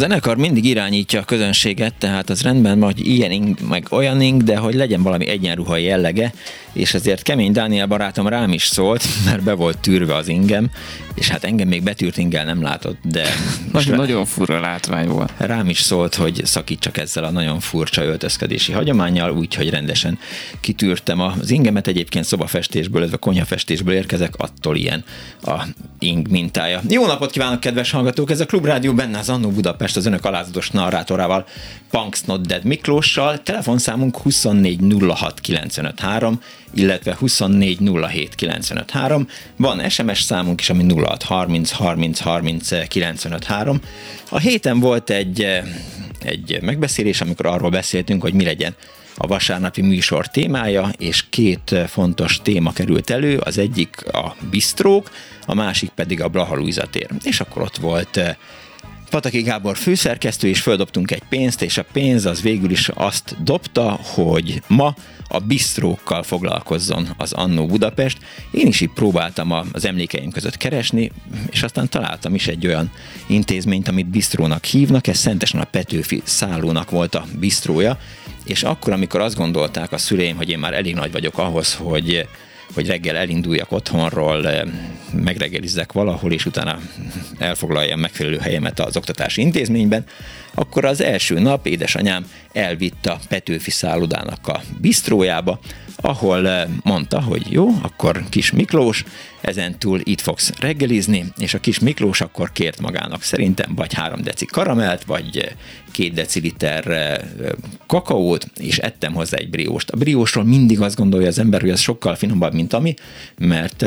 Zenekar mindig irányítja a közönséget, tehát az rendben, hogy ilyen meg olyan de hogy legyen valami egyenruhai jellege, és ezért Kemény Dániel barátom rám is szólt, mert be volt tűrve az ingem, és hát engem még betűrt ingel nem látott, de... Most nagyon furra látvány volt. Rám is szólt, hogy szakítsak ezzel a nagyon furcsa öltözkedési hagyományjal, úgyhogy rendesen kitűrtem az ingemet, egyébként szobafestésből, a konyhafestésből érkezek, attól ilyen a ing mintája. Jó napot kívánok, kedves hallgatók! Ez a Klubrádió benne az Annó Budapest az önök alázatos narrátorával, Punks Not Dead Miklóssal, telefonszámunk 2406953, illetve 2407953. Van SMS számunk is, ami 0630 30 30 953. A héten volt egy, egy megbeszélés, amikor arról beszéltünk, hogy mi legyen a vasárnapi műsor témája, és két fontos téma került elő, az egyik a bistrók, a másik pedig a Blaha tér. És akkor ott volt Pataki Gábor főszerkesztő, és földobtunk egy pénzt, és a pénz az végül is azt dobta, hogy ma a bistrókkal foglalkozzon az Annó Budapest. Én is így próbáltam az emlékeim között keresni, és aztán találtam is egy olyan intézményt, amit bistrónak hívnak, ez szentesen a Petőfi szállónak volt a bistrója, és akkor, amikor azt gondolták a szüleim, hogy én már elég nagy vagyok ahhoz, hogy hogy reggel elinduljak otthonról, eh, megreggelizzek valahol, és utána elfoglaljam megfelelő helyemet az oktatási intézményben, akkor az első nap édesanyám elvitt a Petőfi szállodának a bistrójába, ahol eh, mondta, hogy jó, akkor kis Miklós, ezentúl itt fogsz reggelizni, és a kis Miklós akkor kért magának szerintem vagy három deci karamelt, vagy eh, két deciliter eh, kakaót, és ettem hozzá egy brióst. A briósról mindig azt gondolja az ember, hogy az sokkal finomabb, mint ami, mert,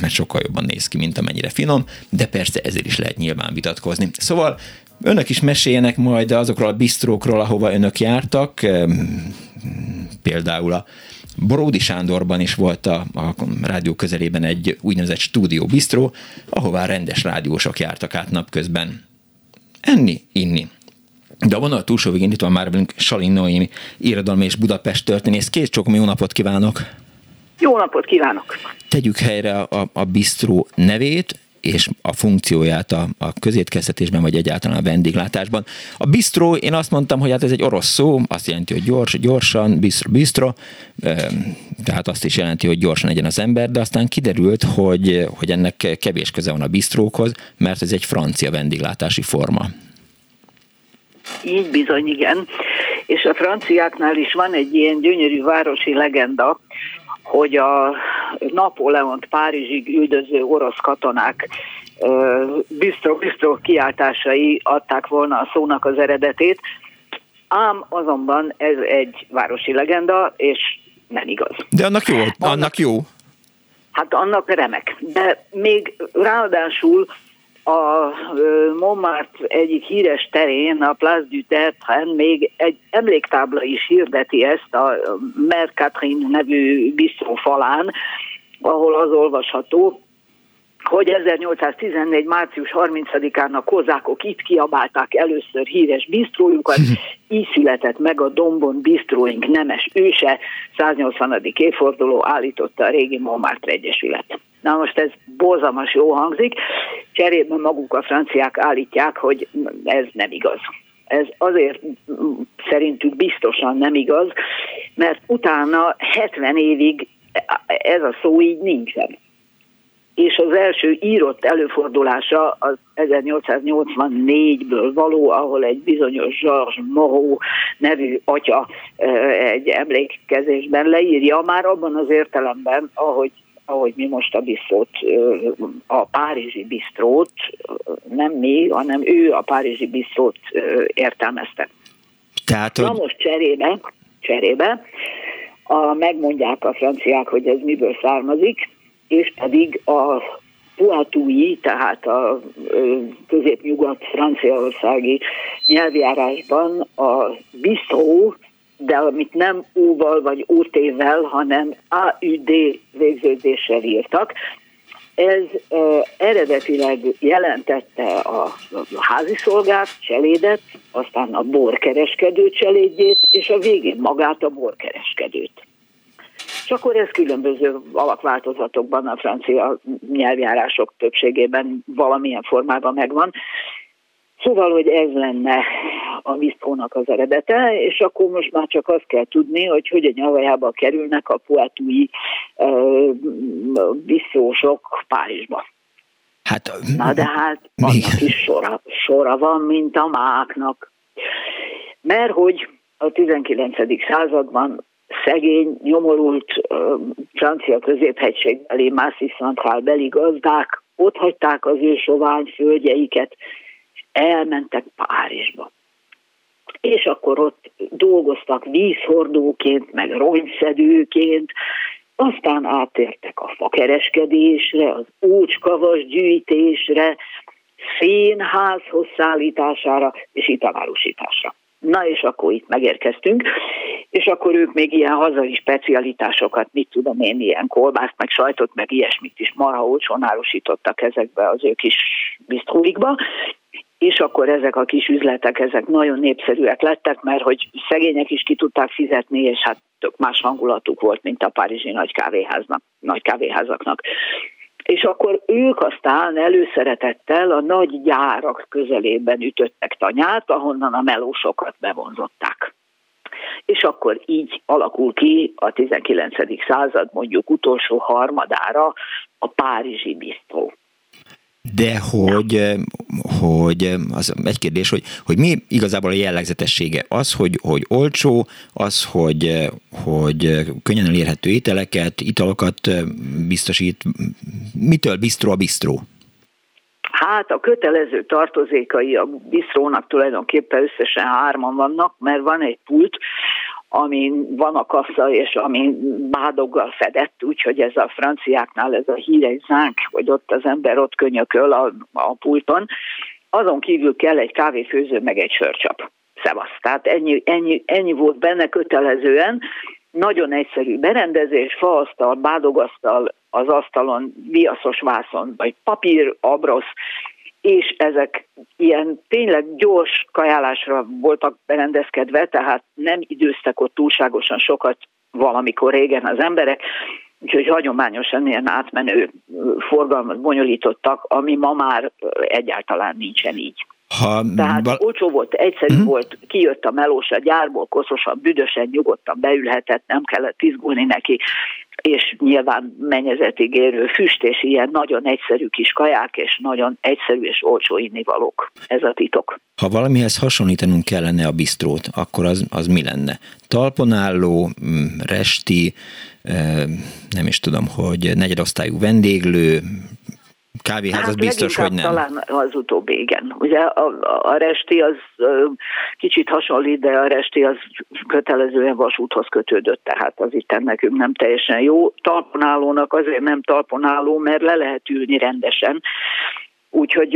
mert sokkal jobban néz ki, mint amennyire finom, de persze ezért is lehet nyilván vitatkozni. Szóval Önök is meséljenek majd azokról a bistrókról, ahova önök jártak, például a Boródi Sándorban is volt a, a rádió közelében egy úgynevezett stúdió bistró, ahová rendes rádiósok jártak át napközben enni, inni. De a vonal túlsó végén itt van már velünk Salin Noémi, irodalmi és Budapest történész. Két csokom jó napot kívánok! Jó napot kívánok! Tegyük helyre a, a bistró nevét, és a funkcióját a, a közétkeztetésben, vagy egyáltalán a vendéglátásban. A bistro, én azt mondtam, hogy hát ez egy orosz szó, azt jelenti, hogy gyors, gyorsan, bistro, bistro, tehát azt is jelenti, hogy gyorsan legyen az ember, de aztán kiderült, hogy, hogy ennek kevés köze van a bistrókhoz, mert ez egy francia vendéglátási forma. Így bizony, igen. És a franciáknál is van egy ilyen gyönyörű városi legenda, hogy a Napóleont Párizsig üldöző orosz katonák biztos-biztos kiáltásai adták volna a szónak az eredetét, ám azonban ez egy városi legenda, és nem igaz. De annak jó, annak jó. Hát annak remek. De még ráadásul a Montmartre egyik híres terén, a Place du Tertre, még egy emléktábla is hirdeti ezt a Mère Catherine nevű bistró falán, ahol az olvasható, hogy 1814. március 30-án a kozákok itt kiabálták először híres bistrójukat, így született meg a Dombon bistróink nemes őse, 180. évforduló állította a régi Montmartre Egyesület. Na most ez borzalmas jó hangzik, cserében maguk a franciák állítják, hogy ez nem igaz. Ez azért szerintük biztosan nem igaz, mert utána 70 évig ez a szó így nincsen. és az első írott előfordulása az 1884-ből való, ahol egy bizonyos Georges Moreau nevű atya egy emlékkezésben leírja, már abban az értelemben, ahogy ahogy mi most a bisztrót, a párizsi bisztrót, nem mi, hanem ő a párizsi bisztrót értelmezte. Tehát, hogy... Na most cserébe, cserébe a, megmondják a franciák, hogy ez miből származik, és pedig a Poitoui, tehát a középnyugat franciaországi nyelvjárásban a bistró, de amit nem U-val vagy UT-vel, hanem AUD végződéssel írtak, ez uh, eredetileg jelentette a házi szolgát, cselédet, aztán a borkereskedő cselédjét, és a végén magát a borkereskedőt. És akkor ez különböző alakváltozatokban a francia nyelvjárások többségében valamilyen formában megvan. Szóval, hogy ez lenne a viszkónak az eredete, és akkor most már csak azt kell tudni, hogy hogy a nyavajába kerülnek a poetúi uh, visszósok Párizsba. Hát, Na de hát annak is sora, sora van, mint a máknak. Mert hogy a 19. században szegény, nyomorult uh, francia középhegységbeli, Massy Central beli gazdák ott hagyták az ő sovány földjeiket, elmentek Párizsba. És akkor ott dolgoztak vízhordóként, meg rongyszedőként, aztán átértek a fakereskedésre, az ócskavas gyűjtésre, szénházhoz szállítására és italárusításra. Na és akkor itt megérkeztünk, és akkor ők még ilyen hazai specialitásokat, mit tudom én, ilyen kolbászt, meg sajtot, meg ilyesmit is marha olcsón árusítottak ezekbe az ő kis bisztróikba, és akkor ezek a kis üzletek, ezek nagyon népszerűek lettek, mert hogy szegények is ki tudták fizetni, és hát tök más hangulatuk volt, mint a párizsi nagy kávéháznak, nagy kávéházaknak és akkor ők aztán előszeretettel a nagy gyárak közelében ütöttek tanyát, ahonnan a melósokat bevonzották. És akkor így alakul ki a 19. század mondjuk utolsó harmadára a Párizsi bisztró. De hogy, hogy az egy kérdés, hogy, hogy mi igazából a jellegzetessége? Az, hogy, hogy olcsó, az, hogy, hogy könnyen elérhető ételeket, italokat biztosít. Mitől bistró a bistró? Hát a kötelező tartozékai a bistrónak tulajdonképpen összesen hárman vannak, mert van egy pult, amin van a kassa, és ami bádoggal fedett, úgyhogy ez a franciáknál ez a híres zánk, hogy ott az ember ott könyököl a, a pulton. Azon kívül kell egy kávéfőző, meg egy sörcsap. Szevasz. Tehát ennyi, ennyi, ennyi volt benne kötelezően. Nagyon egyszerű berendezés, faasztal, bádogasztal, az asztalon viaszos vászon, vagy papír, abrosz, és ezek ilyen tényleg gyors kajálásra voltak berendezkedve, tehát nem időztek ott túlságosan sokat valamikor régen az emberek, úgyhogy hagyományosan ilyen átmenő forgalmat bonyolítottak, ami ma már egyáltalán nincsen így. Ha, Tehát val- olcsó volt, egyszerű uh-huh. volt, kijött a melós a gyárból, koszosan, büdösen, nyugodtan beülhetett, nem kellett izgulni neki, és nyilván mennyezetig érő füst, és ilyen nagyon egyszerű kis kaják, és nagyon egyszerű és olcsó innivalók. Ez a titok. Ha valamihez hasonlítanunk kellene a bisztrót, akkor az, az mi lenne? Talponálló, mm, resti, nem is tudom, hogy negyedosztályú vendéglő, Kávéház hát az biztos, hogy nem. Talán az utóbbi, igen. Ugye a, a resti az kicsit hasonlít, de a resti az kötelezően vasúthoz kötődött, tehát az itt nekünk nem teljesen jó. Talponálónak azért nem talponáló, mert le lehet ülni rendesen. Úgyhogy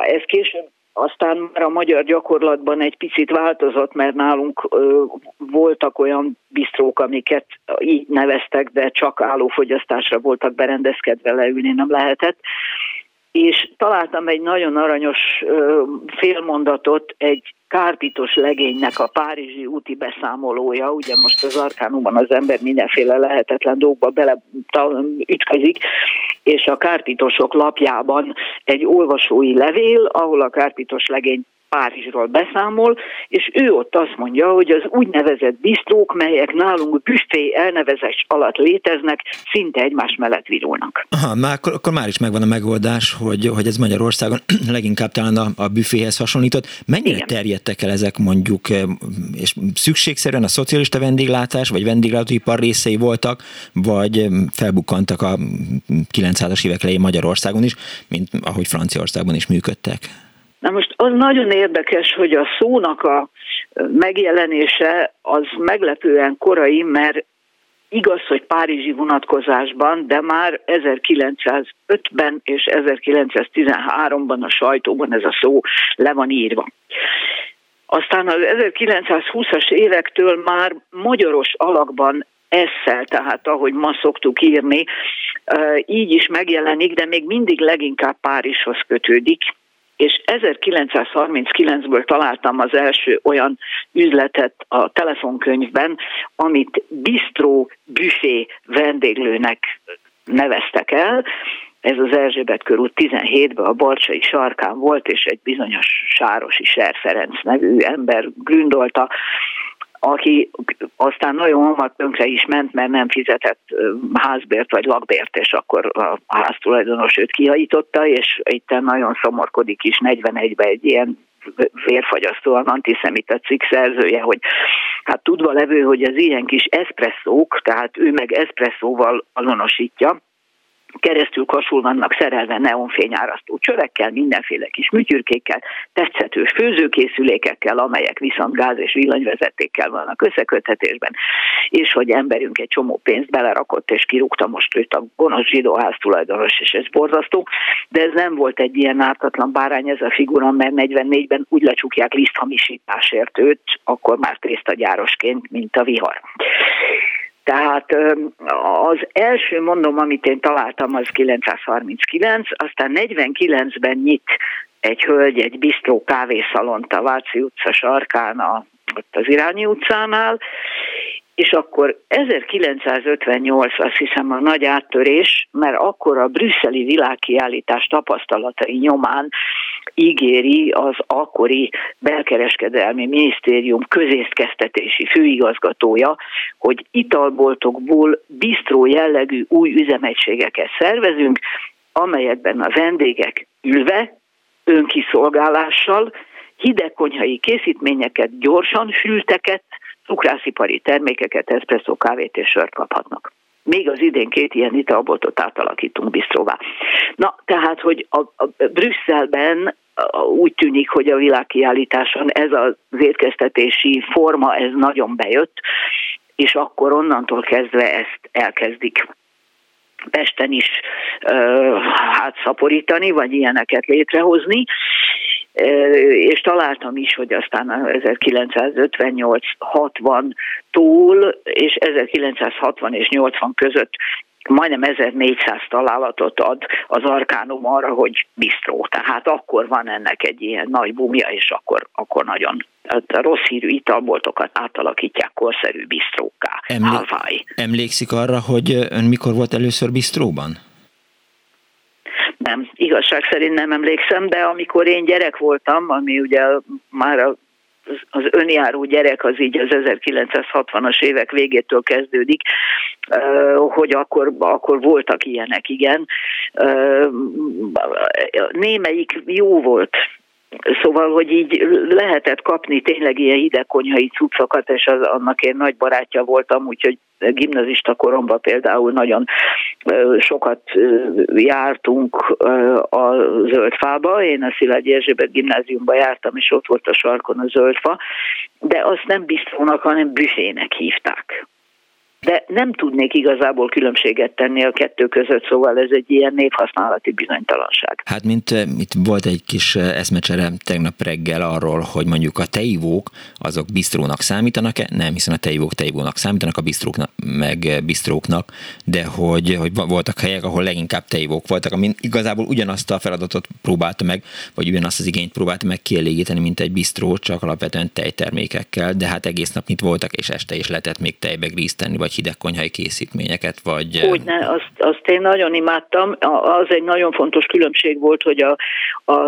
ez később aztán már a magyar gyakorlatban egy picit változott, mert nálunk ö, voltak olyan bisztrók, amiket így neveztek, de csak állófogyasztásra voltak berendezkedve, leülni nem lehetett. És találtam egy nagyon aranyos félmondatot egy kárpitos legénynek a párizsi úti beszámolója, ugye most az arkánumban az ember mindenféle lehetetlen dolgokba bele ütközik, és a kárpitosok lapjában egy olvasói levél, ahol a kárpitos legény Párizsról beszámol, és ő ott azt mondja, hogy az úgynevezett bistrók, melyek nálunk büfé elnevezés alatt léteznek, szinte egymás mellett virulnak. Aha, már akkor, akkor már is megvan a megoldás, hogy, hogy ez Magyarországon leginkább talán a, a büféhez hasonlított. Mennyire Igen. terjedtek el ezek mondjuk, eh, és szükségszerűen a szocialista vendéglátás, vagy vendéglátóipar részei voltak, vagy eh, felbukkantak a 900-as évek elején Magyarországon is, mint ahogy Franciaországban is működtek? Na most az nagyon érdekes, hogy a szónak a megjelenése az meglepően korai, mert igaz, hogy párizsi vonatkozásban, de már 1905-ben és 1913-ban a sajtóban ez a szó le van írva. Aztán az 1920-as évektől már magyaros alakban esszel, tehát ahogy ma szoktuk írni, így is megjelenik, de még mindig leginkább Párizshoz kötődik és 1939-ből találtam az első olyan üzletet a telefonkönyvben, amit bistró büfé vendéglőnek neveztek el, ez az Erzsébet körút 17-ben a Balcsai sarkán volt, és egy bizonyos Sárosi Ser Ferenc nevű ember gründolta aki aztán nagyon hamar tönkre is ment, mert nem fizetett házbért vagy lakbért, és akkor a háztulajdonos őt kihajította, és itt nagyon szomorkodik is 41-ben egy ilyen vérfagyasztóan antiszemita cikk szerzője, hogy hát tudva levő, hogy az ilyen kis eszpresszók, tehát ő meg eszpresszóval azonosítja, keresztül kasul vannak szerelve neonfényárasztó csövekkel, mindenféle kis műtyürkékkel, tetszetős főzőkészülékekkel, amelyek viszont gáz és villanyvezetékkel vannak összeköthetésben, és hogy emberünk egy csomó pénzt belerakott, és kirúgta most őt a gonosz zsidóház tulajdonos, és ez borzasztó, de ez nem volt egy ilyen ártatlan bárány ez a figura, mert 44-ben úgy lecsukják liszthamisításért őt, akkor már tésztagyárosként, mint a vihar. Tehát az első mondom, amit én találtam, az 939, aztán 49-ben nyit egy hölgy egy bistró kávészalont a Váci utca sarkán, a, ott az Irányi utcánál, és akkor 1958 azt hiszem a nagy áttörés, mert akkor a brüsszeli világkiállítás tapasztalatai nyomán ígéri az akkori belkereskedelmi minisztérium közészkeztetési főigazgatója, hogy italboltokból bistró jellegű új üzemegységeket szervezünk, amelyekben a vendégek ülve, önkiszolgálással, hidegkonyhai készítményeket, gyorsan fülteket, cukrászipari termékeket, eszpresszó kávét és sört kaphatnak. Még az idén két ilyen italboltot átalakítunk bistróvá. Na, tehát, hogy a, a Brüsszelben úgy tűnik, hogy a világkiállításon ez az étkeztetési forma, ez nagyon bejött, és akkor onnantól kezdve ezt elkezdik Pesten is hát szaporítani, vagy ilyeneket létrehozni, és találtam is, hogy aztán 1958-60-tól és 1960 és 80 között majdnem 1400 találatot ad az arkánum arra, hogy bistró. Tehát akkor van ennek egy ilyen nagy bumja, és akkor, akkor nagyon a rossz hírű italboltokat átalakítják korszerű bistrókká. Emlé- emlékszik arra, hogy ön mikor volt először bistróban? Nem, igazság szerint nem emlékszem, de amikor én gyerek voltam, ami ugye már a az önjáró gyerek az így az 1960-as évek végétől kezdődik, hogy akkor, akkor voltak ilyenek, igen. Némelyik jó volt, Szóval, hogy így lehetett kapni tényleg ilyen hidegkonyhai cuccokat, és az, annak én nagy barátja voltam, úgyhogy gimnazista koromban például nagyon sokat jártunk a Zöldfába. Én a Szilágyi Erzsébet gimnáziumba jártam, és ott volt a sarkon a Zöldfa, de azt nem bistrónak, hanem büfének hívták de nem tudnék igazából különbséget tenni a kettő között, szóval ez egy ilyen névhasználati bizonytalanság. Hát mint eh, itt volt egy kis eh, eszmecsere tegnap reggel arról, hogy mondjuk a teivók azok bistrónak számítanak-e? Nem, hiszen a teivók teivónak számítanak, a bistróknak meg eh, bistróknak, de hogy, hogy voltak helyek, ahol leginkább teivók voltak, amin igazából ugyanazt a feladatot próbálta meg, vagy ugyanazt az igényt próbálta meg kielégíteni, mint egy bistró, csak alapvetően tejtermékekkel, de hát egész nap itt voltak, és este is lehetett még tejbe grízt tenni, vagy hidegkonyhai készítményeket, vagy... Hogyne, azt, azt én nagyon imádtam. Az egy nagyon fontos különbség volt, hogy a, a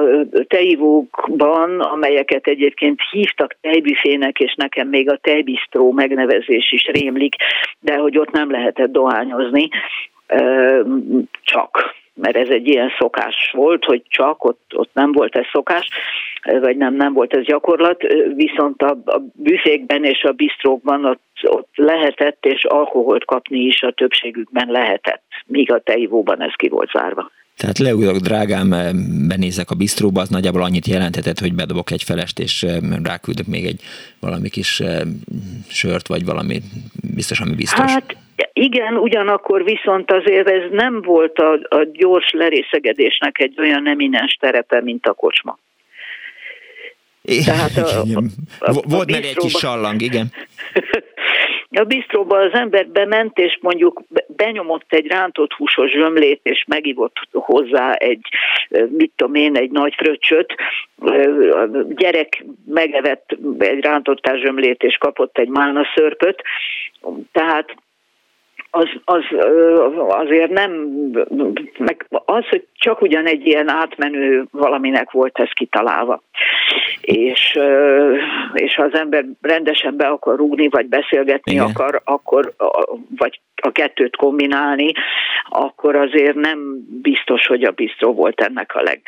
tejivókban, amelyeket egyébként hívtak tejbüfének, és nekem még a tejbisztró megnevezés is rémlik, de hogy ott nem lehetett dohányozni, csak mert ez egy ilyen szokás volt, hogy csak ott, ott nem volt ez szokás, vagy nem, nem volt ez gyakorlat, viszont a, a büfékben és a bistrókban ott, ott lehetett, és alkoholt kapni is a többségükben lehetett, míg a tejivóban ez ki volt zárva. Tehát leülök, drágám, benézek a bistróba, az nagyjából annyit jelentetett, hogy bedobok egy felest, és ráküldök még egy valami kis sört, vagy valami biztos, ami biztos. Hát igen, ugyanakkor viszont azért ez nem volt a, a gyors lerészegedésnek egy olyan eminens terepe, mint a kocsma. Tehát a, a, a, volt meg egy kis sallang, igen. A bistróba az ember bement, és mondjuk benyomott egy rántott húsos zsömlét, és megivott hozzá egy, mit tudom én, egy nagy fröccsöt. A gyerek megevett egy rántott zsömlét, és kapott egy málna szörpöt. Tehát az, az azért nem, meg az, hogy csak ugyan egy ilyen átmenő valaminek volt ez kitalálva. És, és ha az ember rendesen be akar rúgni, vagy beszélgetni Igen. akar, akkor, vagy a kettőt kombinálni, akkor azért nem biztos, hogy a biztó volt ennek a leg,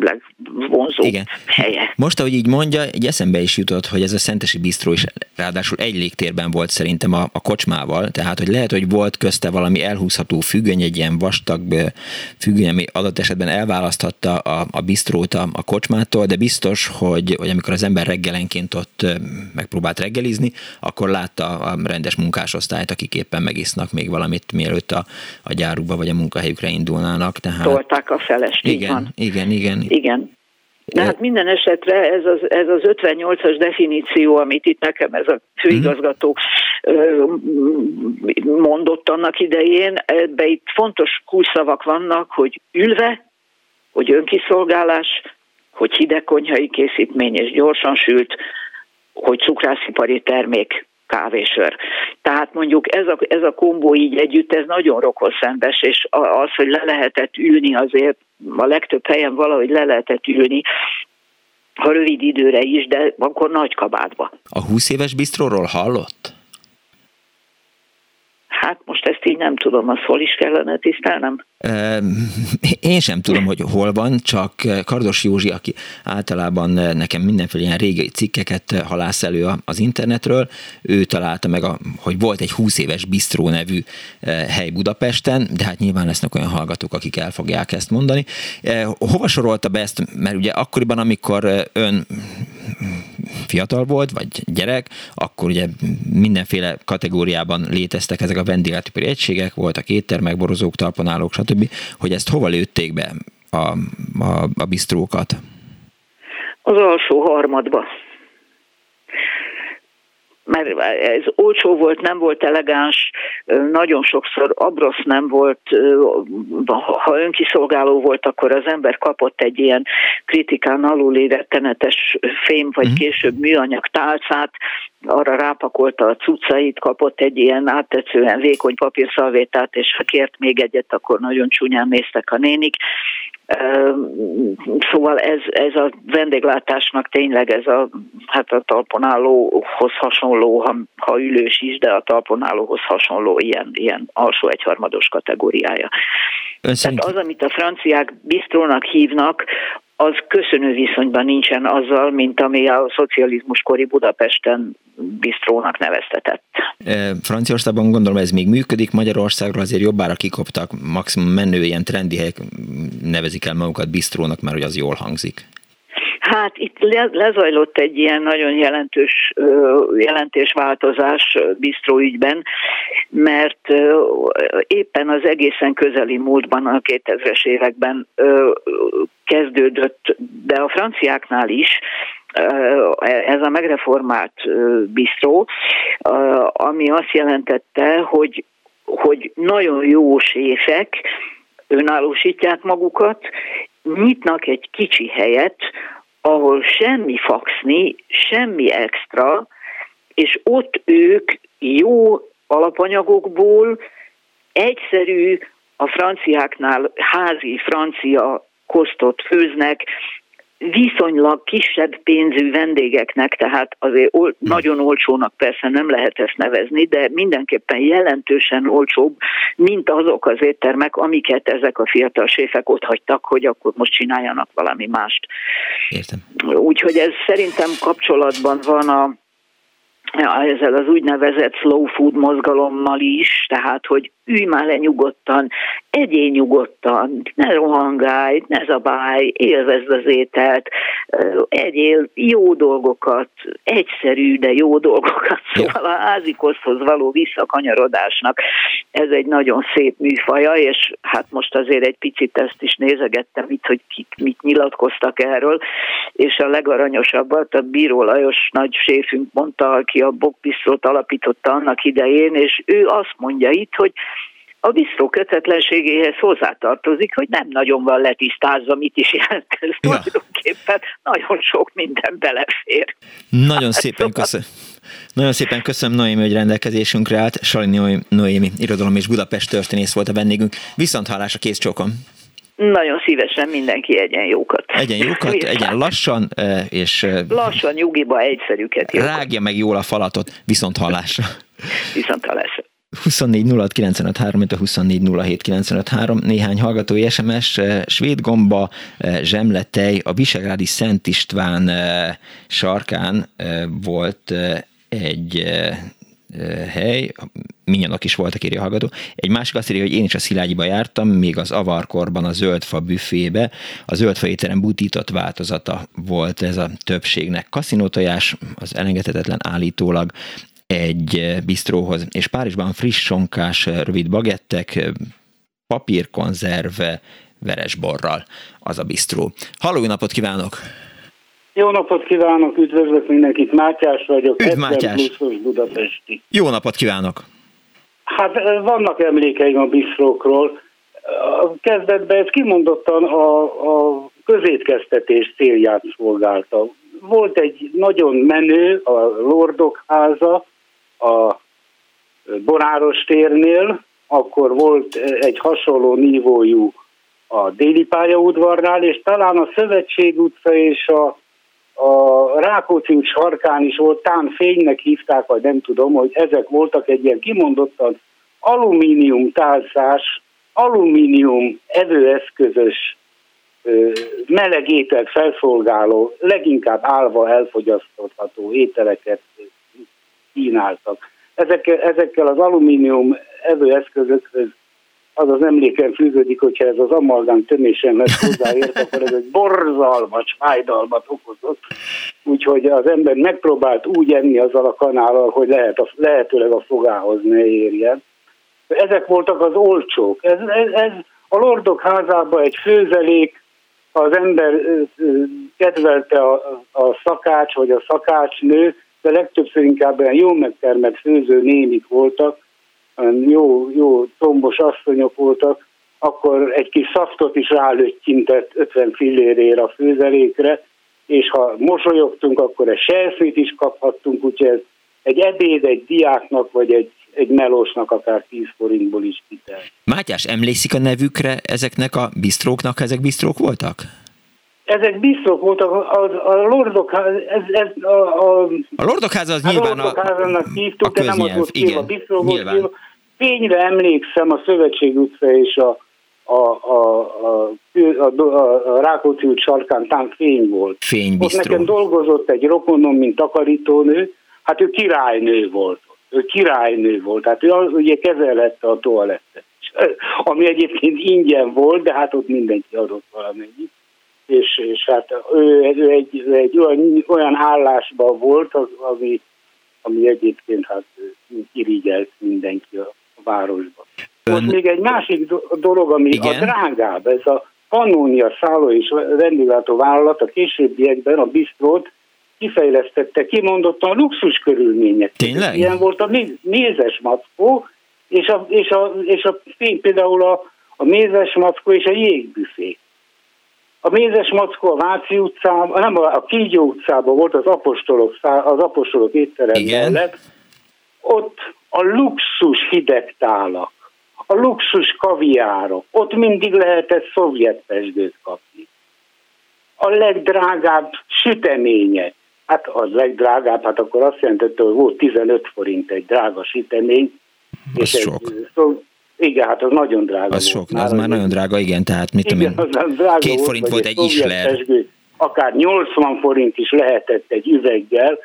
legvonzóbb Igen. helye. Most, ahogy így mondja, egy eszembe is jutott, hogy ez a Szentesi Bistró is ráadásul egy légtérben volt szerintem a, a kocsmával, tehát hogy lehet, hogy volt közte valami elhúzható függöny, egy ilyen vastag függöny, ami adott esetben elválaszthatta a, a bistrót a, a kocsmától, de biztos, hogy, hogy amikor az ember reggelenként ott megpróbált reggelizni, akkor látta a rendes munkásosztályt, akik éppen megisznak még valamit, mielőtt a, a gyárukba vagy a munkahelyükre indulnának. Tehát... Tolták a felest, igen, van. igen, igen. Igen. De hát minden esetre ez az, ez az 58-as definíció, amit itt nekem ez a főigazgató mondott annak idején, ebbe itt fontos kulszavak vannak, hogy ülve, hogy önkiszolgálás, hogy hidegkonyhai készítmény és gyorsan sült, hogy cukrászipari termék kávésör. Tehát mondjuk ez a, ez a kombó így együtt, ez nagyon rokoszembes, és az, hogy le lehetett ülni azért, a legtöbb helyen valahogy le lehetett ülni, ha rövid időre is, de akkor nagy kabátba. A 20 éves bistróról hallott? Hát most ezt így nem tudom, az hol is kellene tisztelnem. Én sem tudom, hogy hol van, csak Kardos Józsi, aki általában nekem mindenféle ilyen régi cikkeket halász elő az internetről, ő találta meg, a, hogy volt egy 20 éves Bistró nevű hely Budapesten, de hát nyilván lesznek olyan hallgatók, akik el fogják ezt mondani. Hova sorolta be ezt? Mert ugye akkoriban, amikor ön fiatal volt, vagy gyerek, akkor ugye mindenféle kategóriában léteztek ezek a vendéglátóipari egységek, voltak éttermek, borozók, talponálók, stb hogy ezt hova lőtték be a, a, a bistrókat? Az alsó harmadba mert ez olcsó volt, nem volt elegáns, nagyon sokszor abrosz nem volt, ha önkiszolgáló volt, akkor az ember kapott egy ilyen kritikán aluli rettenetes fém, vagy uh-huh. később műanyag tálcát, arra rápakolta a cuccait, kapott egy ilyen áttetszően vékony papírszalvétát, és ha kért még egyet, akkor nagyon csúnyán néztek a nénik. Szóval ez, ez a vendéglátásnak tényleg ez a, hát a talponállóhoz hasonló, ha, ha ülős is, de a talponállóhoz hasonló ilyen, ilyen alsó egyharmados kategóriája. Tehát az, amit a franciák bistrónak hívnak, az köszönő viszonyban nincsen azzal, mint ami a szocializmus kori Budapesten bistrónak neveztetett. E, Franciaországban gondolom ez még működik, Magyarországról azért jobbára kikoptak, maximum menő ilyen trendi helyek nevezik el magukat bistrónak, mert hogy az jól hangzik. Hát itt lezajlott egy ilyen nagyon jelentős jelentésváltozás Bistró ügyben, mert éppen az egészen közeli múltban, a 2000-es években kezdődött, de a franciáknál is, ez a megreformált bistró, ami azt jelentette, hogy, hogy nagyon jó séfek önállósítják magukat, nyitnak egy kicsi helyet, ahol semmi faxni, semmi extra, és ott ők jó alapanyagokból, egyszerű, a franciáknál házi francia kosztot főznek, viszonylag kisebb pénzű vendégeknek, tehát azért ol, nagyon olcsónak persze nem lehet ezt nevezni, de mindenképpen jelentősen olcsóbb, mint azok az éttermek, amiket ezek a fiatal séfek ott hagytak, hogy akkor most csináljanak valami mást. Értem. Úgyhogy ez szerintem kapcsolatban van a ezzel az úgynevezett slow food mozgalommal is, tehát hogy ülj már le nyugodtan, egyél nyugodtan, ne rohangálj, ne zabálj, élvezd az ételt, egyél jó dolgokat, egyszerű, de jó dolgokat, szóval a házikoszhoz való visszakanyarodásnak ez egy nagyon szép műfaja, és hát most azért egy picit ezt is nézegettem itt, hogy kik mit nyilatkoztak erről, és a legaranyosabbat a Bíró Lajos nagy séfünk mondta, aki a Bokbisztót alapította annak idején, és ő azt mondja itt, hogy a bisztró kötetlenségéhez hozzátartozik, hogy nem nagyon van letisztázva, mit is jelent ez ja. tulajdonképpen. Nagyon sok minden belefér. Nagyon hát szépen szóval- köszönöm. Nagyon szépen köszönöm Noémi, hogy rendelkezésünkre állt. Salini Noémi, irodalom és Budapest történész volt a vendégünk. Viszont hallás a kész csókom. Nagyon szívesen mindenki egyen jókat. Egyen jókat, egyen lassan, és... Lassan, nyugiba, egyszerűket. Jókat. Rágja meg jól a falatot, viszont hallásra. Viszont hallásra. 24 06 953, mint a 24 07 953, néhány hallgatói SMS, svéd gomba, zsemletej, a Visegrádi Szent István sarkán volt egy hely, minyanok is voltak, írja a hallgató. Egy másik azt írja, hogy én is a Szilágyiba jártam, még az avarkorban a zöldfa büfébe. A zöldfa étterem butított változata volt ez a többségnek. Kaszinótojás, az elengedhetetlen állítólag egy bistróhoz, és Párizsban friss sonkás rövid bagettek, papírkonzerv, veresborral az a bistró. Halló, napot kívánok! Jó napot kívánok, üdvözlök mindenkit, Mátyás vagyok. Üdv Mátyás! Budapesti. Jó napot kívánok! Hát vannak emlékeim a bistrókról. A kezdetben ez kimondottan a, a közétkeztetés célját szolgálta. Volt egy nagyon menő, a Lordok háza, a Boráros térnél, akkor volt egy hasonló nívójú a déli pályaudvarnál, és talán a Szövetség utca és a a Rákóczi út sarkán is volt, tán fénynek hívták, vagy nem tudom, hogy ezek voltak egy ilyen kimondottan alumínium tálszás, alumínium evőeszközös meleg felszolgáló, leginkább állva elfogyasztható ételeket kínáltak. Ezekkel, ezekkel az alumínium evőeszközökhöz az az emléken fűződik, hogyha ez az amalgám tömésen lesz hozzáért, akkor ez egy borzalmas fájdalmat okozott. Úgyhogy az ember megpróbált úgy enni azzal a kanállal, hogy lehet a, lehetőleg a fogához ne érjen. Ezek voltak az olcsók. Ez, ez, ez a Lordok házában egy főzelék, az ember kedvelte a, a szakács vagy a szakácsnő, de legtöbbször inkább olyan jó megtermett főző némik voltak, jó, jó tombos asszonyok voltak, akkor egy kis szaftot is rálöttyintett 50 fillérért a főzelékre, és ha mosolyogtunk, akkor egy selszét is kaphattunk, úgyhogy egy ebéd egy diáknak, vagy egy, egy melósnak akár 10 forintból is kitel. Mátyás, emlékszik a nevükre ezeknek a bistróknak, ezek bistrók voltak? Ezek biztos voltak, a, a Lordok, ez, ez a, a, a Lordok háza az nyilván a, házának hívtuk, a de nem az volt igen, a bistró volt. Fényre emlékszem a Szövetség utca és a, a, a, a, a, a, a Rákóczi út sarkán tán fény volt. Fénybistró. Ott nekem dolgozott egy rokonom, mint takarítónő, hát ő királynő volt. Ő királynő volt, hát ő ugye kezelhette a toalettet. Ami egyébként ingyen volt, de hát ott mindenki adott valamennyit és, és hát ő, ő egy, egy olyan, olyan állásban volt, az, ami, ami egyébként hát irigyelt mindenki a városban. Ön... Még egy másik dolog, ami Igen? a drágább, ez a Pannonia szálló és vendéglátó vállalat a későbbiekben a bistrót kifejlesztette kimondottan luxus körülmények. Tényleg? Ilyen volt a mézes mackó, és, a, és, a, és a, például a, a mézes mackó és a jégbüfé. A Mézes Mackó a Váci utcában, nem a Kígyó utcában volt az apostolok, az apostolok étterem mellett. Ott a luxus hidegtálak, a luxus kaviárok, ott mindig lehetett szovjet pesgőt kapni. A legdrágább sütemények, hát a legdrágább, hát akkor azt jelentette, hogy volt 15 forint egy drága sütemény. Az sok. Egy, igen, hát az nagyon drága Az sok, az már, már nagyon drága, igen, tehát mit igen, tudom én, két volt, forint volt egy isler. Akár 80 forint is lehetett egy üveggel,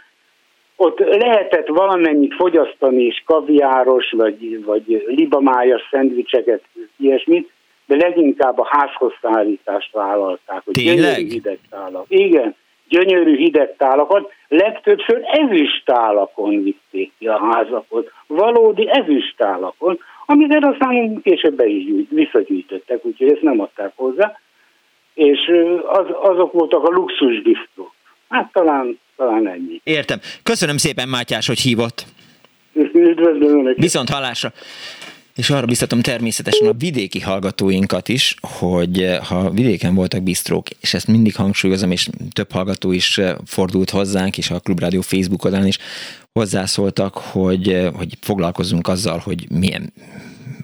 ott lehetett valamennyit fogyasztani is kaviáros, vagy, vagy libamájas szendvicseket, ilyesmit, de leginkább a házhoz szállítást vállalták. Hogy Tényleg? Hideg tálak. Igen, gyönyörű hideg tálakat, legtöbbször ezüstálakon vitték ki a házakon, valódi ezüstálakon, amiket aztán később be is visszagyűjtöttek, úgyhogy ezt nem adták hozzá, és az, azok voltak a luxus biztos. Hát talán, talán ennyi. Értem. Köszönöm szépen, Mátyás, hogy hívott. Üdvözlöm Viszont hallásra. És arra biztatom természetesen a vidéki hallgatóinkat is, hogy eh, ha vidéken voltak bistrók, és ezt mindig hangsúlyozom, és több hallgató is eh, fordult hozzánk, és a Klubrádió Facebook oldalán is hozzászóltak, hogy, eh, hogy foglalkozzunk azzal, hogy milyen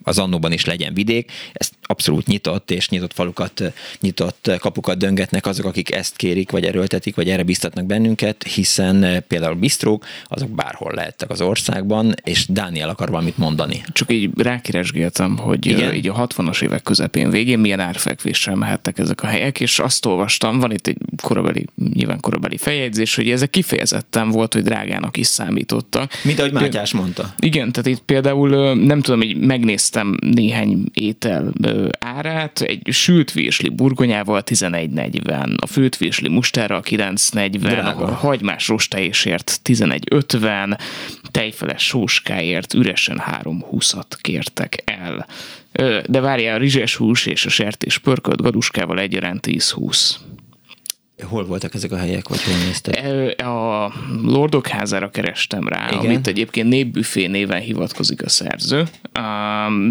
az annóban is legyen vidék. Ezt abszolút nyitott és nyitott falukat, nyitott kapukat döngetnek azok, akik ezt kérik, vagy erőltetik, vagy erre biztatnak bennünket, hiszen például bistrók, azok bárhol lehettek az országban, és Dániel akar valamit mondani. Csak így rákeresgéltem, hogy Igen? így a 60-as évek közepén végén milyen árfekvéssel mehettek ezek a helyek, és azt olvastam, van itt egy korabeli, nyilván korabeli feljegyzés, hogy ezek kifejezetten volt, hogy drágának is számítottak. Mint ahogy Mátyás mondta. Igen, tehát itt például nem tudom, így megnéztem néhány étel árát, egy sült virsli burgonyával 11,40, a főtt virsli mustárral 9,40, a hagymás rostejésért 11,50, tejfeles sóskáért üresen 3,20-at kértek el. De várjál, a rizses hús és a sertés pörkölt gaduskával egyaránt 10-20. Hol voltak ezek a helyek, vagy hol néztek? A Lordok házára kerestem rá, Igen? amit egyébként népbüfé néven hivatkozik a szerző,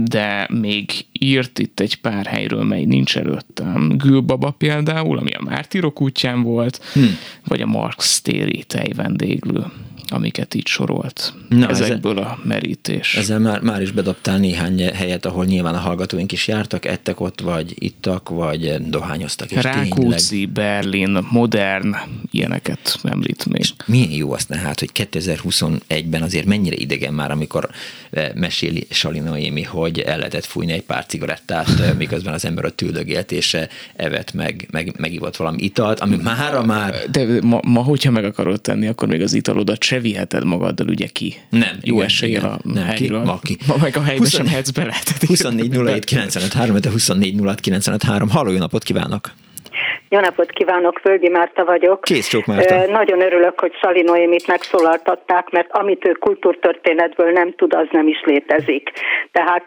de még írt itt egy pár helyről, mely nincs előttem. Gülbaba például, ami a Mártirok útján volt, hm. vagy a Marx téri tejvendéglő amiket itt sorolt Na, ezekből ezzel, a merítés. Ezzel már, már is bedobtál néhány helyet, ahol nyilván a hallgatóink is jártak, ettek ott, vagy ittak, vagy dohányoztak. És Rákóczi, tényleg... Berlin, modern, ilyeneket említ még. És milyen jó azt hát, hogy 2021-ben azért mennyire idegen már, amikor eh, meséli Sali Noémi, hogy el lehetett fújni egy pár cigarettát, eh, miközben az ember ott üldögélt, és eh, evett meg, meg, megivott valami italt, ami mára már... De ma, ma, hogyha meg akarod tenni, akkor még az italodat se viheted magaddal ugye ki. Nem. Jó eséllyel a nem, helyről. Ki, ma ki. Ma meg a helybe 20, sem hetsz bele. 24 07 95 3, de 24 06 95 3. Halló, jó napot kívánok! Jó napot kívánok, Völgyi Márta vagyok. Kész csók Márta. Nagyon örülök, hogy Szali Noémit megszólaltatták, mert amit ő kultúrtörténetből nem tud, az nem is létezik. Tehát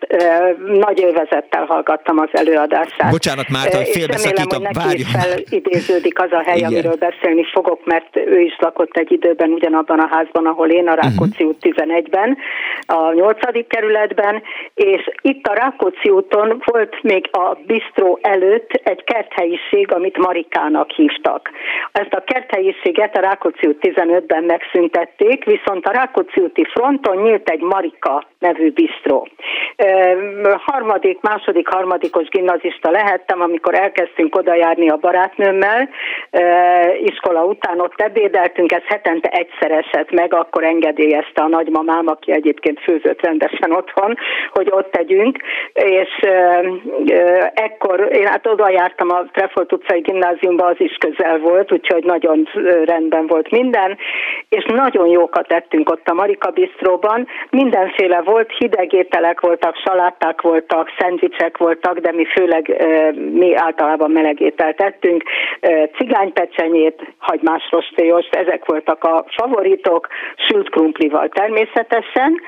nagy élvezettel hallgattam az előadását. Bocsánat Márta, hogy félbeszakítom, várjon. És felidéződik az a hely, Igen. amiről beszélni fogok, mert ő is lakott egy időben ugyanabban a házban, ahol én, a Rákóczi uh-huh. út 11-ben, a 8. kerületben, és itt a Rákóczi úton volt még a bistró előtt egy kerthelyiség, amit ma Marikának hívtak. Ezt a kerthelyiséget a Rákóczi út 15-ben megszüntették, viszont a Rákóczi úti fronton nyílt egy Marika nevű bistró. Harmadik, második, harmadikos gimnazista lehettem, amikor elkezdtünk oda járni a barátnőmmel, iskola után ott ebédeltünk, ez hetente egyszer esett meg, akkor engedélyezte a nagymamám, aki egyébként főzött rendesen otthon, hogy ott tegyünk, és ekkor én hát oda jártam a Trefolt utcai gimnáziumban, gimnáziumban az is közel volt, úgyhogy nagyon rendben volt minden, és nagyon jókat ettünk ott a Marika Bistróban. Mindenféle volt, hideg ételek voltak, saláták voltak, szendvicsek voltak, de mi főleg mi általában meleg ételt ettünk, cigánypecsenyét, hagymás rostélyos, ezek voltak a favoritok, sült krumplival természetesen.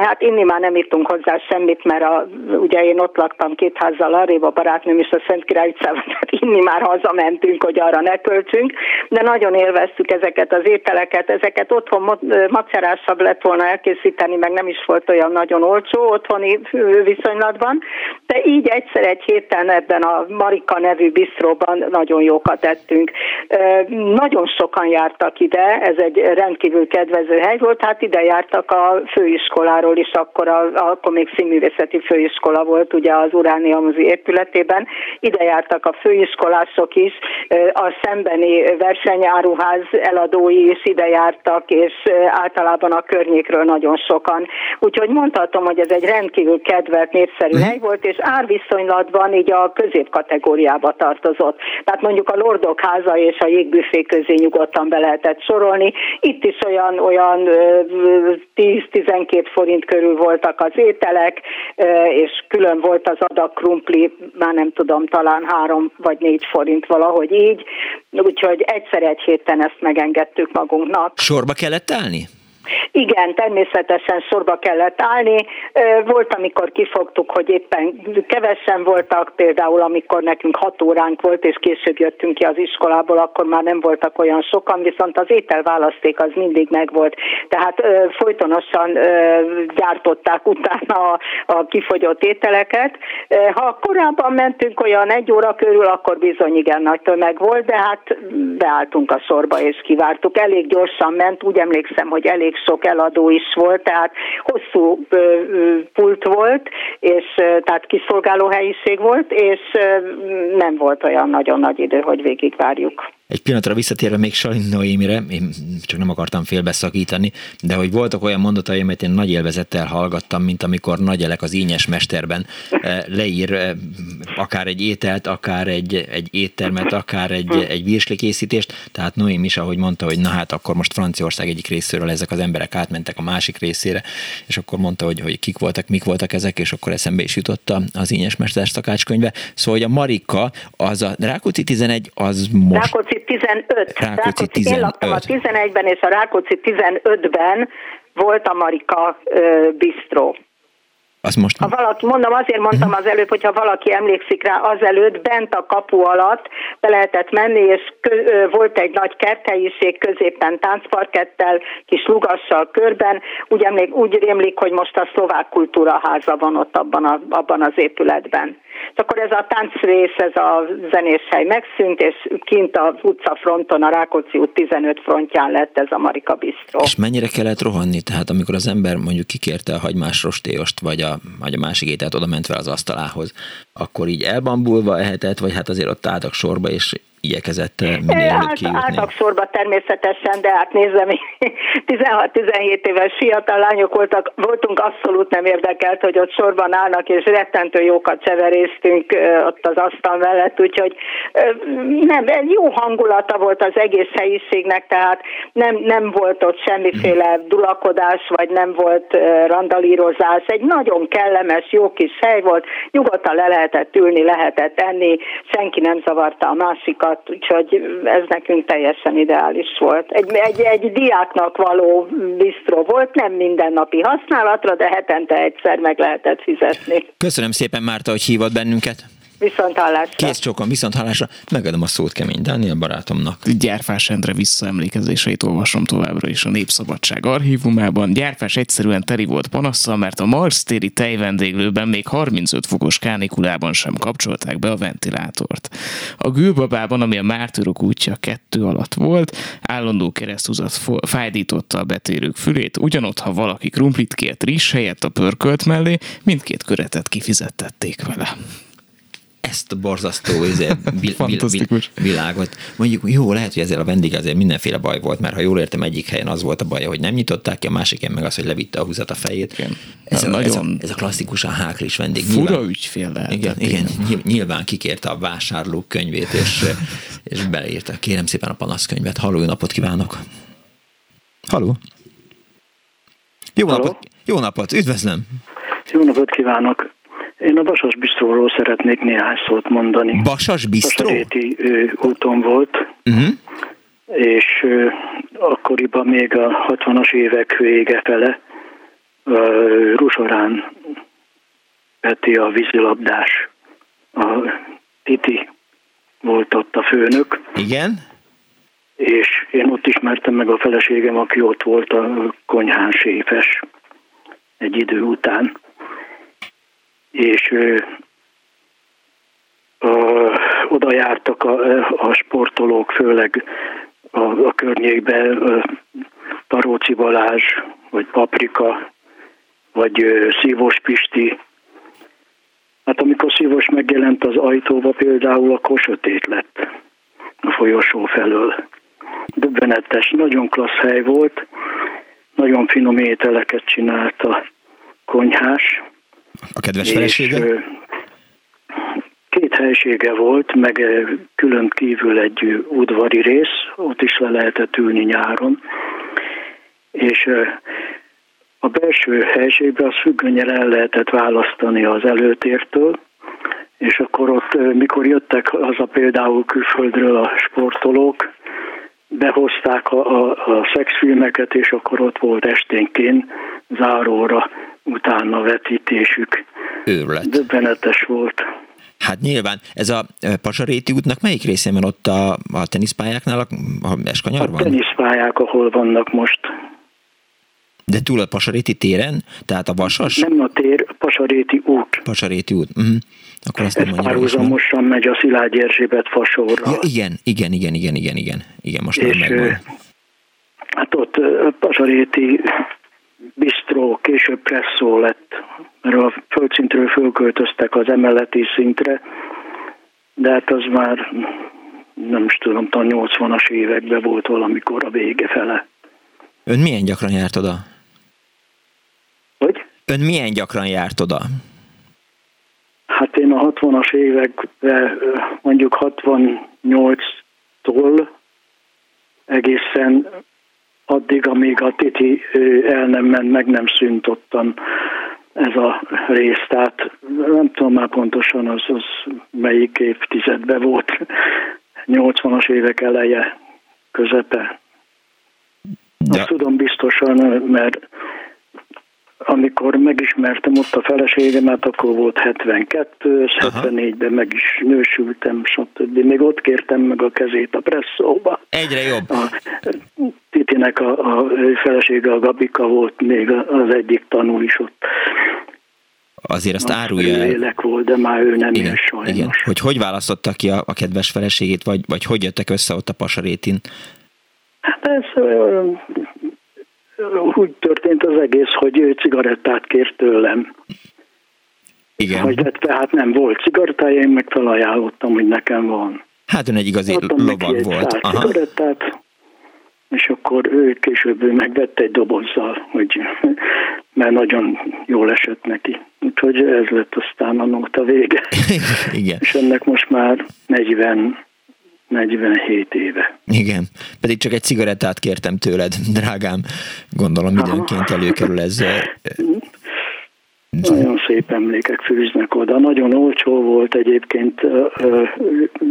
Hát inni már nem ittunk hozzá semmit, mert a, ugye én ott laktam két házzal arrébb a barátnőm is a Szent Király utcában, tehát inni már hazamentünk, hogy arra ne költsünk, de nagyon élveztük ezeket az ételeket, ezeket otthon macerásabb lett volna elkészíteni, meg nem is volt olyan nagyon olcsó otthoni viszonylatban, de így egyszer egy héten ebben a Marika nevű bisztróban nagyon jókat ettünk. Nagyon sokan jártak ide, ez egy rendkívül kedvező hely volt, hát ide jártak a főiskoláról is, akkor, a, akkor még színművészeti főiskola volt ugye az Uránia Múzi épületében, ide jártak a főiskolások is, a szembeni versenyáruház eladói is ide jártak, és általában a környékről nagyon sokan. Úgyhogy mondhatom, hogy ez egy rendkívül kedvelt, népszerű uh-huh. hely volt, és árviszonylatban így a középkategóriába tartozott. Tehát mondjuk a Lordok háza és a jégbüfé közé nyugodtan be lehetett sorolni. Itt is olyan, olyan 10-12 forint körül voltak az ételek, és külön volt az adag krumpli, már nem tudom, talán 3 vagy 4 forint valahogy így. Úgyhogy egyszer egy héten ezt megengedtük magunknak. Sorba kellett állni? Igen, természetesen sorba kellett állni. Volt, amikor kifogtuk, hogy éppen kevesen voltak, például amikor nekünk hat óránk volt, és később jöttünk ki az iskolából, akkor már nem voltak olyan sokan, viszont az ételválaszték az mindig megvolt. Tehát folytonosan gyártották utána a, kifogyott ételeket. Ha korábban mentünk olyan egy óra körül, akkor bizony igen nagy tömeg volt, de hát beálltunk a sorba és kivártuk. Elég gyorsan ment, úgy emlékszem, hogy elég sok eladó is volt, tehát hosszú pult volt, és tehát kiszolgáló helyiség volt, és nem volt olyan nagyon nagy idő, hogy végigvárjuk. Egy pillanatra visszatérve még Salin Noémire, én csak nem akartam félbeszakítani, de hogy voltak olyan mondatai, amit én nagy élvezettel hallgattam, mint amikor Nagy Elek az Ínyes Mesterben eh, leír eh, akár egy ételt, akár egy, egy éttermet, akár egy, egy virslikészítést. Tehát Noém is, ahogy mondta, hogy na hát akkor most Franciaország egyik részéről ezek az emberek átmentek a másik részére, és akkor mondta, hogy, hogy kik voltak, mik voltak ezek, és akkor eszembe is jutott az Ínyes Mester szakácskönyve. Szóval, hogy a Marika, az a Rákóczi 11, az most... Rákóczi 15. Rákóczi, Rákóczi 15. Én laktam a 11-ben, és a Rákóczi 15-ben volt a Marika uh, bistró. Az most... Ha valaki, mondom, azért mondtam az előbb, hogyha valaki emlékszik rá, azelőtt bent a kapu alatt be lehetett menni, és kö, volt egy nagy kerthelyiség középen táncparkettel, kis lugassal körben. Úgy, emlék, úgy rémlik, hogy most a szlovák kultúraháza van ott abban, a, abban az épületben. És akkor ez a táncrész, ez a zenéshely megszűnt, és kint az utcafronton, a Rákóczi út 15 frontján lett ez a Marika Bistro. És mennyire kellett rohanni? Tehát amikor az ember mondjuk kikérte a hagymás rostéost, vagy a, vagy a másik ételt oda ment fel az asztalához, akkor így elbambulva ehetett, vagy hát azért ott álltak sorba, és igyekezett eh, minél előbb kijutni? Álltak sorba természetesen, de hát nézem, 16-17 éves fiatal lányok voltak, voltunk abszolút nem érdekelt, hogy ott sorban állnak, és rettentő jókat cseveréztünk ott az asztal mellett, úgyhogy nem, jó hangulata volt az egész helyiségnek, tehát nem, nem volt ott semmiféle dulakodás, vagy nem volt randalírozás. Egy nagyon kellemes, jó kis hely volt, nyugodtan le lehetett ülni, lehetett enni, senki nem zavarta a másikat, sokat, úgyhogy ez nekünk teljesen ideális volt. Egy, egy, egy diáknak való bistró volt, nem mindennapi használatra, de hetente egyszer meg lehetett fizetni. Köszönöm szépen Márta, hogy hívott bennünket. Viszont hallásra. Kész csókon, viszont hallásra. Megadom a szót kemény Dániel barátomnak. Gyárfás Endre visszaemlékezéseit olvasom továbbra is a Népszabadság archívumában. Gyárfás egyszerűen teri volt panasszal, mert a Mars téri tejvendéglőben még 35 fokos kánikulában sem kapcsolták be a ventilátort. A gülbabában, ami a mártírok útja kettő alatt volt, állandó keresztúzat fájdította a betérők fülét, ugyanott, ha valaki krumplit kért rizs helyett a pörkölt mellé, mindkét köretet kifizettették vele ezt a borzasztó izé, bil, bil, bil, világot. Mondjuk jó, lehet, hogy ezzel a vendég azért mindenféle baj volt, mert ha jól értem, egyik helyen az volt a baj, hogy nem nyitották ki, a másik helyen meg az, hogy levitte a húzat a fejét. Igen. Ez, a, nagyon ez, a, ez a klasszikusan háklis vendég. Fura nyilván, ügyfél lehet. Igen, igen, nyilván kikérte a vásárló könyvét, és, és beleírta. Kérem szépen a panaszkönyvet. Halló, napot kívánok! Halló! Jó Halló? napot! Jó napot! Üdvözlöm! Jó napot kívánok! Én a Basas Bistróról szeretnék néhány szót mondani. Basas Bistró? Basaréti úton volt, uh-huh. és ö, akkoriban még a 60-as évek vége fele Rusorán Peti a vízilabdás a Titi volt ott a főnök. Igen. És én ott ismertem meg a feleségem, aki ott volt a konyhán séfes egy idő után. És oda jártak a, a sportolók, főleg a, a környékben Taróci Balázs, vagy Paprika, vagy Szívós Pisti. Hát amikor Szívós megjelent az ajtóba például, akkor sötét lett a folyosó felől. Döbbenetes, nagyon klassz hely volt, nagyon finom ételeket csinált a konyhás. A kedves felesége? Két helysége volt, meg külön kívül egy udvari rész, ott is le lehetett ülni nyáron, és a belső helységben az függönyel el lehetett választani az előtértől, és akkor ott, mikor jöttek haza például külföldről a sportolók, behozták a, a, a szexfilmeket, és akkor ott volt esténként záróra utána vetítésük. Őrület. Döbbenetes volt. Hát nyilván, ez a Pasaréti útnak melyik részén van ott a, a teniszpályáknál, a, a Eskanyar van? A teniszpályák, ahol vannak most. De túl a Pasaréti téren? Tehát a Vasas? Nem a tér, Pasaréti út. Pasaréti út. Uh-huh. Akkor azt Ez nem párhuzamosan megy a Szilágy Erzsébet fasorra. Ja, igen, igen, igen, igen, igen, igen, igen, most És, már megvan. Hát ott a Pasaréti bistró, később presszó lett, mert a földszintről fölköltöztek az emeleti szintre, de hát az már nem is tudom, talán 80-as években volt valamikor a vége fele. Ön milyen gyakran járt oda? Hogy? Ön milyen gyakran járt oda? Hát én a 60-as években, mondjuk 68-tól egészen addig, amíg a Titi el nem ment, meg nem szűnt ottan ez a rész. Tehát nem tudom már pontosan az, az melyik évtizedben volt. 80-as évek eleje, közepe. De... Azt tudom biztosan, mert amikor megismertem ott a feleségemet, akkor volt 72, 74-ben meg is nősültem, stb. Még ott kértem meg a kezét a presszóba. Egyre jobb. A Titinek a, a felesége, a Gabika volt még az egyik tanú is ott. Azért azt árulja el. Lélek volt, de már ő nem igen, sajnos. Igen. Hogy hogy választotta ki a, a kedves feleségét, vagy, vagy hogy jöttek össze ott a Pasarétin? Hát ez úgy történt az egész, hogy ő cigarettát kért tőlem. Igen. Hogy lett, tehát nem volt cigarettája, én meg felajánlottam, hogy nekem van. Hát ön egy igazi Adtam lovag volt. Aha. cigarettát, és akkor ő később ő megvette egy dobozzal, hogy, mert nagyon jól esett neki. Úgyhogy ez lett aztán a nóta vége. Igen. És ennek most már 40 47 éve. Igen, pedig csak egy cigarettát kértem tőled, drágám. Gondolom időnként előkerül ez. Nagyon szép emlékek fűznek oda. Nagyon olcsó volt egyébként,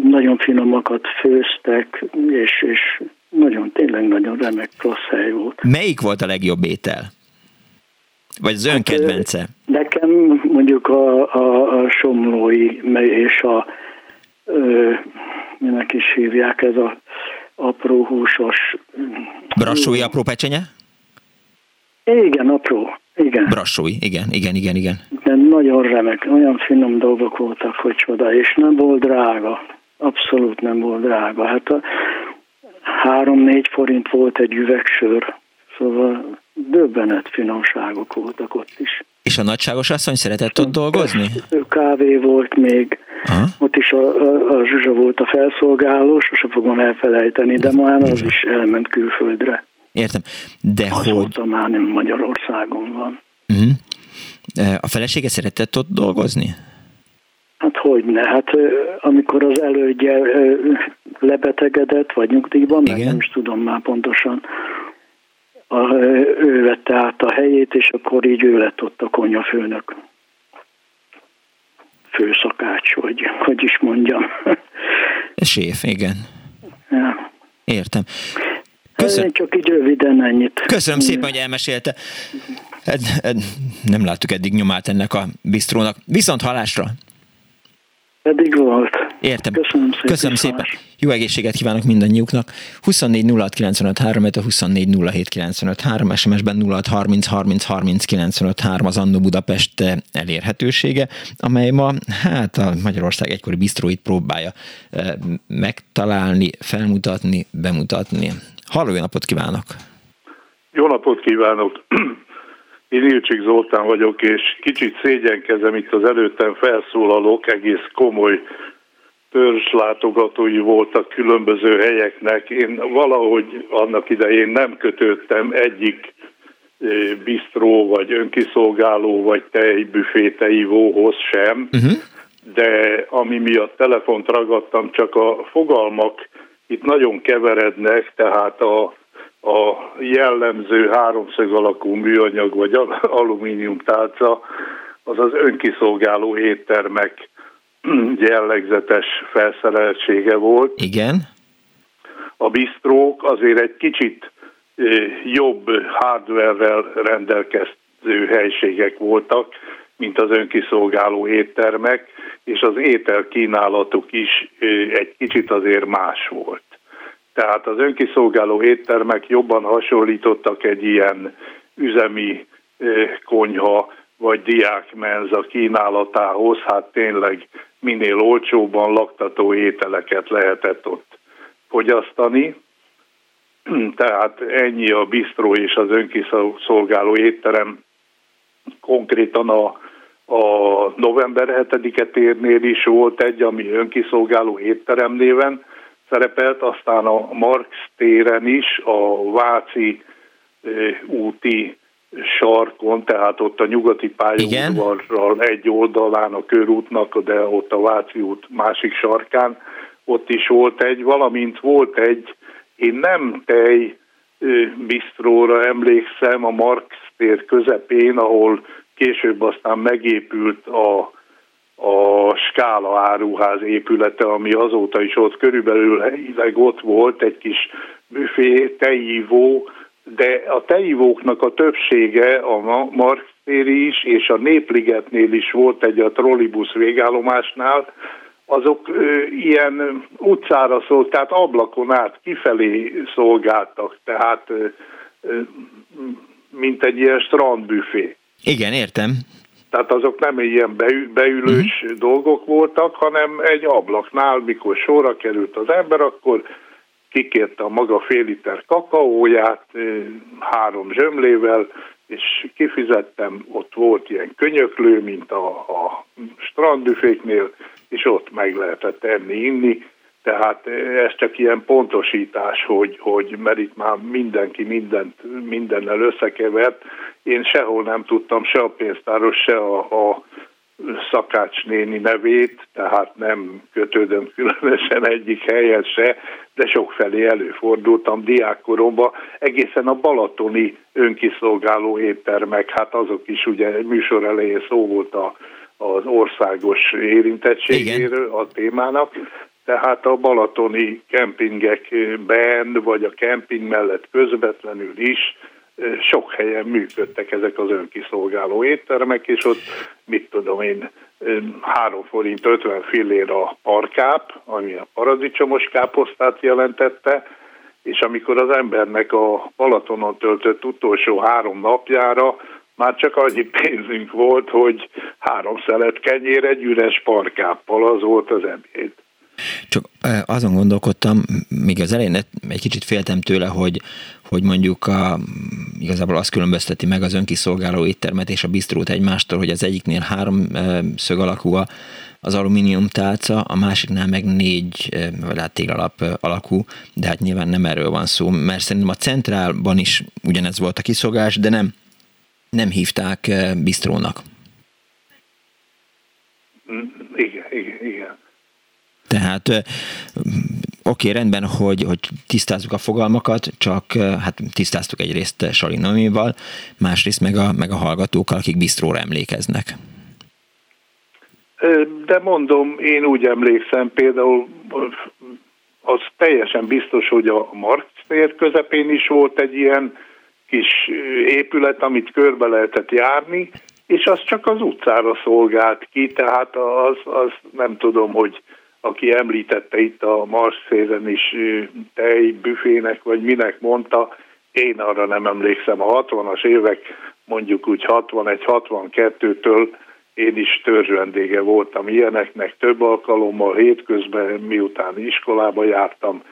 nagyon finomakat főztek, és, és nagyon, tényleg nagyon remek klassz hely volt. Melyik volt a legjobb étel? Vagy az ön hát, kedvence? Nekem mondjuk a, a, a somlói és a minek is hívják, ez a apró húsos... Brassói apró pecsenye? Igen, apró. Igen. Brassói, igen, igen, igen, igen. De nagyon remek, olyan finom dolgok voltak, hogy csoda, és nem volt drága. Abszolút nem volt drága. Hát a három-négy forint volt egy üvegsör, szóval döbbenet finomságok voltak ott is. És a nagyságos asszony szeretett ott dolgozni? Kávé volt még, Aha. ott is a, a, a Zsuzsa volt a felszolgáló, sose fogom elfelejteni, de már az is elment külföldre. Értem, de az hogy... már nem Magyarországon van. Uh-huh. A felesége szeretett ott dolgozni? Hát hogy ne, hát amikor az elődje lebetegedett, vagy nyugdíjban, meg nem is tudom már pontosan, a, ő vette át a helyét, és akkor így ő lett ott a konyafőnök. Főszakács, vagy hogy is mondjam. Séf, igen. Ja. Értem. Köszön... Csak így röviden ennyit. Köszönöm szépen, hogy elmesélte. Ed, ed, nem láttuk eddig nyomát ennek a bistrónak. Viszont halásra! Eddig volt. Értem. Köszönöm szépen. Köszönöm szépen. Jó egészséget kívánok mindannyiuknak. 24 06 953, a 24 07 953, SMS-ben 06 30 30 30 953 az Annó Budapest elérhetősége, amely ma hát a Magyarország egykori bistróit próbálja eh, megtalálni, felmutatni, bemutatni. Halló, jó napot kívánok! Jó napot kívánok! Én Ilcsik Zoltán vagyok, és kicsit szégyenkezem itt az előttem felszólalók, egész komoly törzslátogatói voltak különböző helyeknek. Én valahogy annak idején nem kötődtem egyik bistró, vagy önkiszolgáló, vagy tejbüfé, tejivóhoz sem, uh-huh. de ami miatt telefont ragadtam, csak a fogalmak itt nagyon keverednek, tehát a, a jellemző háromszög alakú műanyag vagy alumínium tálca, az az önkiszolgáló éttermek jellegzetes felszereltsége volt. Igen. A bistrók azért egy kicsit jobb hardware-rel rendelkező helységek voltak, mint az önkiszolgáló éttermek, és az étel kínálatuk is egy kicsit azért más volt. Tehát az önkiszolgáló éttermek jobban hasonlítottak egy ilyen üzemi konyha vagy diákmenza kínálatához, hát tényleg minél olcsóbban laktató ételeket lehetett ott fogyasztani. Tehát ennyi a bistró és az önkiszolgáló étterem konkrétan a, a november 7-e térnél is volt egy, ami önkiszolgáló étterem néven szerepelt, aztán a Marx téren is, a Váci úti sarkon, tehát ott a nyugati pályaudvarral egy oldalán a körútnak, de ott a Váci út másik sarkán, ott is volt egy, valamint volt egy, én nem tej bistróra emlékszem a Marx tér közepén, ahol később aztán megépült a, a Skála áruház épülete, ami azóta is ott körülbelül ott volt egy kis büfé, tejívó, de a tejivóknak a többsége a Marx téri is, és a Népligetnél is volt egy a trollibusz végállomásnál, azok ö, ilyen utcára szólt, tehát ablakon át kifelé szolgáltak, tehát ö, ö, mint egy ilyen strandbüfé. Igen, értem. Tehát azok nem ilyen beülős uh-huh. dolgok voltak, hanem egy ablaknál, mikor sorra került az ember, akkor kikérte a maga fél liter kakaóját három zsömlével, és kifizettem, ott volt ilyen könyöklő, mint a, a strandbüféknél, és ott meg lehetett enni, inni, tehát ez csak ilyen pontosítás, hogy, hogy mert itt már mindenki mindent, mindennel összekevert. Én sehol nem tudtam se a pénztáros, se a, a Szakács néni nevét, tehát nem kötődöm különösen egyik helyen se, de sokfelé előfordultam diákkoromban, egészen a balatoni önkiszolgáló éttermek, hát azok is ugye műsor elején szó volt a, az országos érintettségéről a témának, tehát a balatoni kempingekben, vagy a kemping mellett közvetlenül is sok helyen működtek ezek az önkiszolgáló éttermek, és ott, mit tudom én, 3 forint 50 fillér a parkáp, ami a paradicsomos káposztát jelentette, és amikor az embernek a Balatonon töltött utolsó három napjára már csak annyi pénzünk volt, hogy három szelet kenyér egy üres parkáppal, az volt az ebéd. Csak azon gondolkodtam, még az elején egy kicsit féltem tőle, hogy, hogy mondjuk a, igazából azt különbözteti meg az önkiszolgáló éttermet és a bistrót egymástól, hogy az egyiknél három szög alakú a, az alumínium tálca, a másiknál meg négy, vagy hát téglalap alakú, de hát nyilván nem erről van szó, mert szerintem a centrálban is ugyanez volt a kiszolgálás, de nem, nem hívták bistrónak. Tehát oké, okay, rendben, hogy, hogy tisztázzuk a fogalmakat, csak hát tisztáztuk egyrészt Salinomival, másrészt meg a, meg a hallgatókkal, akik bistróra emlékeznek. De mondom, én úgy emlékszem, például az teljesen biztos, hogy a Marx tér közepén is volt egy ilyen kis épület, amit körbe lehetett járni, és az csak az utcára szolgált ki, tehát az, az nem tudom, hogy aki említette itt a Mars szélen is tejbüfének, vagy minek mondta, én arra nem emlékszem. A 60-as évek, mondjuk úgy 61-62-től én is törzsvendége voltam ilyeneknek több alkalommal, hétközben, miután iskolába jártam,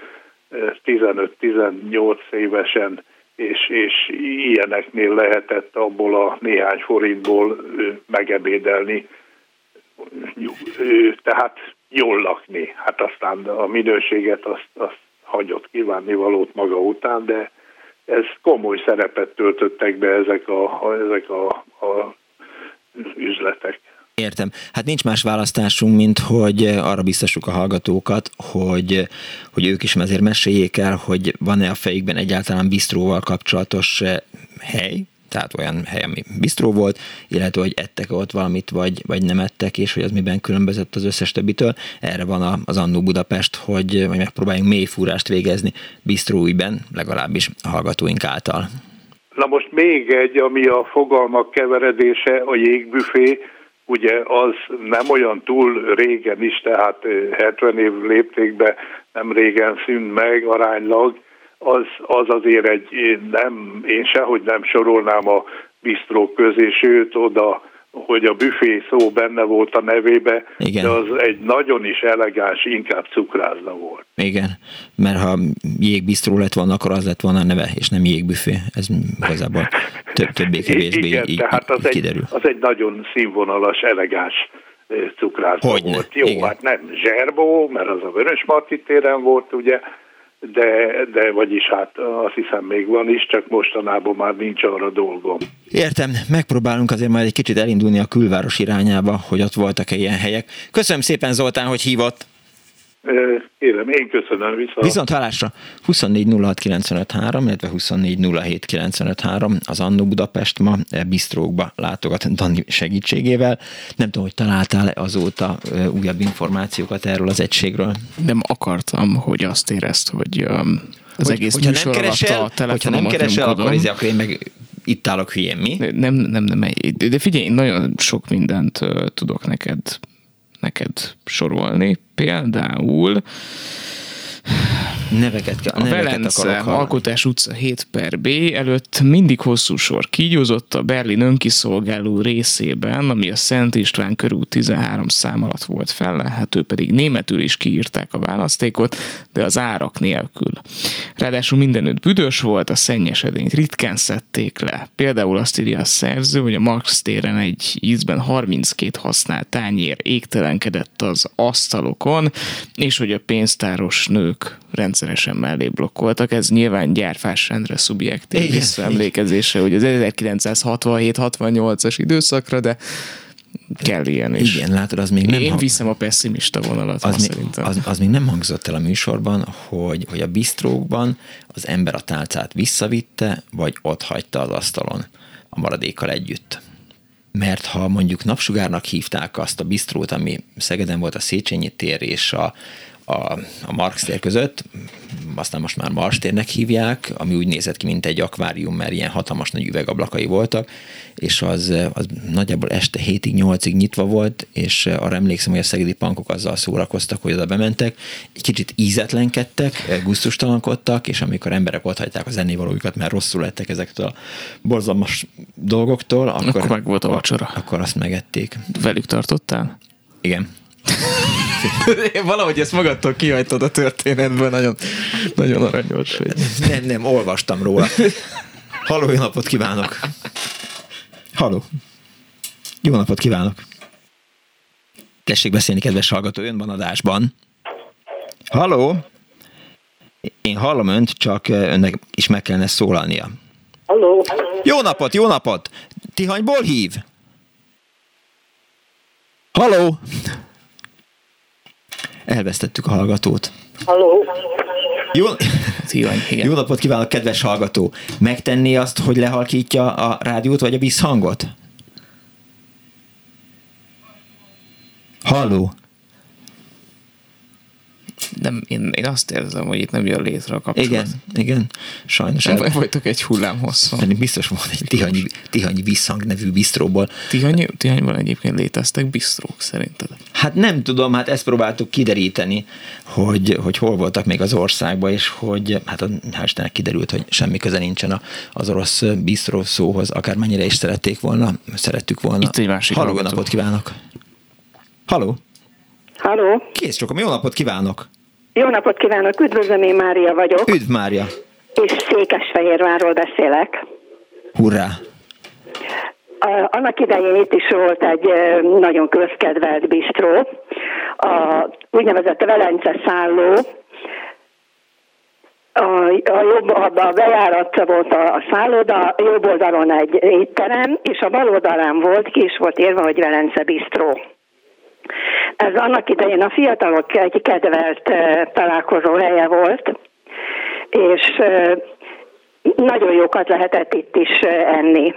15-18 évesen, és, és ilyeneknél lehetett abból a néhány forintból megebédelni, tehát jól lakni. Hát aztán a minőséget azt, azt hagyott kívánni valót maga után, de ez komoly szerepet töltöttek be ezek a, ezek a, a üzletek. Értem. Hát nincs más választásunk, mint hogy arra biztosuk a hallgatókat, hogy, hogy ők is azért meséljék el, hogy van-e a fejükben egyáltalán bistróval kapcsolatos eh, hely, tehát olyan hely, ami bistró volt, illetve hogy ettek ott valamit, vagy, vagy nem ettek, és hogy az miben különbözött az összes többitől. Erre van az Annó Budapest, hogy, hogy megpróbáljunk mélyfúrást végezni bistróiben, legalábbis a hallgatóink által. Na most még egy, ami a fogalmak keveredése, a jégbüfé, ugye az nem olyan túl régen is, tehát 70 év léptékbe nem régen szűnt meg aránylag, az, az azért egy, nem, én sehogy nem sorolnám a bisztrók közé, sőt oda, hogy a büfé szó benne volt a nevébe, Igen. de az egy nagyon is elegáns, inkább cukrászda volt. Igen, mert ha jégbisztró lett volna, akkor az lett volna a neve, és nem jégbüfé. Ez igazából több, többé-kevésbé Igen, így, tehát az kiderül. Egy, az egy nagyon színvonalas, elegáns cukrászda Hogyne. volt. Jó, Igen. hát nem zserbó, mert az a Vörös Marti téren volt, ugye, de, de vagyis hát azt hiszem még van is, csak mostanában már nincs arra dolgom. Értem, megpróbálunk azért majd egy kicsit elindulni a külváros irányába, hogy ott voltak-e ilyen helyek. Köszönöm szépen Zoltán, hogy hívott. Kérem, én köszönöm vissza. Viszont hálásra 24 illetve 24 az Annó Budapest ma e, bistrókba látogat Dani segítségével. Nem tudom, hogy találtál azóta újabb információkat erről az egységről? Nem akartam, hogy azt érezt, hogy um, az hogy, egész műsor nem keresel, a Hogyha nem keresel, akkor, izé, akkor én meg itt állok hülyén, mi? Nem, nem, nem. De figyelj, én nagyon sok mindent uh, tudok neked neked sorolni. Például Neveket kell, a Velence Alkotás utca 7 per B előtt mindig hosszú sor kígyózott a Berlin önkiszolgáló részében, ami a Szent István körül 13 szám alatt volt fellelhető, pedig németül is kiírták a választékot, de az árak nélkül. Ráadásul mindenütt büdös volt, a szennyesedényt ritkán szedték le. Például azt írja a szerző, hogy a Marx téren egy ízben 32 használt tányér égtelenkedett az asztalokon, és hogy a pénztáros nők rendszeresen mellé blokkoltak. Ez nyilván gyárfás rendre szubjektív visszaemlékezése, hogy az 1967-68-as időszakra, de kell ilyen is. Igen, látod, az még nem... Én hang... viszem a pessimista vonalat, az, még, az, az még nem hangzott el a műsorban, hogy, hogy a bistrókban az ember a tálcát visszavitte, vagy ott hagyta az asztalon a maradékkal együtt. Mert ha mondjuk napsugárnak hívták azt a bistrót, ami Szegeden volt a Széchenyi tér és a, a, a Marx tér között, aztán most már Mars térnek hívják, ami úgy nézett ki, mint egy akvárium, mert ilyen hatalmas nagy üvegablakai voltak, és az, az nagyjából este 7-ig, 8-ig nyitva volt, és arra emlékszem, hogy a szegedi pankok azzal szórakoztak, hogy oda bementek, egy kicsit ízetlenkedtek, guztustalankodtak, és amikor emberek ott hagyták a zenévalójukat, mert rosszul lettek ezektől a borzalmas dolgoktól, akkor, akkor meg volt a vacsora. Akkor azt megették. Velük tartottál? Igen. Valahogy ezt magadtól kihajtod a történetből, nagyon, nagyon aranyos. Hogy... Nem, nem, olvastam róla. Halló, jó napot kívánok! Halló! Jó napot kívánok! Tessék beszélni, kedves hallgató, ön van adásban. Halló! Én hallom önt, csak önnek is meg kellene szólalnia. Halló! Jó napot, jó napot! Tihanyból hív? Halló! Elvesztettük a hallgatót. Halló? Jó, Jó napot kívánok, kedves hallgató! Megtenné azt, hogy lehalkítja a rádiót, vagy a visszhangot? Halló? Nem, én, én azt érzem, hogy itt nem jön létre a kapcsolat. Igen, igen, sajnos. Nem el... vagytok egy hullám hosszú. Biztos volt egy Tihanyi, Tihanyi Visszhang nevű bistróból. Tihanyi, Tihanyban egyébként léteztek bistrók szerinted? Hát nem tudom, hát ezt próbáltuk kideríteni, hogy, hogy hol voltak még az országban, és hogy hát hál' Istennek kiderült, hogy semmi köze nincsen az orosz bistró szóhoz, akármennyire is szerették volna, szerettük volna. Itt egy másik Halló, napot kívánok! Halló! Halló! Kész sokom, jó napot kívánok! Jó napot kívánok, üdvözlöm, én Mária vagyok. Üdv Mária! És Székesfehérvárról beszélek. Hurrá! Annak idején itt is volt egy nagyon közkedvelt bistró, a úgynevezett Velence szálló, a, a, jobb, a bejárat volt a, a szálloda, jobb oldalon egy étterem, és a bal oldalán volt, ki is volt írva, hogy Velence Bistró. Ez annak idején a fiatalok egy kedvelt találkozó helye volt, és nagyon jókat lehetett itt is enni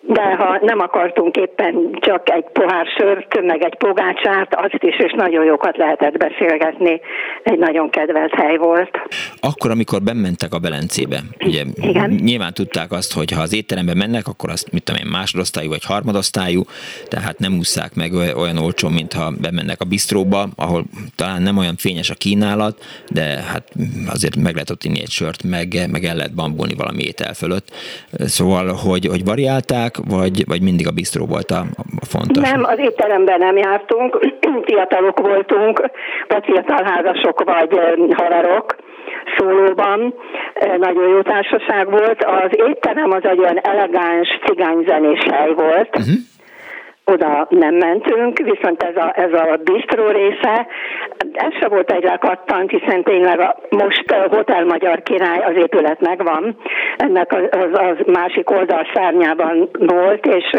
de ha nem akartunk éppen csak egy pohár sört, meg egy pogácsát, azt is, és nagyon jókat lehetett beszélgetni. Egy nagyon kedvelt hely volt. Akkor, amikor bementek a Belencébe, ugye Igen. nyilván tudták azt, hogy ha az étterembe mennek, akkor azt, mit tudom én, másodosztályú vagy harmadosztályú, tehát nem ússzák meg olyan olcsó, mintha bemennek a bistróba, ahol talán nem olyan fényes a kínálat, de hát azért meg lehet ott inni egy sört, meg, meg el lehet bambulni valami étel fölött. Szóval, hogy, hogy variálták, vagy, vagy mindig a bistró volt a, a fontos? Nem, az étteremben nem jártunk, fiatalok voltunk, vagy fiatal házasok, vagy haverok szólóban, nagyon jó társaság volt. Az étterem az egy olyan elegáns cigányzenés hely volt, uh-huh oda nem mentünk, viszont ez a, ez a bistró része, ez se volt egy lekattant, hiszen tényleg a, most a Hotel Magyar Király az épület megvan, ennek az, az, az másik oldal szárnyában volt, és,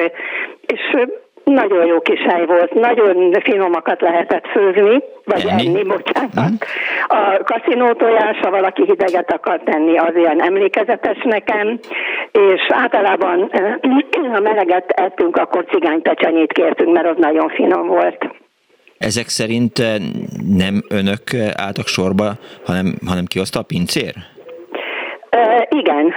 és nagyon jó kis hely volt, nagyon finomakat lehetett főzni, vagy enni, enni bocsánat. Mm. A kaszinó tojás, ha valaki hideget akar tenni, az ilyen emlékezetes nekem, és általában ha meleget ettünk, akkor cigánypecsenyét kértünk, mert az nagyon finom volt. Ezek szerint eh, nem önök álltak sorba, hanem, hanem kihozta a pincér? E, igen,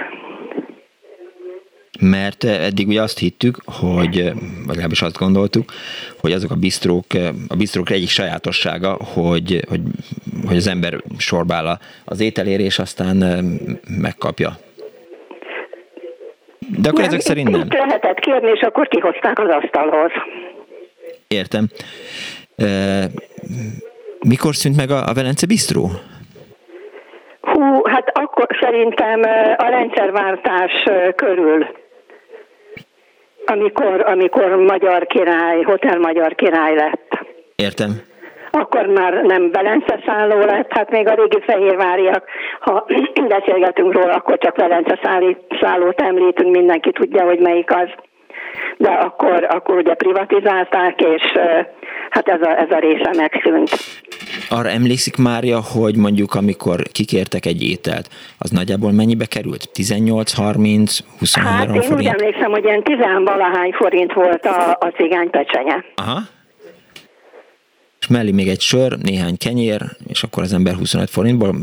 mert eddig ugye azt hittük, hogy, vagy legalábbis azt gondoltuk, hogy azok a bistrók, a bistrók egyik sajátossága, hogy, hogy, hogy az ember sorbál az ételére, és aztán megkapja. De akkor nem, ezek szerint nem. lehetett kérni, és akkor kihozták az asztalhoz. Értem. Mikor szűnt meg a, a Velence Bistró? Hú, hát akkor szerintem a rendszerváltás körül amikor, amikor magyar király, hotel magyar király lett. Értem. Akkor már nem Velence szálló lett, hát még a régi fehérváriak, ha beszélgetünk róla, akkor csak Velence szállót említünk, mindenki tudja, hogy melyik az. De akkor, akkor ugye privatizálták, és hát ez a, ez a része megszűnt. Arra emlékszik Mária, hogy mondjuk amikor kikértek egy ételt, az nagyjából mennyibe került? 18, 30, 23 hát én forint? úgy emlékszem, hogy ilyen 10 valahány forint volt a, a cigány pecsenye. Aha. És mellé még egy sör, néhány kenyér, és akkor az ember 25 forintból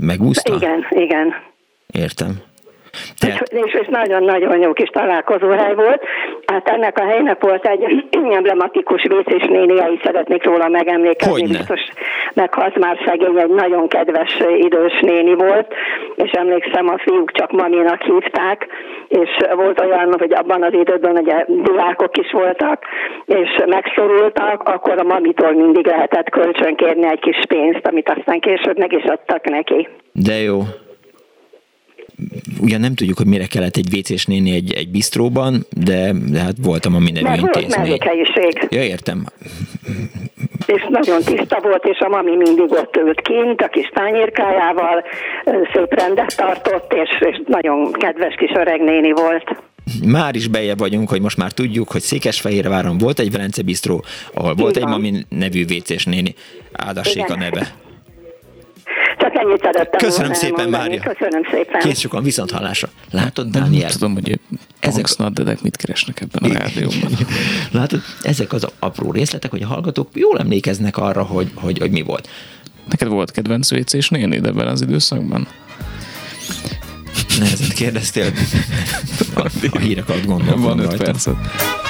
megúszta? Igen, igen. Értem. Tehát... És, és nagyon-nagyon jó kis találkozóhely volt. Hát ennek a helynek volt egy emblematikus vécés nénia, is szeretnék róla megemlékezni. Hogyne. Biztos meghalt már szegény, egy nagyon kedves idős néni volt, és emlékszem, a fiúk csak maminak hívták, és volt olyan, hogy abban az időben ugye diákok is voltak, és megszorultak, akkor a mamitól mindig lehetett kölcsönkérni egy kis pénzt, amit aztán később meg is adtak neki. De jó ugyan nem tudjuk, hogy mire kellett egy WC-s néni egy, egy bistróban, de, de hát voltam a mindenű intézmény. Volt Ja, értem. És nagyon tiszta volt, és a mami mindig ott ült kint, a kis tányérkájával, szép rendet tartott, és, és nagyon kedves kis öreg néni volt. Már is beje vagyunk, hogy most már tudjuk, hogy Székesfehérváron volt egy Velence Bistró, ahol volt Igen. egy mami nevű WC-s néni. Áldassék a neve. Csak ennyit szerettem Köszönöm szépen, Mária. Köszönöm szépen. Kész sokan viszont hallásra. Látod, Dániel? Nem tudom, hogy ezek a mit keresnek ebben a rádióban. Látod, ezek az apró részletek, hogy a hallgatók jól emlékeznek arra, hogy, hogy, hogy mi volt. Neked volt kedvenc WC-s néni ebben az időszakban? Nehezen kérdeztél. A, a hírek alatt gondolom. Van öt percet. bocsánat.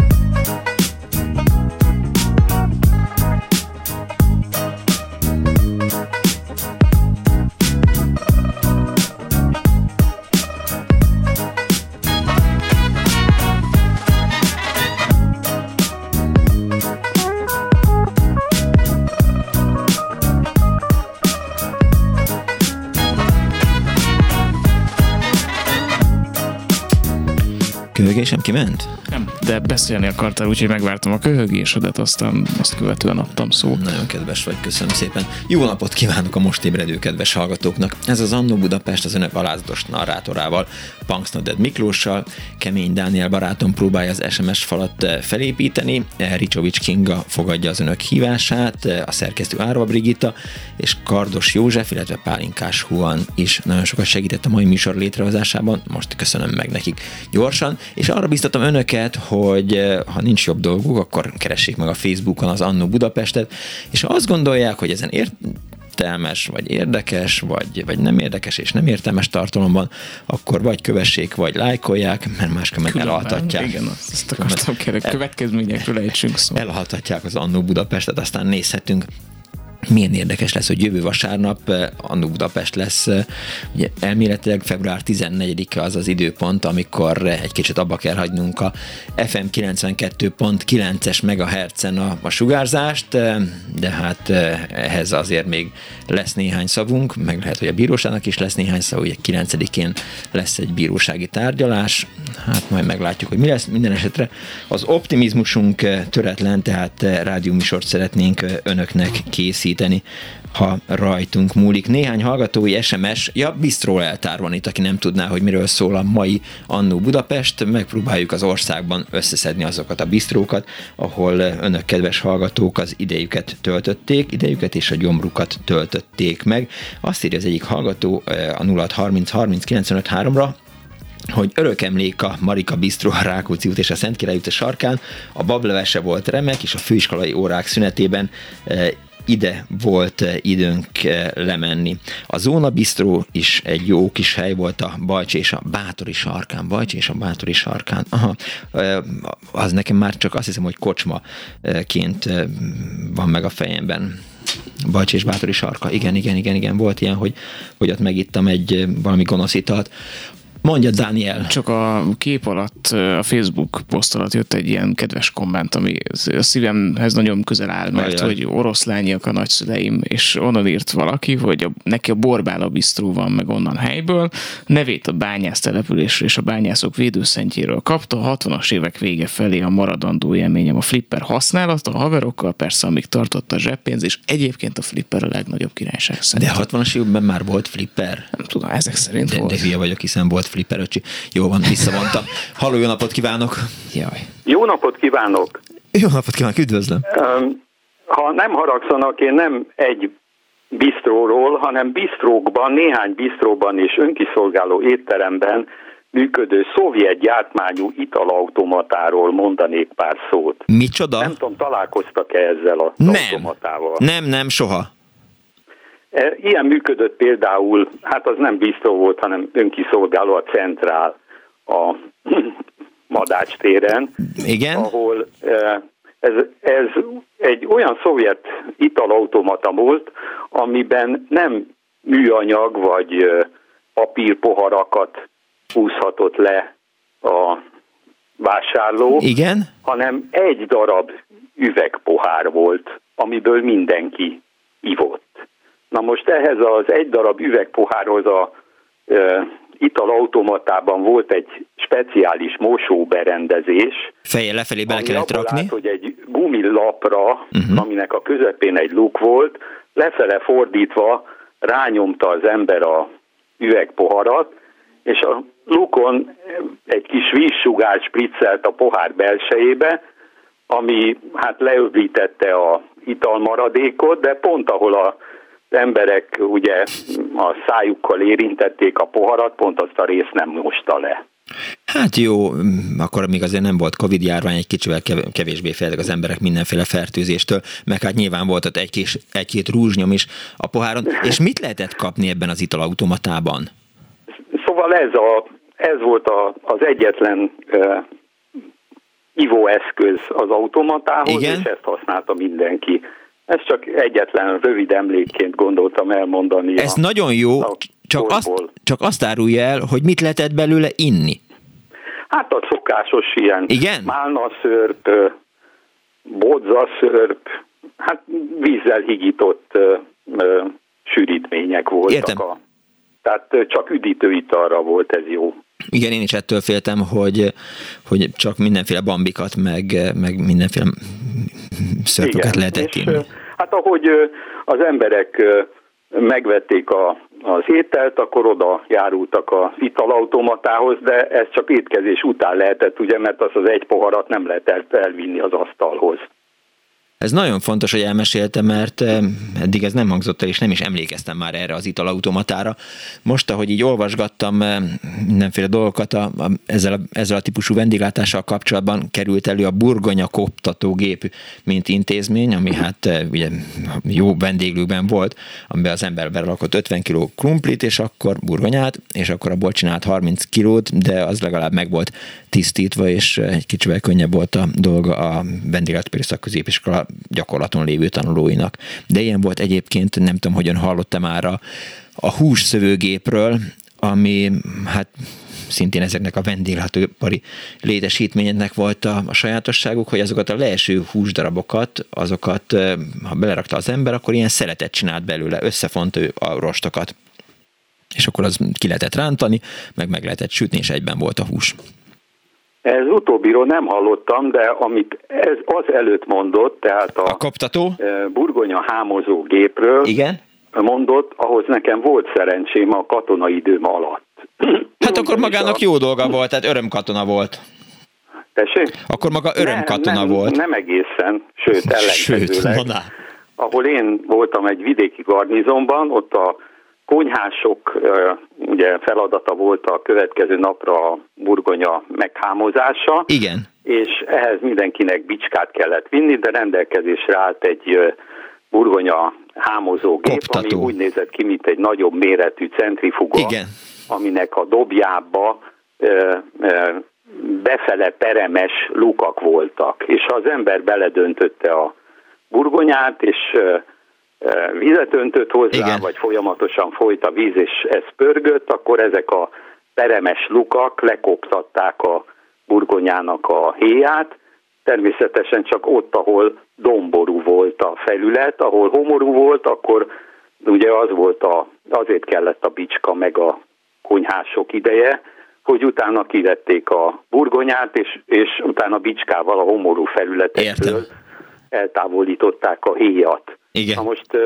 Köhögésem kiment? De beszélni akartál, úgyhogy megvártam a köhögésedet, aztán azt követően adtam szót. Nagyon kedves vagy, köszönöm szépen. Jó napot kívánok a most ébredő kedves hallgatóknak. Ez az Annó Budapest az önök alázatos narrátorával, Punksnoded Miklóssal, Kemény Dániel barátom próbálja az SMS falat eh, felépíteni, eh, Ricsovics Kinga fogadja az önök hívását, eh, a szerkesztő Árva Brigitta, és Kardos József, illetve Pálinkás Huan is nagyon sokat segített a mai műsor létrehozásában, most köszönöm meg nekik gyorsan, és arra biztatom önöket, hogy ha nincs jobb dolguk, akkor keressék meg a Facebookon az Annó Budapestet, és ha azt gondolják, hogy ezen ért, értelmes, vagy érdekes, vagy, vagy nem érdekes és nem értelmes tartalomban, akkor vagy kövessék, vagy lájkolják, mert máskülönben elaltatják. Igen, azt akartam kérek, következményekről ejtsünk szó. Elalhatják az Annó Budapestet, aztán nézhetünk milyen érdekes lesz, hogy jövő vasárnap eh, a Budapest lesz. Eh, ugye elméletileg február 14-e az az időpont, amikor egy kicsit abba kell hagynunk a FM 92.9-es megahertzen a, a sugárzást, eh, de hát ehhez azért még lesz néhány szavunk, meg lehet, hogy a bíróságnak is lesz néhány szav, ugye 9-én lesz egy bírósági tárgyalás, hát majd meglátjuk, hogy mi lesz. Minden esetre az optimizmusunk töretlen, tehát rádióműsort szeretnénk önöknek készíteni készíteni, ha rajtunk múlik. Néhány hallgatói SMS, ja, bistró eltár van itt, aki nem tudná, hogy miről szól a mai Annó Budapest. Megpróbáljuk az országban összeszedni azokat a bistrókat, ahol önök kedves hallgatók az idejüket töltötték, idejüket és a gyomrukat töltötték meg. Azt írja az egyik hallgató eh, a 0630 30 95 3-ra, hogy örök emlék a Marika Bistro a Rákóczi út és a Szentkirály út a sarkán, a bablevese volt remek, és a főiskolai órák szünetében eh, ide volt eh, időnk eh, lemenni. A Zóna Bistro is egy jó kis hely volt a Bajcs és a Bátori sarkán. Bajcs és a Bátori sarkán. Aha, eh, az nekem már csak azt hiszem, hogy kocsmaként van meg a fejemben. Bajcs és Bátori sarka. Igen, igen, igen, igen. Volt ilyen, hogy, hogy ott megittam egy valami gonosz italt. Mondja, Daniel. Csak a kép alatt, a Facebook poszt alatt jött egy ilyen kedves komment, ami a szívemhez nagyon közel áll, mert Ajaj. hogy oroszlányiak a nagyszüleim, és onnan írt valaki, hogy a, neki a Borbála bisztró van meg onnan helyből, nevét a bányász településről és a bányászok védőszentjéről kapta, a 60-as évek vége felé a maradandó élményem a flipper használata, a haverokkal persze, amíg tartott a zseppénz, és egyébként a flipper a legnagyobb királyság szerint. De 60-as években már volt flipper? Nem tudom, ezek szerint de, volt. De hülye vagyok, hiszen volt flipper öcsi. Jó van, visszavontam. Halló, jó napot kívánok! Jaj. Jó napot kívánok! Jó napot kívánok, üdvözlöm! Ha nem haragszanak, én nem egy bistróról, hanem bistrókban, néhány bistróban és önkiszolgáló étteremben működő szovjet gyártmányú italautomatáról mondanék pár szót. Micsoda? Nem tudom, találkoztak-e ezzel az nem. automatával? Nem, nem, soha. Ilyen működött például, hát az nem biztos volt, hanem önkiszolgáló a centrál a Madács téren. Igen. Ahol ez, ez egy olyan szovjet italautomata volt, amiben nem műanyag vagy papírpoharakat húzhatott le a vásárló, Igen? hanem egy darab üvegpohár volt, amiből mindenki ivott. Na most ehhez az egy darab üvegpohárhoz a e, italautomatában volt egy speciális mosóberendezés. Feje lefelé bele kellett rakni. Lát, hogy egy gumilapra, uh-huh. aminek a közepén egy luk volt, lefele fordítva rányomta az ember a üvegpoharat, és a lukon egy kis vízsugár spriccelt a pohár belsejébe, ami hát leöblítette a italmaradékot, de pont ahol a az emberek ugye a szájukkal érintették a poharat, pont azt a részt nem mosta le. Hát jó, akkor még azért nem volt Covid járvány, egy kicsivel kevésbé féltek az emberek mindenféle fertőzéstől, meg hát nyilván volt ott egy-két, egy-két rúzsnyom is a poháron. És mit lehetett kapni ebben az italautomatában? Szóval ez, a, ez volt a, az egyetlen uh, ivóeszköz az automatához, Igen? és ezt használta mindenki. Ez csak egyetlen rövid emlékként gondoltam elmondani. Ez a, nagyon jó, a csak, azt, csak azt árulja el, hogy mit lehetett belőle inni. Hát a szokásos ilyen Igen? málnaszörp, bodzaszörp, hát vízzel higított sűrítmények voltak. Értem. A, tehát csak üdítő italra volt ez jó. Igen, én is ettől féltem, hogy, hogy csak mindenféle bambikat, meg, meg mindenféle szörpöket lehetett inni. Hát ahogy az emberek megvették a, az ételt, akkor oda járultak a italautomatához, de ez csak étkezés után lehetett, ugye, mert az az egy poharat nem lehetett elvinni az asztalhoz. Ez nagyon fontos, hogy elmesélte, mert eddig ez nem hangzott el, és nem is emlékeztem már erre az italautomatára. Most, ahogy így olvasgattam mindenféle dolgokat a, a, ezzel, a, ezzel a típusú vendéglátással kapcsolatban került elő a burgonya koptatógép, mint intézmény, ami hát ugye jó vendéglőben volt, amiben az ember belakott 50 kg krumplit, és akkor burgonyát, és akkor abból csinált 30 kilót, de az legalább meg volt tisztítva, és egy kicsivel könnyebb volt a dolga a vendéglátóipari szakközépiskola gyakorlaton lévő tanulóinak. De ilyen volt egyébként, nem tudom, hogyan hallottam már a, a hússzövőgépről, ami hát szintén ezeknek a vendéglátóipari létesítményeknek volt a, a sajátosságuk, hogy azokat a leeső húsdarabokat, azokat, ha belerakta az ember, akkor ilyen szeretet csinált belőle, összefont ő a rostokat. És akkor az ki lehetett rántani, meg meg lehetett sütni, és egyben volt a hús. Ez utóbbiról nem hallottam, de amit ez az előtt mondott, tehát a, a koptató? E, burgonya hámozó gépről Igen? mondott, ahhoz nekem volt szerencsém a katonai időm alatt. Hát akkor magának jó dolga volt, tehát örömkatona volt. Tessék? Akkor maga örömkatona nem, volt. Nem egészen, sőt ellenkezőleg. Sőt, ahol én voltam egy vidéki garnizonban, ott a konyhások ugye feladata volt a következő napra a burgonya meghámozása. Igen. És ehhez mindenkinek bicskát kellett vinni, de rendelkezésre állt egy burgonya hámozógép, Koptató. ami úgy nézett ki, mint egy nagyobb méretű centrifuga, Igen. aminek a dobjába befele peremes lukak voltak, és az ember beledöntötte a burgonyát, és vizet öntött hozzá, Igen. vagy folyamatosan folyt a víz, és ez pörgött, akkor ezek a peremes lukak lekoptatták a burgonyának a héját, természetesen csak ott, ahol domború volt a felület, ahol homorú volt, akkor ugye az volt a, azért kellett a bicska meg a konyhások ideje, hogy utána kivették a burgonyát, és, és utána bicskával a homorú felületekről eltávolították a héjat. Igen. Na most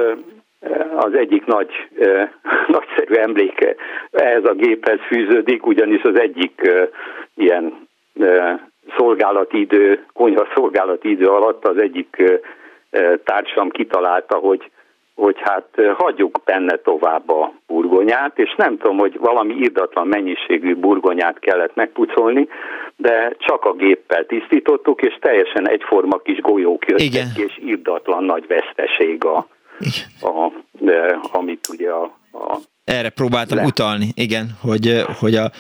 az egyik nagy, nagyszerű emléke ehhez a géphez fűződik, ugyanis az egyik ilyen szolgálati idő, konyha szolgálati idő alatt az egyik társam kitalálta, hogy hogy hát hagyjuk benne tovább a burgonyát, és nem tudom, hogy valami irdatlan mennyiségű burgonyát kellett megpucolni, de csak a géppel tisztítottuk, és teljesen egyforma kis golyók jöttek, Igen. és irdatlan nagy veszteség a, a, a, amit ugye a, a erre próbáltam Le. utalni, igen, hogy, hogy a,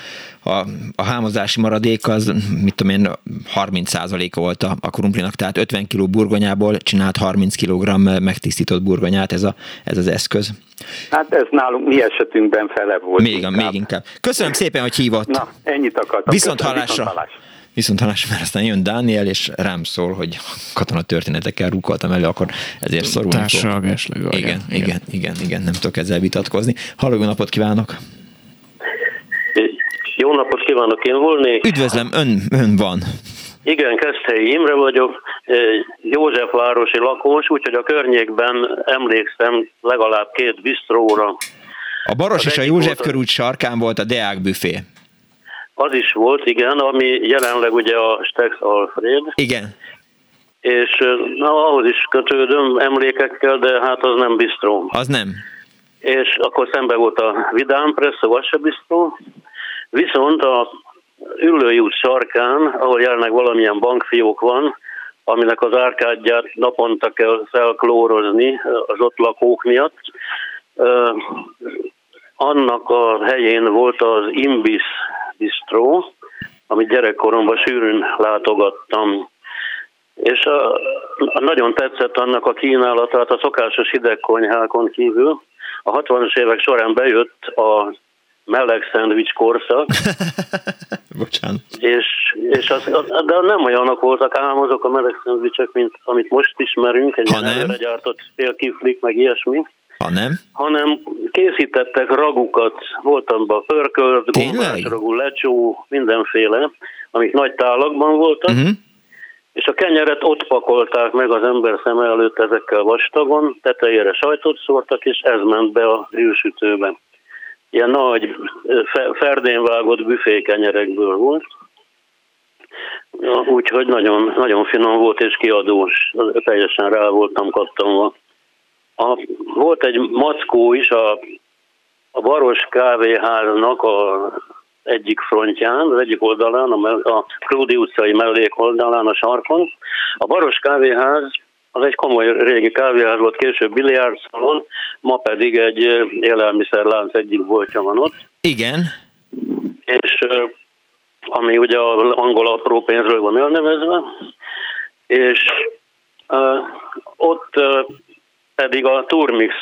a, a hámozási maradék az, mit tudom én, 30%-a volt a, a krumplinak, tehát 50 kg burgonyából csinált 30 kg megtisztított burgonyát ez, a, ez az eszköz. Hát ez nálunk mi esetünkben fele volt. Még, inkább. még inkább. Köszönöm szépen, hogy hívott. Na, ennyit akartam. Viszont hallásra. Viszont hallásra. Viszont halás, mert aztán jön Dániel, és rám szól, hogy katona történetekkel rúkoltam elő, akkor ezért szorulni Társalgás igen, igen, igen, igen, igen, nem tudok ezzel vitatkozni. Halló, jó napot kívánok! Jó napot kívánok, én volnék. Üdvözlöm, ön, ön van. Igen, Keszthelyi Imre vagyok, Józsefvárosi lakós, úgyhogy a környékben emlékszem legalább két bistróra. A Baros és a József körút sarkán volt a Deák büfé. Az is volt, igen, ami jelenleg ugye a Stex Alfred. Igen. És na, ahhoz is kötődöm emlékekkel, de hát az nem bistró. Az nem. És akkor szembe volt a Vidám Press, a Vassa bistró. Viszont a Üllői út sarkán, ahol jelenleg valamilyen bankfiók van, aminek az árkádját naponta kell felklórozni az ott lakók miatt. Annak a helyén volt az Imbis bistró, amit gyerekkoromban sűrűn látogattam. És a, a nagyon tetszett annak a kínálata, hát a szokásos hidegkonyhákon kívül. A 60-as évek során bejött a meleg szendvics korszak. Bocsánat. És, és az, de nem olyanok voltak ám azok a meleg szendvicsek, mint amit most ismerünk, egy nem. gyártott félkiflik, meg ilyesmi. Ha nem? Hanem készítettek ragukat, voltam be pörkölt, gombás ragú, lecsó, mindenféle, amik nagy tálakban voltak, uh-huh. és a kenyeret ott pakolták meg az ember szem előtt ezekkel vastagon, tetejére sajtot szórtak, és ez ment be a hűsütőbe ilyen nagy, ferdén vágott büfékenyerekből volt. Úgyhogy nagyon, nagyon finom volt és kiadós, teljesen rá voltam kattanva. A, volt egy mackó is a, a Baros kávéháznak a egyik frontján, az egyik oldalán, a, a Krúdi utcai mellék oldalán, a sarkon. A Baros kávéház az egy komoly régi kávéház volt, később biliárdszalon, ma pedig egy élelmiszerlánc egyik boltja van ott. Igen. És ami ugye az angol apró pénzről van elnevezve, és uh, ott uh, pedig a Turmix,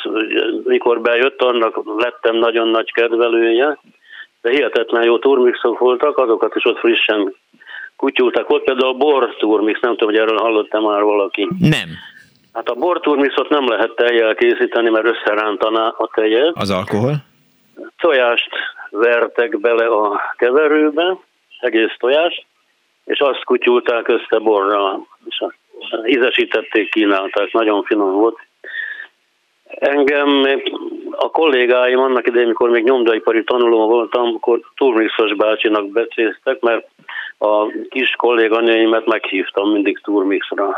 mikor bejött, annak lettem nagyon nagy kedvelője, de hihetetlen jó turmixok voltak, azokat is ott frissen kutyultak. Volt például a bor turmix, nem tudom, hogy erről hallottam már valaki. Nem. Hát a bor turmixot nem lehet tejjel készíteni, mert összerántaná a tejet. Az alkohol? Tojást vertek bele a keverőbe, egész tojást, és azt kutyulták össze borra, és ízesítették, kínálták, nagyon finom volt. Engem a kollégáim annak idején, amikor még nyomdaipari tanuló voltam, akkor Turmixos bácsinak becéztek, mert a kis kolléganőimet meghívtam mindig Turmixra.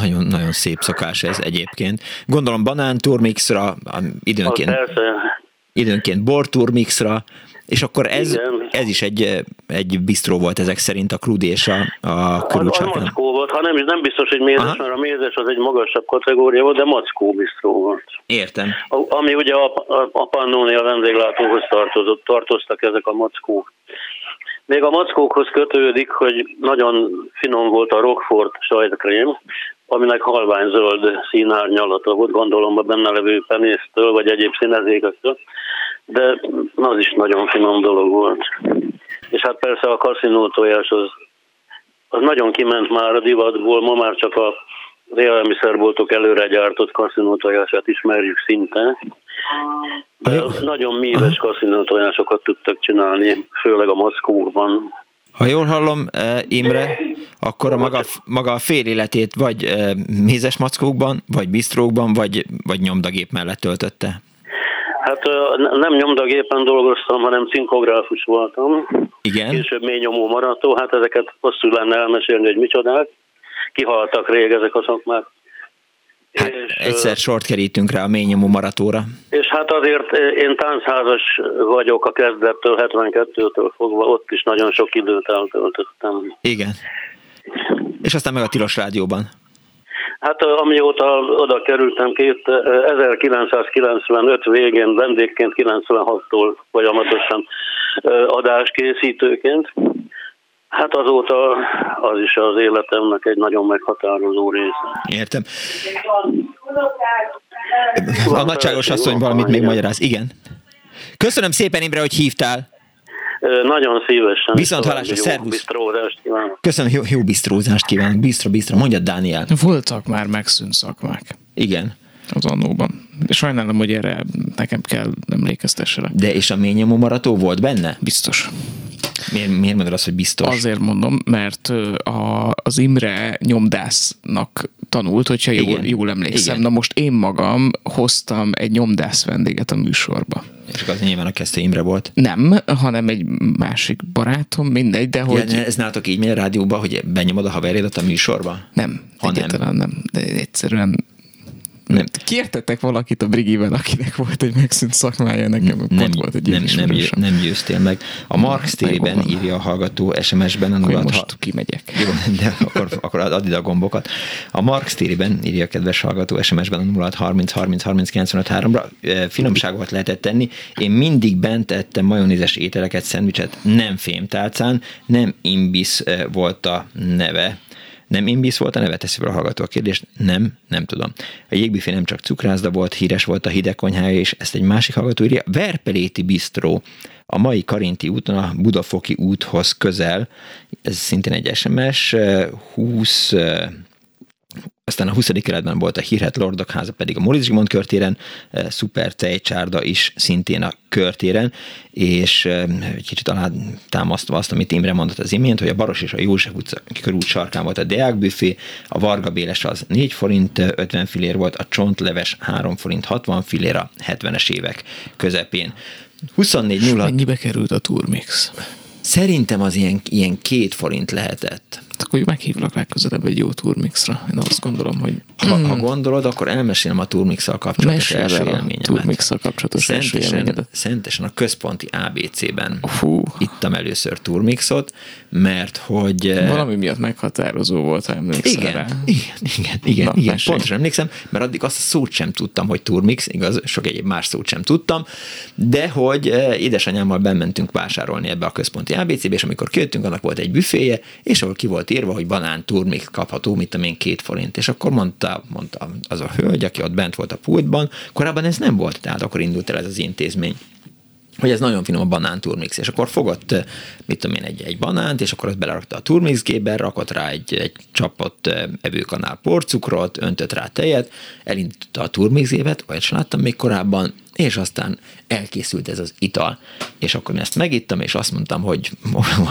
Nagyon, nagyon szép szokás ez egyébként. Gondolom banán turmixra, időnként, időnként bor turmixra, és akkor ez, ez is egy, egy bistró volt ezek szerint a Kludi és a, a körülcsárkán. mackó volt, ha nem, nem biztos, hogy mézes, Aha. mert a mézes az egy magasabb kategória volt, de mackó bistró volt. Értem. A, ami ugye a, a, a Pannonia vendéglátóhoz tartozott, tartoztak ezek a mackók. Még a mackókhoz kötődik, hogy nagyon finom volt a Rockford sajtkrém, aminek halványzöld színárnyalata volt, gondolom a benne levő penésztől, vagy egyéb színezékektől, de az is nagyon finom dolog volt. És hát persze a kaszinó tojás az, az nagyon kiment már a divatból, ma már csak a az élelmiszerboltok előre gyártott kaszinótojását ismerjük szinte. De nagyon míves kaszinótojásokat tudtak csinálni, főleg a Moszkóban. Ha jól hallom, eh, Imre, akkor a maga, maga a fél életét vagy eh, mézes mackókban, vagy bistrókban, vagy, vagy nyomdagép mellett töltötte? Hát nem nyomdagépen dolgoztam, hanem cinkográfus voltam. Igen. Később mély nyomó marató, hát ezeket hosszú lenne elmesélni, hogy micsodák. Kihaltak rég ezek a szakmák. Hát és, egyszer sort kerítünk rá a ményomú maratóra. És hát azért én táncházas vagyok a kezdettől, 72-től fogva, ott is nagyon sok időt eltöltöttem. Igen. És aztán meg a Tilos Rádióban. Hát amióta oda kerültem, két, 1995 végén vendégként, 96-tól folyamatosan adáskészítőként, Hát azóta az is az életemnek egy nagyon meghatározó része. Értem. A nagyságos asszony valamit még magyaráz. Igen. Köszönöm szépen, Imre, hogy hívtál. Nagyon szívesen. Viszont hallásra, szervusz. Köszönöm, jó, jó bistrózást kívánok. Bistra, bistra. Mondjad, Dániel. Voltak már megszűnt szakmák. Igen. Az annóban. Sajnálom, hogy erre nekem kell emlékeztessenek. De és a ményomó marató volt benne? Biztos. Miért, miért mondod azt, hogy biztos? Azért mondom, mert a, az Imre nyomdásznak tanult, hogyha jól, Igen. jól emlékszem. Igen. Na most én magam hoztam egy nyomdász vendéget a műsorba. És az nyilván a kezdő Imre volt? Nem, hanem egy másik barátom, mindegy, de hogy... Ja, ez nálatok így megy a rádióba, hogy benyomod a haverjadat a műsorba? Nem, ha egyáltalán nem. nem. De egyszerűen nem. Kértettek valakit a Brigivel, akinek volt egy megszűnt szakmája, nekem nem, nem, volt egy nem, nem, győ, nem győztél meg. A Mark Stériben írja a hallgató SMS-ben a nullát. Most ha... kimegyek. Jó, de akkor, akkor add ide a gombokat. A Mark Stériben írja a kedves hallgató SMS-ben a 0 30 30 30 95 3-ra. Finomságokat lehetett tenni. Én mindig bent ettem majonézes ételeket, szendvicset, nem fémtálcán, nem imbisz volt a neve nem imbisz volt a neve? Teszi fel a hallgató a kérdést. Nem, nem tudom. A jégbüfé nem csak cukrászda volt, híres volt a hideg konyhája, és ezt egy másik hallgató írja. Verpeléti bistró a mai Karinti úton a Budafoki úthoz közel, ez szintén egy SMS, 20 aztán a 20. keretben volt a hírhet Lordok háza, pedig a Moritz Zsigmond körtéren, eh, Szuper Tejcsárda is szintén a körtéren, és eh, egy kicsit alá támasztva azt, amit Imre mondott az imént, hogy a Baros és a József utca körút sarkán volt a Deák a Varga Béles az 4 forint 50 eh, filér volt, a Csontleves 3 forint 60 filér a 70-es évek közepén. 24 0 Mennyibe került a Turmix? Szerintem az ilyen, ilyen két forint lehetett. Hát akkor meghívlak legközelebb egy jó turmixra. Én azt gondolom, hogy... Ha, ha hmm. gondolod, akkor elmesélem a turmixal kapcsolatos Mesélj első élményemet. turmixal kapcsolatos szentesen, első élményedet. Szentesen a központi ABC-ben Fú. ittam először turmixot, mert hogy... Eh, Valami miatt meghatározó volt, ha emlékszel igen, rá. Igen, igen, igen, Na, igen pontosan emlékszem, mert addig azt a szót sem tudtam, hogy turmix, igaz, sok egyéb más szót sem tudtam, de hogy eh, édesanyámmal bementünk vásárolni ebbe a központi ABC-be, és amikor kijöttünk, annak volt egy büféje, és ahol ki volt írva, hogy banán turmix kapható, mit tudom én, két forint. És akkor mondta, mondta az a hölgy, aki ott bent volt a pultban, korábban ez nem volt, tehát akkor indult el ez az intézmény hogy ez nagyon finom a banán turmix, és akkor fogott, mit tudom én, egy, egy banánt, és akkor azt belerakta a turmixgébe, rakott rá egy, egy csapott evőkanál porcukrot, öntött rá tejet, elindította a turmixgébet, olyat sem láttam még korábban, és aztán elkészült ez az ital. És akkor én ezt megittam, és azt mondtam, hogy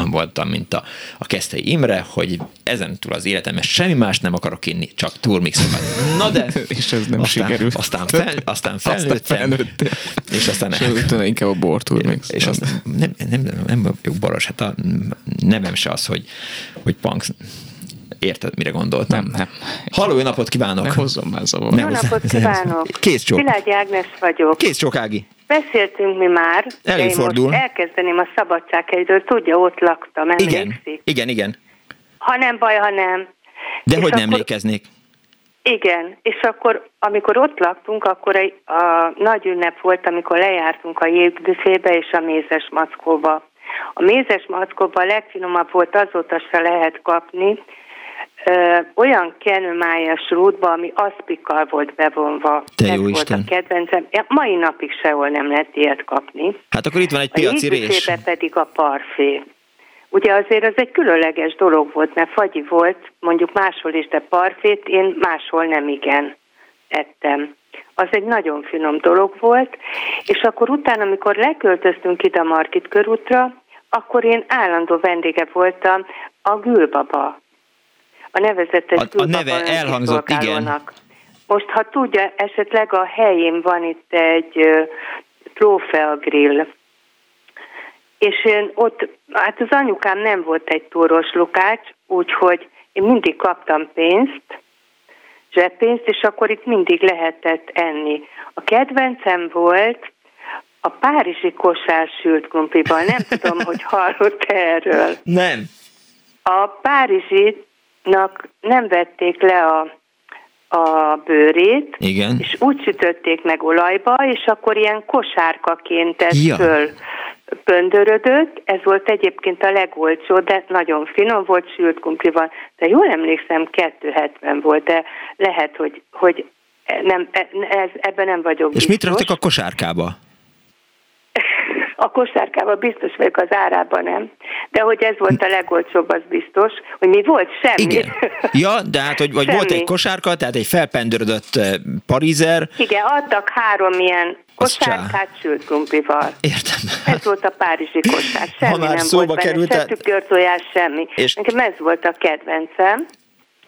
voltam, mint a, a Kesztei Imre, hogy ezen túl az életemben semmi más nem akarok inni, csak turmixokat. Na de... és ez nem aztán, sikerült. Aztán, fel, aztán felnőttem. Aztán és aztán... És inkább a bor turmix. És azt nem, nem, nem, nem vagyok baros, hát a nevem se az, hogy, hogy punk Érted, mire gondoltam? Nem, nem. Halló, jó napot kívánok! Ne hozzon már zavar. Jó napot kívánok! Kész csók. Szilágyi Ágnes vagyok. Kész csók, Ági. Beszéltünk mi már. Előfordul. Én most elkezdeném a szabadsághegyről. Tudja, ott laktam, emlékszik? Igen, igen, igen. Ha nem baj, ha nem. De és hogy nem emlékeznék? Igen, és akkor, amikor ott laktunk, akkor egy, a nagy ünnep volt, amikor lejártunk a jégbüfébe és a mézes mackóba. A mézes mackóba a legfinomabb volt, azóta se lehet kapni, olyan kenőmájas rútba, ami aszpikkal volt bevonva. Te Ez jó volt Isten. a kedvencem. Ja, mai napig sehol nem lehet ilyet kapni. Hát akkor itt van egy piaci rés. Pedig a parfé. Ugye azért az egy különleges dolog volt, mert fagyi volt, mondjuk máshol is, de parfét én máshol nem igen ettem. Az egy nagyon finom dolog volt, és akkor utána, amikor leköltöztünk ide a Markit körútra, akkor én állandó vendége voltam a Gülbaba a nevezetes a, a neve elhangzott, igen. Most, ha tudja, esetleg a helyén van itt egy trófea grill, és én ott, hát az anyukám nem volt egy túros lukács, úgyhogy én mindig kaptam pénzt, zseppénzt, és akkor itt mindig lehetett enni. A kedvencem volt a párizsi kosár sült krumplival. Nem tudom, hogy hallott erről. Nem. A párizsi nak nem vették le a, a bőrét, Igen. és úgy sütötték meg olajba, és akkor ilyen kosárkaként ez ja. föl pöndörödött, ez volt egyébként a legolcsó, de nagyon finom volt, sült kumplival, de jól emlékszem, 270 volt, de lehet, hogy, hogy nem, ez, ebben nem vagyok És biztos. mit raktak a kosárkába? A kosárkában biztos vagyok, az árában nem. De hogy ez volt a legolcsóbb, az biztos, hogy mi volt semmi. Igen. Ja, de hát, hogy vagy volt egy kosárka, tehát egy felpendőrödött parizer. Igen, adtak három ilyen kosárkát sült krumplival. Értem. Ez volt a párizsi kosár. Semmi ha már nem szóba volt került, benne, se tükörtojás, semmi. És... Nekem ez volt a kedvencem,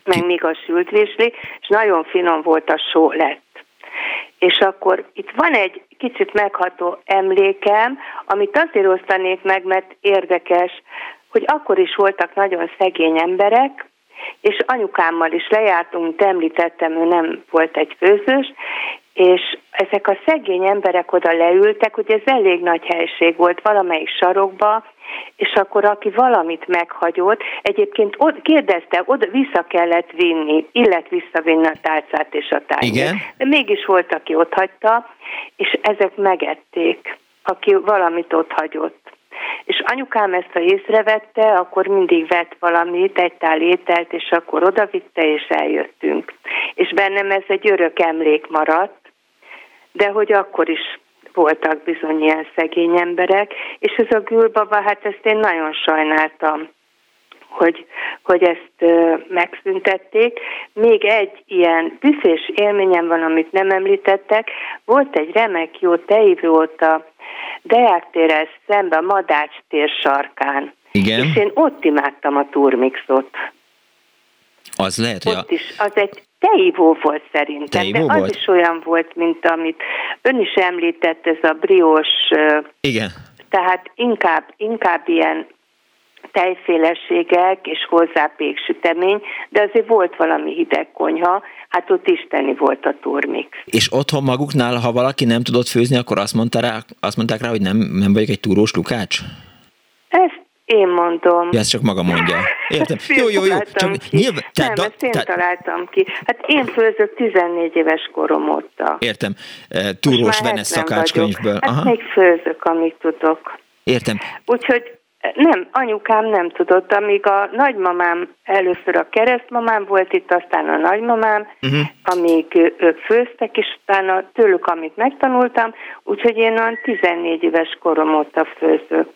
meg még a sült vésli, és nagyon finom volt a só lett. És akkor itt van egy kicsit megható emlékem, amit azért osztanék meg, mert érdekes, hogy akkor is voltak nagyon szegény emberek, és anyukámmal is lejártunk, említettem, ő nem volt egy főzős, és ezek a szegény emberek oda leültek, ugye ez elég nagy helység volt valamelyik sarokba, és akkor aki valamit meghagyott, egyébként ott kérdezte, oda vissza kellett vinni, illet visszavinni a tálcát és a tájét. Igen. De mégis volt, aki ott hagyta, és ezek megették, aki valamit ott hagyott. És anyukám ezt, ha észrevette, akkor mindig vett valamit, egy tál ételt, és akkor odavitte, és eljöttünk. És bennem ez egy örök emlék maradt, de hogy akkor is voltak bizony ilyen szegény emberek, és ez a gülbaba, hát ezt én nagyon sajnáltam, hogy, hogy ezt megszüntették. Még egy ilyen büszés élményem van, amit nem említettek. Volt egy remek jó teivő ott a Deák térrel szembe a Madács tér sarkán. Igen. És én ott imádtam a turmixot. Az lehet, Ott a... is, az egy teivó volt szerintem, Teivó de az volt? is olyan volt, mint amit ön is említett, ez a briós, Igen. tehát inkább, inkább ilyen tejféleségek és hozzá péksütemény, de azért volt valami hideg konyha, hát ott isteni volt a turmix. És otthon maguknál, ha valaki nem tudott főzni, akkor azt, mondta rá, azt mondták rá, hogy nem, nem vagyok egy túrós lukács? Én mondom. Ja, ezt csak maga mondja. Értem. Jó, jó, jó. Csak ki. nyilván, nem, da- ezt én tehát- találtam ki. Hát én főzök 14 éves korom óta. Értem. Eh, Túrós 70 szakácskönyvből. Hát Aha. még főzök, amit tudok. Értem. Úgyhogy nem, anyukám nem tudott, amíg a nagymamám, először a keresztmamám volt itt, aztán a nagymamám, Uh-huh. amíg ők főztek, és utána tőlük, amit megtanultam, úgyhogy én olyan 14 éves korom óta főzök.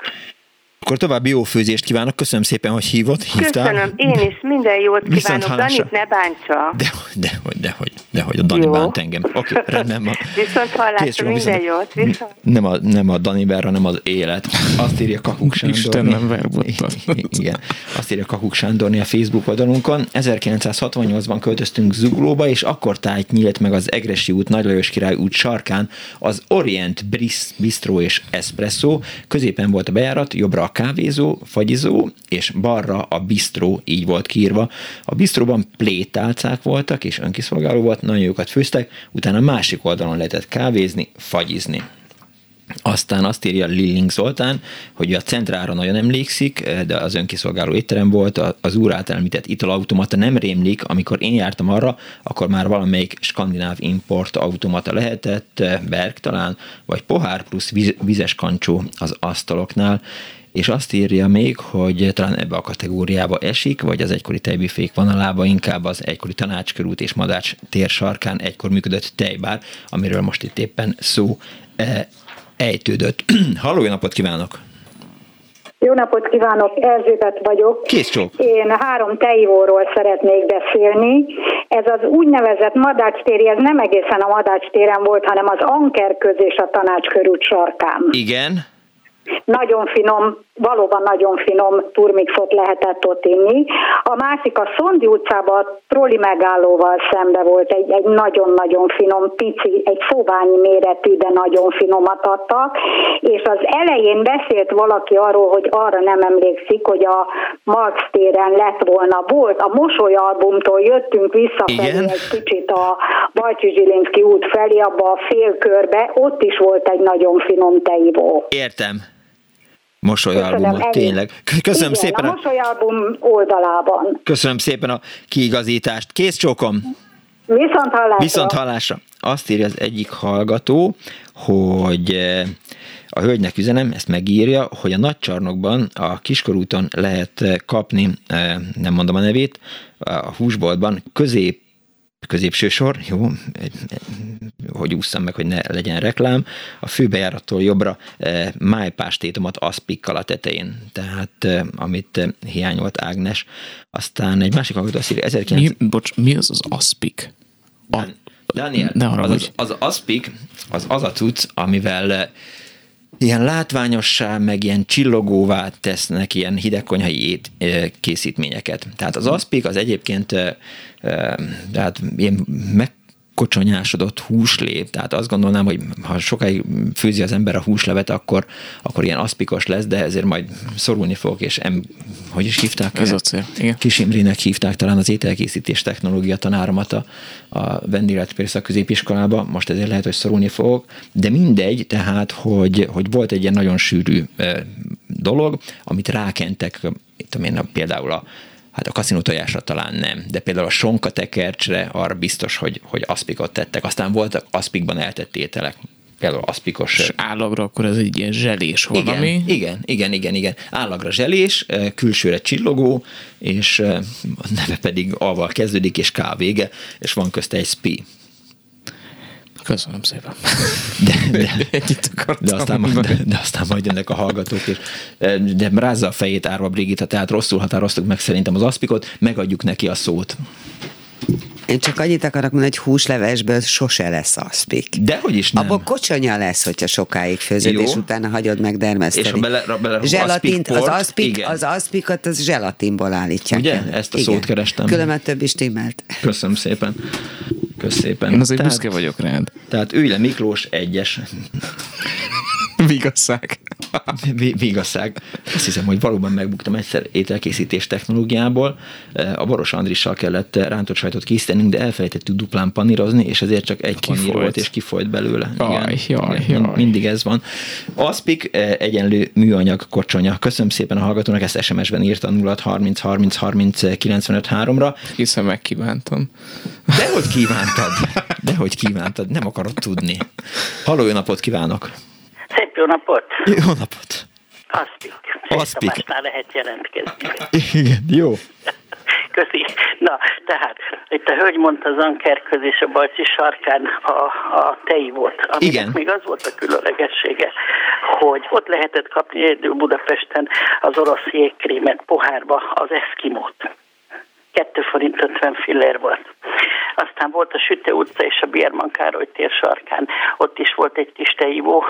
Akkor további jó főzést kívánok. Köszönöm szépen, hogy hívott, hívtál. Köszönöm, én is minden jót Viszont kívánok. hallásra. Danit ne bántsa. Dehogy, dehogy, dehogy, dehogy a Dani Jó. bánt engem. Oké, rendben van. Viszont Kész, hallásra, jó, minden viszont- jót. Viszont. Nem a, nem a Dani Berra, hanem az élet. Azt írja Kakuk Sándor. Isten nem verbotta. Igen, azt írja Kakuk Sándorni a Facebook oldalunkon. 1968-ban költöztünk Zuglóba, és akkor tájt nyílt meg az Egresi út, Nagy Lajos Király út sarkán az Orient Bris, Bistro és Espresso. Középen volt a bejárat, jobbra a kávézó, fagyizó, és balra a bistro, így volt kiírva. A bistróban plétálcák voltak, és önkiszolgáló volt, nagyon jókat főztek, utána másik oldalon lehetett kávézni, fagyizni. Aztán azt írja Lilling Zoltán, hogy a centrára nagyon emlékszik, de az önkiszolgáló étterem volt, az úr által említett italautomata nem rémlik, amikor én jártam arra, akkor már valamelyik skandináv import automata lehetett, Berg talán, vagy pohár plusz vizes kancsó az asztaloknál, és azt írja még, hogy talán ebbe a kategóriába esik, vagy az egykori tejbifék vonalába inkább az egykori tanácskörút és madács tér sarkán egykor működött tejbár, amiről most itt éppen szó eh, ejtődött. Halló, jó napot kívánok! Jó napot kívánok, Erzsébet vagyok. Kész csók. Én három teivóról szeretnék beszélni. Ez az úgynevezett Madács téri, ez nem egészen a Madács téren volt, hanem az Anker köz és a Tanácskörút sarkán. Igen, Nagyon finom, valóban nagyon finom turmixot lehetett ott inni. A másik a Szondi utcában a troli megállóval szembe volt egy, egy nagyon-nagyon finom, pici, egy szobányi méretű, de nagyon finomat adtak, és az elején beszélt valaki arról, hogy arra nem emlékszik, hogy a Marx téren lett volna. Volt a mosolyalbumtól jöttünk visszafelé Igen. egy kicsit a Bajcsi Zsilinszki út felé, abba a félkörbe, ott is volt egy nagyon finom teivó. értem. Mosolyalbumot, ennyi. tényleg. Köszönöm Igen, szépen, a a, mosolyalbum oldalában. köszönöm szépen a kiigazítást. Kész csókom! Viszont hallásra. Viszont hallásra. Azt írja az egyik hallgató, hogy eh, a hölgynek üzenem, ezt megírja, hogy a nagycsarnokban, a Kiskorúton lehet eh, kapni, eh, nem mondom a nevét, a húsboltban közép középső sor, jó, hogy ússzam meg, hogy ne legyen reklám, a főbejárattól jobbra e, májpástétomat aszpikkal a tetején, tehát e, amit hiányolt Ágnes. Aztán egy másik hallgató azt írja, 19... Mi, bocs, mi az az aszpik? A, Daniel, ne az, az, az aszpik, az az a cucc, amivel ilyen látványossá, meg ilyen csillogóvá tesznek ilyen hidegkonyhai ét, készítményeket. Tehát az aszpik az egyébként tehát ilyen meg kocsonyásodott húslép, tehát azt gondolnám, hogy ha sokáig főzi az ember a húslevet, akkor, akkor ilyen aszpikos lesz, de ezért majd szorulni fog, és em, hogy is hívták? Ez a cél. Igen. Kis Imrének hívták talán az ételkészítés technológia tanáromat a, a vendéglátóipari középiskolába, most ezért lehet, hogy szorulni fogok, de mindegy, tehát, hogy, hogy volt egy ilyen nagyon sűrű dolog, amit rákentek, itt én, például a Hát a kaszinó tojásra talán nem, de például a sonka tekercsre arra biztos, hogy, hogy aszpikot tettek. Aztán voltak aszpikban eltett ételek, például aszpikos. És állagra akkor ez egy ilyen zselés valami? Igen, igen, igen, igen, igen. Állagra zselés, külsőre csillogó, és a neve pedig A-val kezdődik, és K vége, és van közte egy spi. Köszönöm szépen. De, de, de, aztán, majd, de, de aztán majd jönnek a hallgatók, és de rázza a fejét Árva Brigitta, tehát rosszul határoztuk meg szerintem az aszpikot, megadjuk neki a szót. Én csak annyit akarok mondani, hogy húslevesből sose lesz aszpik. Dehogy is nem. Abból kocsonya lesz, hogyha sokáig főzöd, és utána hagyod meg dermeszteni. És bele, bele Zselatint, az aszpik, az aszpikot az zselatinból állítják. Ugye? El. Ezt a igen. szót kerestem. Különben több is timmelt. Köszönöm szépen. Köszönöm szépen. Én azért tehát, büszke vagyok rád. Tehát ülj le Miklós egyes. Vigasság. Vigasság. Azt hiszem, hogy valóban megbuktam egyszer ételkészítés technológiából. A Boros Andrissal kellett rántott sajtot készítenünk, de elfelejtettük duplán panírozni, és ezért csak egy kifolyt. panír volt, és kifolyt belőle. Jaj, Igen. jaj, jaj. Mindig ez van. Aspik egyenlő műanyag kocsonya. Köszönöm szépen a hallgatónak, ezt SMS-ben írta 0 30 30 30 95 3-ra. Hiszen megkívántam. Dehogy kívántad. Dehogy kívántad. Nem akarod tudni. Halló, jó napot kívánok! Szép jó napot! Jó napot! Aszpik. Aszpik. Lehet jelentkezni. Igen, jó. Köszi. Na, tehát itt a hölgy mondta az Ankerköz és a Bajci sarkán a, a volt. Igen. még az volt a különlegessége, hogy ott lehetett kapni egyedül Budapesten az orosz jégkrémet pohárba, az eszkimót. 2 forint 50 fillér volt. Aztán volt a Süte utca és a Bierman Károly tér sarkán. Ott is volt egy kis teívó.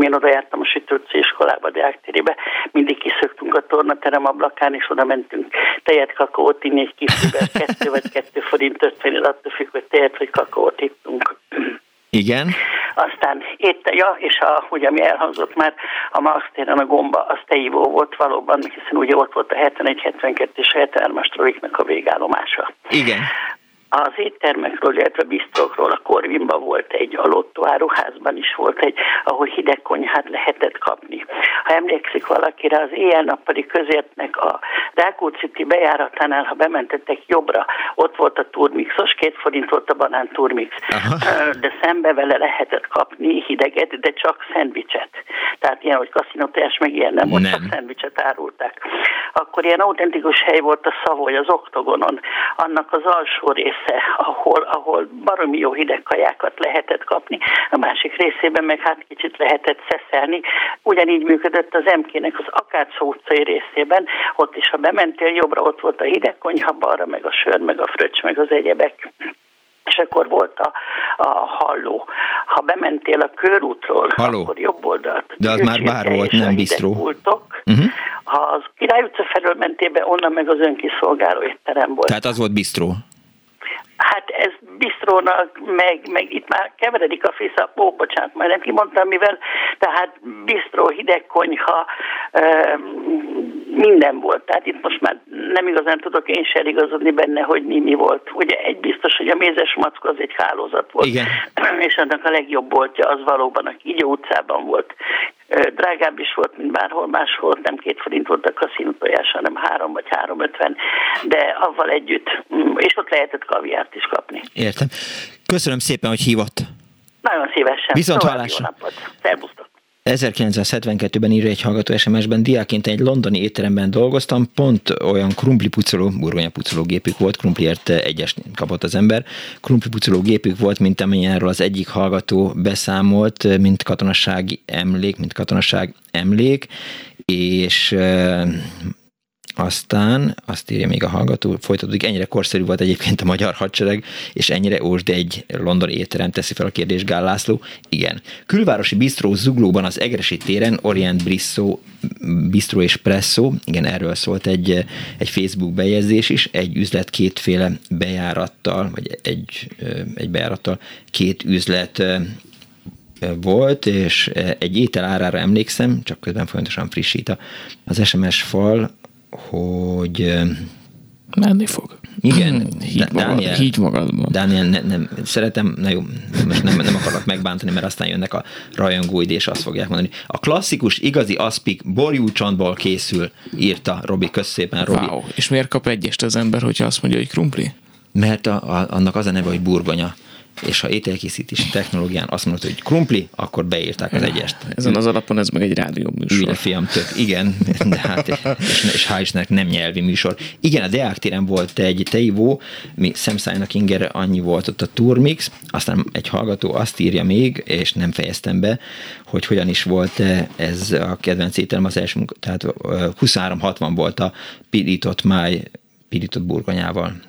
Én oda jártam a Süte utca iskolába, Deáktérébe. Mindig kiszöktünk a tornaterem ablakán, és oda mentünk tejet, kakaót inni egy kifliben, 2 vagy 2 forint 50 attól függ, hogy tejet vagy kakaót ittunk. Igen. Aztán itt, ja, és a, ugye ami elhangzott már, a Max téren a gomba, az teívó volt valóban, hiszen ugye ott volt a 71, 72 és 73-as a végállomása. Igen. Az éttermekről, illetve bisztrokról a Korvinban volt egy, a Lotto áruházban is volt egy, ahol hideg konyhát lehetett kapni. Ha emlékszik valakire, az éjjel-nappali közértnek a Rákóczi bejáratánál, ha bementettek jobbra, ott volt a turmixos, két forint volt a banán turmix, Aha. de szembe vele lehetett kapni hideget, de csak szendvicset. Tehát ilyen, hogy kaszinotás, meg ilyen nem, ott csak szendvicset árulták. Akkor ilyen autentikus hely volt a Szavoly, az Oktogonon, annak az alsó rész része, ahol, ahol baromi jó hideg kajákat lehetett kapni, a másik részében meg hát kicsit lehetett szeszelni. Ugyanígy működött az MK-nek az Akácsa utcai részében, ott is, ha bementél jobbra, ott volt a hideg konyha, balra meg a sör, meg a fröccs, meg az egyebek és akkor volt a, a halló. Ha bementél a körútról, Halló. akkor jobb oldalt. De az már bár volt, nem bistró. Uh-huh. Ha az Király utca felől mentél be, onnan meg az önkiszolgáló étterem volt. Tehát az volt bistró. Hát ez bistrónak, meg, meg itt már keveredik a fisza, ó, bocsánat, majd nem kimondtam, mivel, tehát bistró, hideg konyha, minden volt. Tehát itt most már nem igazán tudok én sem igazodni benne, hogy mi, mi volt. Ugye egy biztos, hogy a mézes mackó az egy hálózat volt. Igen. És annak a legjobb boltja az valóban a Kígyó utcában volt drágább is volt, mint bárhol máshol, nem két forint volt a kaszinó tojás, hanem három vagy három ötven, de avval együtt, mm, és ott lehetett kaviárt is kapni. Értem. Köszönöm szépen, hogy hívott. Nagyon szévesen. Viszont hallásra. Jó napot. Szervusztok. 1972-ben írja egy hallgató SMS-ben, diáként egy londoni étteremben dolgoztam, pont olyan krumpli pucoló, burgonya pucoló gépük volt, krumpliért egyes kapott az ember, krumpli pucoló gépük volt, mint amilyenről az egyik hallgató beszámolt, mint katonasági emlék, mint katonaság emlék, és aztán azt írja még a hallgató, folytatódik, ennyire korszerű volt egyébként a magyar hadsereg, és ennyire ósd egy londoni étterem, teszi fel a kérdés Gál László. Igen. Külvárosi bistró Zuglóban az Egresi téren, Orient Brisso, Bistro és Presso, igen, erről szólt egy, egy Facebook bejegyzés is, egy üzlet kétféle bejárattal, vagy egy, egy bejárattal két üzlet volt, és egy étel árára emlékszem, csak közben folyamatosan frissít az SMS fal, hogy... Menni fog. Igen, higgy, Daniel, higgy magadban. Daniel, ne, nem, szeretem, na jó, most nem, nem akarok megbántani, mert aztán jönnek a rajongóid, és azt fogják mondani. A klasszikus, igazi aszpik borjúcsantból készül, írta Robi, kösz szépen, Robi. Wow. És miért kap egyest az ember, hogyha azt mondja, hogy krumpli? Mert a, a, annak az a neve, hogy burgonya és ha ételkészítési technológián azt mondod, hogy krumpli, akkor beírták az egyest. Ezen az alapon ez meg egy rádió műsor. Ügye, fiam, tök, igen, de hát, és, és hál' Istennek nem nyelvi műsor. Igen, a Deák téren volt egy teivó, mi szemszájnak inger annyi volt ott a Turmix, aztán egy hallgató azt írja még, és nem fejeztem be, hogy hogyan is volt ez a kedvenc ételem az első munka, tehát 23-60 volt a pirított máj, pirított burgonyával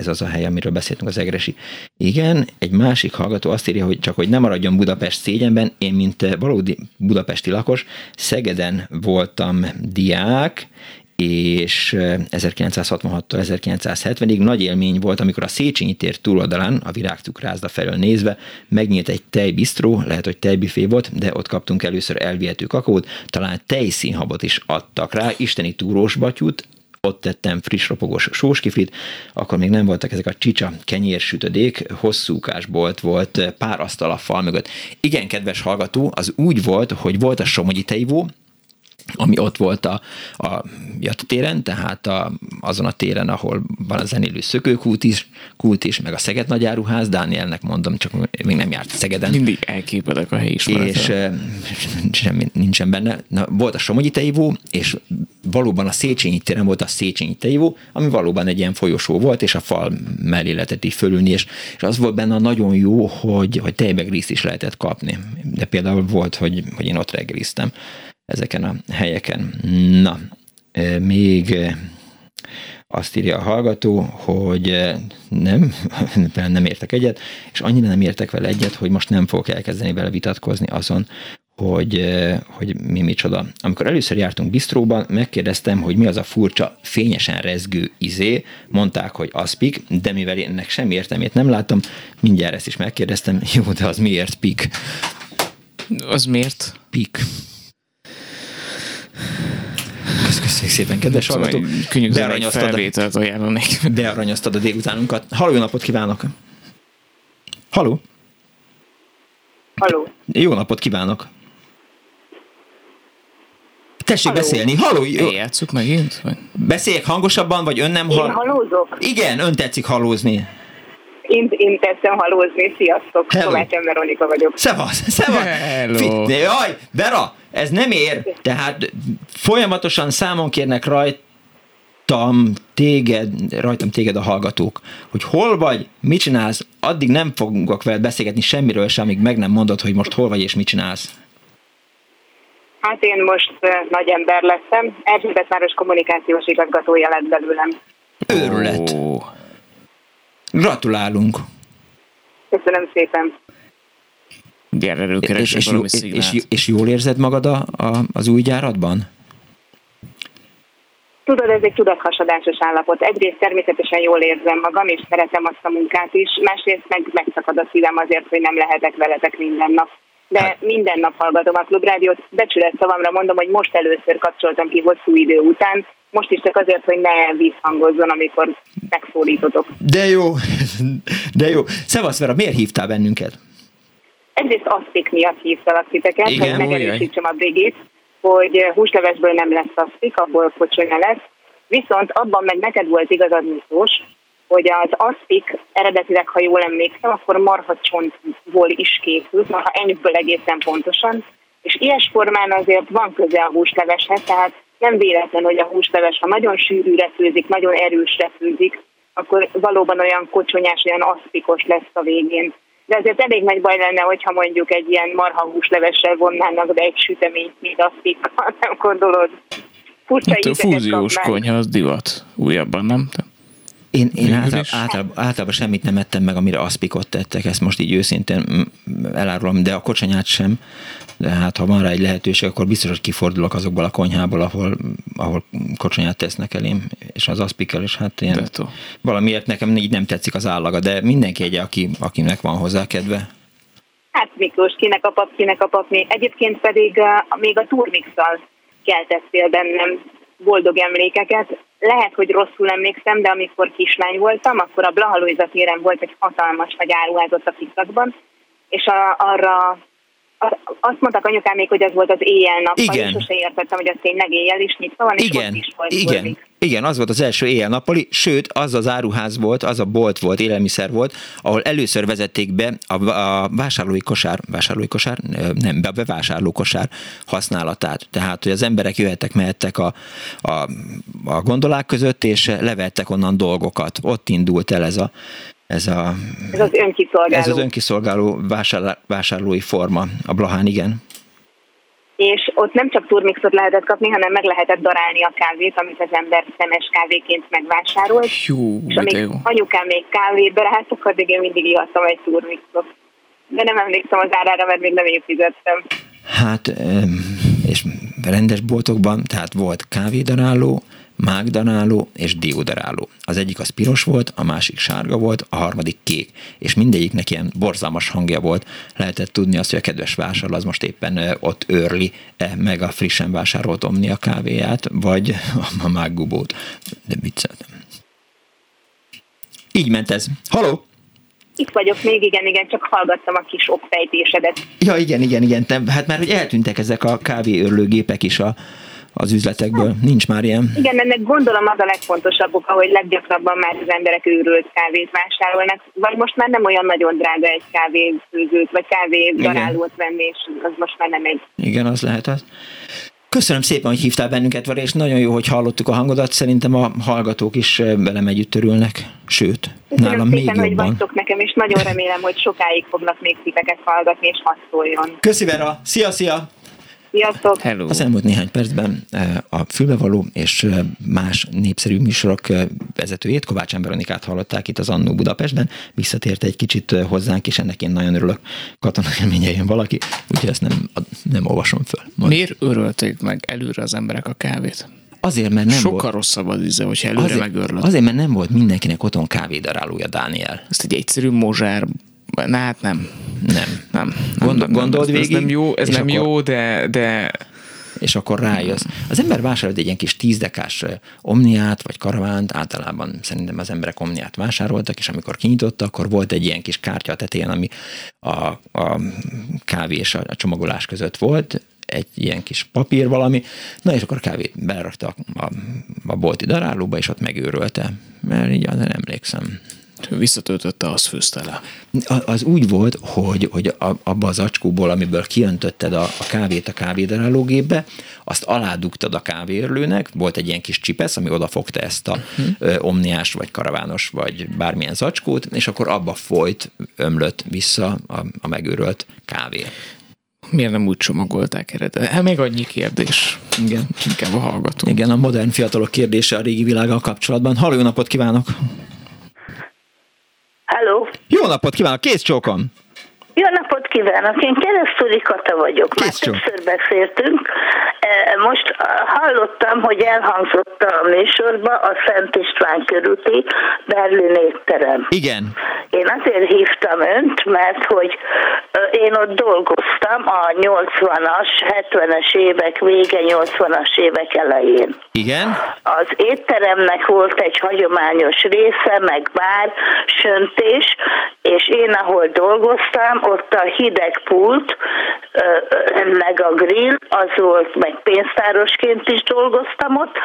ez az a hely, amiről beszéltünk, az Egresi. Igen, egy másik hallgató azt írja, hogy csak hogy nem maradjon Budapest szégyenben, én, mint valódi budapesti lakos, Szegeden voltam diák, és 1966-tól 1970-ig nagy élmény volt, amikor a Széchenyi tér túloldalán, a virágcukrázda felől nézve, megnyílt egy tejbisztró, lehet, hogy tejbüfé volt, de ott kaptunk először elvihető kakaót, talán tejszínhabot is adtak rá, isteni túrós batyút, ott tettem friss ropogós sóskiflit, akkor még nem voltak ezek a csicsa kenyérsütödék, hosszúkás bolt volt, pár asztal a fal mögött. Igen, kedves hallgató, az úgy volt, hogy volt a Somogyi tejvó, ami ott volt a, a Jata téren, tehát a, azon a téren, ahol van a zenélő szökőkút is, kult is, meg a Szeged nagyáruház, Dánielnek mondom, csak még nem járt Szegeden. Mindig elképedek a helyi És semmi nincsen benne. Na, volt a Somogyi Teivó, és valóban a Széchenyi téren volt a Széchenyi Teivó, ami valóban egy ilyen folyosó volt, és a fal mellé lehetett így fölülni, és, és az volt benne nagyon jó, hogy, hogy tejbegrízt is lehetett kapni. De például volt, hogy, hogy én ott reggeliztem ezeken a helyeken. Na, még azt írja a hallgató, hogy nem, nem értek egyet, és annyira nem értek vele egyet, hogy most nem fogok elkezdeni vele vitatkozni azon, hogy, hogy mi micsoda. Amikor először jártunk bistróban, megkérdeztem, hogy mi az a furcsa, fényesen rezgő izé, mondták, hogy aspik, de mivel ennek semmi értelmét nem láttam, mindjárt ezt is megkérdeztem, jó, de az miért pik? Az miért? Pik. Köszönjük szépen, kedves hallgató. Bearanyoztad, ajánlanék. Bearanyoztad a délutánunkat. Halló, jó napot kívánok! Halló! Halló! Jó napot kívánok! Tessék Halló. beszélni. Halló! Játsszuk megint? Vagy? Beszéljek hangosabban, vagy ön nem hall... Én hallózok? Igen, ön tetszik hallózni. Én, én tetszem halózni. Sziasztok! Kovács Veronika vagyok. Szevasz! Szevasz! Hello! Jaj, Vera, ez nem ér. Tehát folyamatosan számon kérnek rajtam téged, rajtam téged a hallgatók, hogy hol vagy, mit csinálsz, addig nem fogunk veled beszélgetni semmiről sem, amíg meg nem mondod, hogy most hol vagy és mit csinálsz. Hát én most uh, nagy ember lettem. Erzsébet város kommunikációs igazgatója lett belőlem. Őrület. Oh. Gratulálunk! Köszönöm szépen! Gyere, és, és, jó, és, és jól érzed magad a, a, az új gyáratban? Tudod, ez egy tudathasadásos állapot. Egyrészt természetesen jól érzem magam, és szeretem azt a munkát is, másrészt meg megszakad a szívem azért, hogy nem lehetek veletek minden nap. De hát. minden nap hallgatom a klubrádiót, becsület szavamra mondom, hogy most először kapcsoltam ki hosszú idő után, most is csak azért, hogy ne visszhangozzon, amikor megszólítotok. De jó, de jó. Szevasz Vera, miért hívtál bennünket? Egyrészt asztik miatt hívtalak titeket, Igen, hogy megerősítsem a Brigit, hogy húslevesből nem lesz asztik, abból kocsonya lesz. Viszont abban meg neked volt igazad, Miklós, hogy az asztik eredetileg, ha jól emlékszem, akkor marha csontból is készült, marha ennyiből egészen pontosan, És ilyes formán azért van köze a húsleveshez, tehát nem véletlen, hogy a húsleves, ha nagyon sűrűre főzik, nagyon erősre főzik, akkor valóban olyan kocsonyás, olyan aszpikos lesz a végén. De azért elég nagy baj lenne, hogyha mondjuk egy ilyen marha húslevessel vonnának be egy süteményt, mint aszpikkal, nem gondolod? Furcsa hát a fúziós konyha az divat újabban, nem? Én, én általában, általában, általában semmit nem ettem meg, amire aszpikot tettek, ezt most így őszintén elárulom, de a kocsonyát sem. De hát ha van rá egy lehetőség, akkor biztos, hogy kifordulok azokból a konyhából, ahol, ahol kocsonyát tesznek elém, és az aszpikkel, és hát ilyen, valamiért nekem így nem tetszik az állaga, de mindenki egy, aki, akinek van hozzá kedve. Hát Miklós, kinek a pap, kinek a papni. Egyébként pedig uh, még a turmixal keltettél bennem boldog emlékeket. Lehet, hogy rosszul emlékszem, de amikor kislány voltam, akkor a Blaha téren volt egy hatalmas nagy áruházat a Fiszakban, és a, arra azt mondták anyukám még, hogy az volt az éjjel-nappal, és sose értettem, hogy az tényleg éjjel is nyitva van, és Igen. ott is volt Igen. Igen, az volt az első éjjel-nappali, sőt, az az áruház volt, az a bolt volt, élelmiszer volt, ahol először vezették be a, a vásárlói kosár, vásárlói kosár, nem, a bevásárló kosár használatát. Tehát, hogy az emberek jöhettek, mehettek a, a, a gondolák között, és levettek onnan dolgokat. Ott indult el ez a, ez, a, ez az önkiszolgáló. Ez az önkiszolgáló vásárló, vásárlói forma a Blahán, igen. És ott nem csak turmixot lehetett kapni, hanem meg lehetett darálni a kávét, amit az ember szemes kávéként megvásárolt. Jó, és amíg jó. anyukám még kávébe rászok, addig én mindig ihattam egy turmixot. De nem emlékszem az árára, mert még nem én fizettem. Hát, és rendes boltokban, tehát volt kávédaráló, mágdanáló és diódaráló. Az egyik az piros volt, a másik sárga volt, a harmadik kék, és mindegyiknek ilyen borzalmas hangja volt. Lehetett tudni azt, hogy a kedves vásárló az most éppen ott őrli -e meg a frissen vásárolt omni a kávéját, vagy a mággubót. De vicceltem. Így ment ez. Haló! Itt vagyok még, igen, igen, csak hallgattam a kis okfejtésedet. Ja, igen, igen, igen. Te, hát már hogy eltűntek ezek a kávéőrlőgépek is a, az üzletekből. Nincs már ilyen. Igen, ennek gondolom az a legfontosabb oka, hogy leggyakrabban már az emberek őrült kávét vásárolnak, vagy most már nem olyan nagyon drága egy kávéfőzőt, vagy kávédarálót venni, és az most már nem egy. Igen, az lehet az. Köszönöm szépen, hogy hívtál bennünket, Vari, és nagyon jó, hogy hallottuk a hangodat. Szerintem a hallgatók is velem együtt örülnek, sőt, Köszönöm nálam szépen, még hogy jobban. vagytok nekem, és nagyon remélem, hogy sokáig fognak még titeket hallgatni, és haszoljon. Köszi Vera, szia, szia! Sziasztok! Hello. Az elmúlt néhány percben eh, a fülbevaló és eh, más népszerű műsorok eh, vezetőjét, Kovács Veronikát hallották itt az Annó Budapestben. Visszatért egy kicsit hozzánk, és ennek én nagyon örülök. Katona élménye valaki, úgyhogy ezt nem, nem olvasom föl. Majd. Miért örölték meg előre az emberek a kávét? Azért, mert nem Sokkal volt. rosszabb az íze, hogyha előre azért, megörlöd. Azért, mert nem volt mindenkinek otthon kávédarálója, Dániel. Ezt egy egyszerű mozsár Na hát nem. Nem. Nem. Gondol, nem, gondold nem, végig. Ez nem jó, ez nem akkor, jó de, de... És akkor rájössz. Az ember vásárolt egy ilyen kis tízdekás omniát, vagy karavánt, általában szerintem az emberek omniát vásároltak, és amikor kinyitotta, akkor volt egy ilyen kis kártya a tetején, ami a, a kávé és a, a csomagolás között volt, egy ilyen kis papír valami, na és akkor a kávét belerakta a, a, a bolti darálóba, és ott megőrölte. Mert így nem emlékszem visszatöltötte, az főzte le. Az úgy volt, hogy, hogy abba az acskóból, amiből kiöntötted a, a kávét a kávédarálógépbe, azt aládugtad a kávéörlőnek, volt egy ilyen kis csipesz, ami odafogta ezt a uh-huh. omniás, vagy karavános, vagy bármilyen zacskót, és akkor abba folyt, ömlött vissza a, a megőrölt kávé. Miért nem úgy csomagolták eredet? Hát még annyi kérdés. Igen. Inkább a hallgató. Igen, a modern fiatalok kérdése a régi világgal kapcsolatban. Halló, napot kívánok! Halló! Jó napot kívánok, kész csókom! Jó napot kívánok! Én keresztúri Kata vagyok. Már többször beszéltünk. Most hallottam, hogy elhangzott a műsorba a Szent István körúti Berlin étterem. Igen. Én azért hívtam önt, mert hogy én ott dolgoztam a 80-as, 70-es évek vége, 80-as évek elején. Igen. Az étteremnek volt egy hagyományos része, meg bár, söntés, és én ahol dolgoztam, ott a hideg pult, meg a grill, az volt, meg pénztárosként is dolgoztam ott,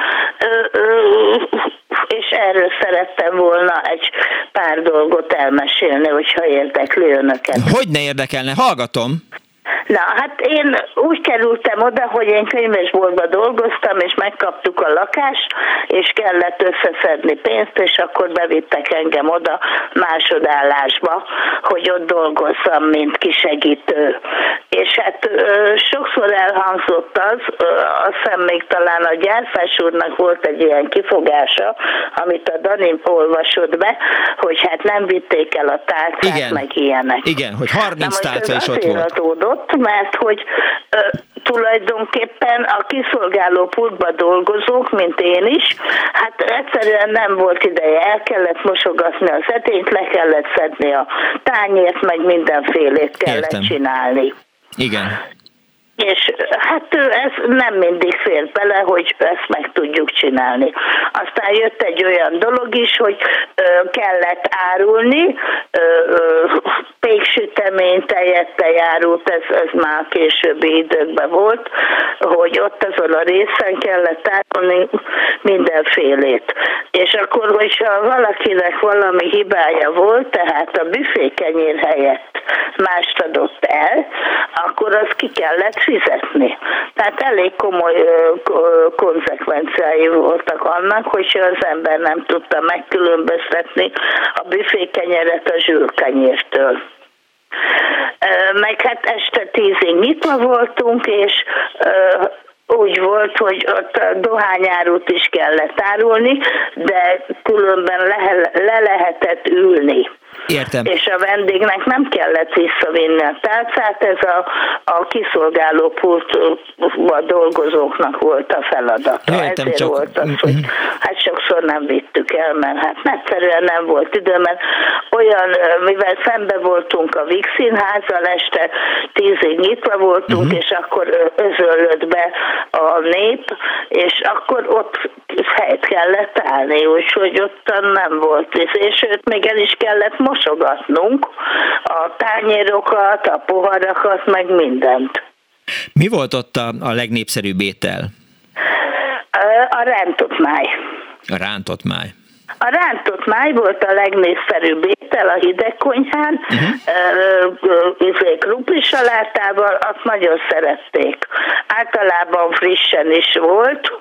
és erről szerettem volna egy pár dolgot elmesélni, hogyha érdekli önöket. Hogy ne érdekelne? Hallgatom! Na, hát én úgy kerültem oda, hogy én könyvesboltban dolgoztam, és megkaptuk a lakást, és kellett összeszedni pénzt, és akkor bevittek engem oda másodállásba, hogy ott dolgozzam, mint kisegítő. És hát sokszor elhangzott az, azt hiszem még talán a gyárfás úrnak volt egy ilyen kifogása, amit a Dani olvasott be, hogy hát nem vitték el a tárcát, Igen. meg ilyenek. Igen, hogy 30 tárca is ott volt. Adódott, mert hogy ö, tulajdonképpen a kiszolgáló pultba dolgozók, mint én is, hát egyszerűen nem volt ideje, el kellett mosogatni a szetényt, le kellett szedni a tányért, meg mindenfélét kellett Értem. csinálni. Igen. És hát ez nem mindig fér bele, hogy ezt meg tudjuk csinálni. Aztán jött egy olyan dolog is, hogy kellett árulni, péksütemény, tejettel járult, ez, ez már későbbi időkben volt, hogy ott azon a részen kellett árulni mindenfélét. És akkor, hogyha valakinek valami hibája volt, tehát a büfékenyér helyett mást adott el, akkor az ki kellett fizetni. Tehát elég komoly konzekvenciái voltak annak, hogyha az ember nem tudta megkülönböztetni a büfékenyeret a zsűrkenyértől. Meg hát este tízig nyitva voltunk, és úgy volt, hogy ott a dohányárút is kellett árulni, de különben le, le lehetett ülni. Értem. És a vendégnek nem kellett visszavinni a tálcát, ez a, a kiszolgáló pultba dolgozóknak volt a feladata. Értem, Ezért csak... volt az, hogy hát sokszor nem vittük el, mert hát egyszerűen nem volt idő, mert olyan, mivel szembe voltunk a Vix színházzal, este tízig nyitva voltunk, uh-huh. és akkor özöllött be a nép, és akkor ott helyt kellett állni, úgyhogy ott nem volt, és őt még el is kellett mosogatnunk a tányérokat, a poharakat, meg mindent. Mi volt ott a, a legnépszerűbb étel? A rántott máj. A rántott máj. A rántott máj volt a legnépszerűbb étel a hidegkonyhán, uh-huh. krumpli salátával, azt nagyon szerették. Általában frissen is volt,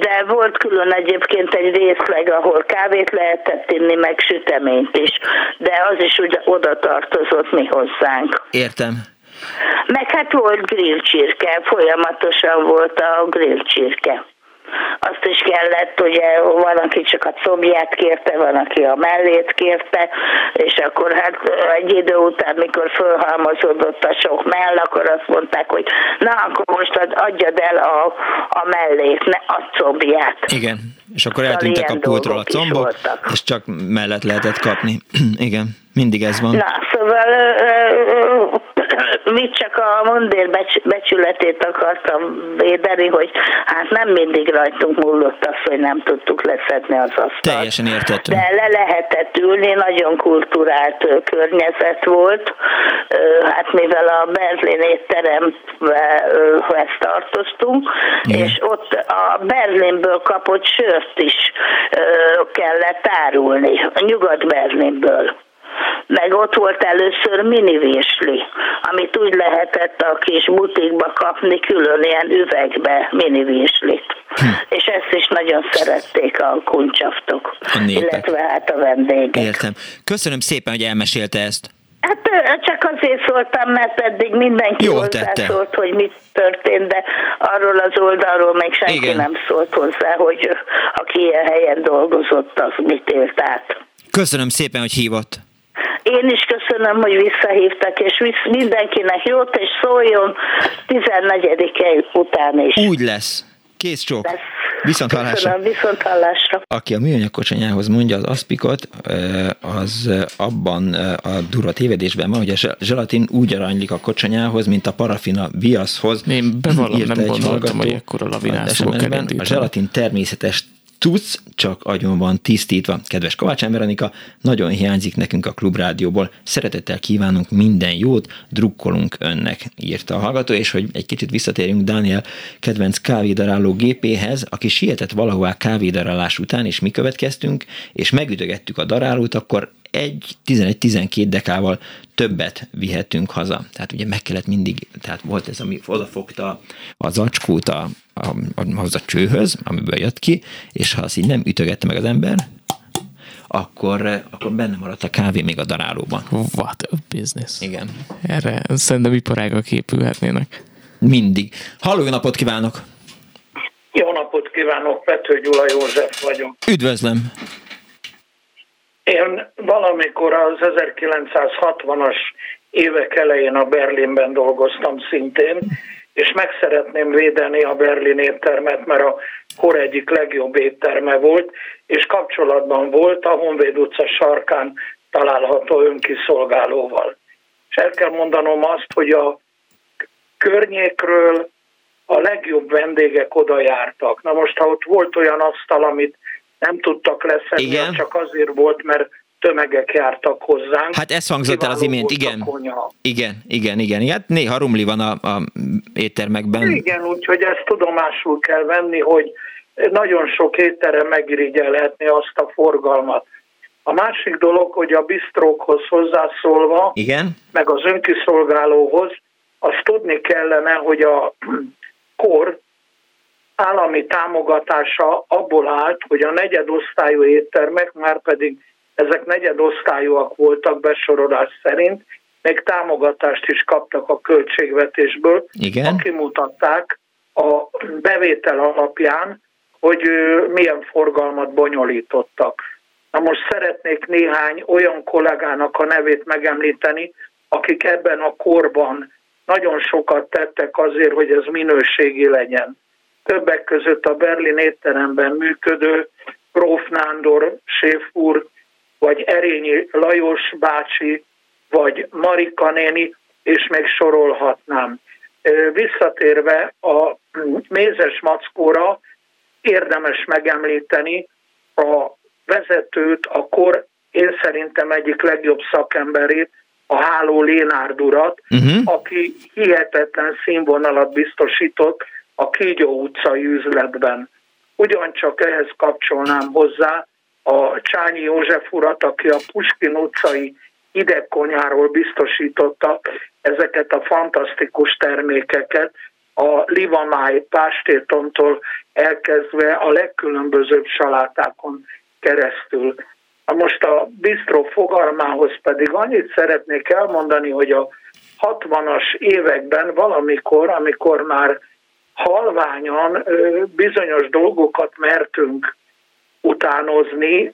de volt külön egyébként egy részleg, ahol kávét lehetett inni, meg süteményt is, de az is ugye oda tartozott mi hozzánk. Értem. Meg hát volt grillcsirke, folyamatosan volt a grillcsirke azt is kellett, ugye van, aki csak a combját kérte, van, aki a mellét kérte, és akkor hát egy idő után, mikor fölhalmozódott a sok mell, akkor azt mondták, hogy na, akkor most adjad el a, a mellét, ne a combját. Igen, és akkor eltűntek a pultról a combok, és csak mellett lehetett kapni. Igen, mindig ez van. Na, szóval mi csak a mondér becsületét akartam védeni, hogy hát nem mindig rajtunk múlott az, hogy nem tudtuk leszedni az asztalt. Teljesen értettem. De le lehetett ülni, nagyon kulturált környezet volt. Hát mivel a Berlin étteremhez tartoztunk, Igen. és ott a Berlinből kapott sört is kellett árulni, a Nyugat-Berlinből meg ott volt először mini vésli, amit úgy lehetett a kis butikba kapni külön ilyen üvegbe mini véslit. Hm. És ezt is nagyon szerették a kuncsaftok, a illetve hát a vendégek. Értem. Köszönöm szépen, hogy elmesélte ezt. Hát csak azért szóltam, mert eddig mindenki Jó hozzászólt, hogy mit történt, de arról az oldalról még senki Igen. nem szólt hozzá, hogy aki ilyen helyen dolgozott, az mit élt át. Köszönöm szépen, hogy hívott. Én is köszönöm, hogy visszahívtak, és visz mindenkinek jót, és szóljon 14 után is. Úgy lesz. Kész csók. Viszont hallásra. Köszönöm, viszont hallásra. Aki a műanyag kocsonyához mondja az aszpikot, az abban a durva tévedésben van, hogy a zselatin úgy aranylik a kocsonyához, mint a parafina viaszhoz. Én bevallom, nem gondoltam, hogy ekkora lavinát A zselatin természetes tudsz, csak agyon van tisztítva. Kedves Kovács Veronika, nagyon hiányzik nekünk a Klubrádióból. Szeretettel kívánunk minden jót, drukkolunk önnek, írta a hallgató, és hogy egy kicsit visszatérjünk Daniel kedvenc kávédaráló gépéhez, aki sietett valahová kávédarálás után, és mi következtünk, és megütögettük a darálót, akkor egy 11-12 dekával többet vihetünk haza. Tehát ugye meg kellett mindig, tehát volt ez, ami odafogta az acskót a, ahhoz a csőhöz, amiből jött ki, és ha azt így nem ütögette meg az ember, akkor, akkor benne maradt a kávé még a darálóban. What a business. Igen. Erre szerintem iparágak épülhetnének. Mindig. Halló, jó napot kívánok! Jó napot kívánok, Pető Gyula József vagyok. Üdvözlöm! Én valamikor az 1960-as évek elején a Berlinben dolgoztam szintén, és meg szeretném védeni a Berlin éttermet, mert a kor egyik legjobb étterme volt, és kapcsolatban volt a Honvéd utca sarkán található önkiszolgálóval. És el kell mondanom azt, hogy a környékről a legjobb vendégek oda jártak. Na most, ha ott volt olyan asztal, amit nem tudtak leszedni, Igen. csak azért volt, mert tömegek jártak hozzánk. Hát ez hangzott el az imént, igen. Igen, igen, igen. Hát néha rumli van a, a éttermekben. Igen, úgyhogy ezt tudomásul kell venni, hogy nagyon sok étterem megirigyelhetni azt a forgalmat. A másik dolog, hogy a bistrókhoz hozzászólva, Igen? meg az önkiszolgálóhoz, azt tudni kellene, hogy a kor állami támogatása abból állt, hogy a negyedosztályú éttermek, már pedig ezek negyedosztályúak voltak besorolás szerint, még támogatást is kaptak a költségvetésből, Igen. aki mutatták a bevétel alapján, hogy milyen forgalmat bonyolítottak. Na most szeretnék néhány olyan kollégának a nevét megemlíteni, akik ebben a korban nagyon sokat tettek azért, hogy ez minőségi legyen. Többek között a Berlin étteremben működő Gróf Nándor séfúr, vagy Erényi Lajos bácsi, vagy Marika néni, és még sorolhatnám. Visszatérve a mézes mackóra, érdemes megemlíteni a vezetőt, a kor én szerintem egyik legjobb szakemberét, a Háló Lénárd urat, uh-huh. aki hihetetlen színvonalat biztosított a Kígyó utcai üzletben. Ugyancsak ehhez kapcsolnám hozzá a Csányi József urat, aki a Puskin utcai idegkonyáról biztosította ezeket a fantasztikus termékeket, a livamáj pástétontól elkezdve a legkülönbözőbb salátákon keresztül. Most a bistro fogalmához pedig annyit szeretnék elmondani, hogy a 60-as években valamikor, amikor már halványan bizonyos dolgokat mertünk utánozni,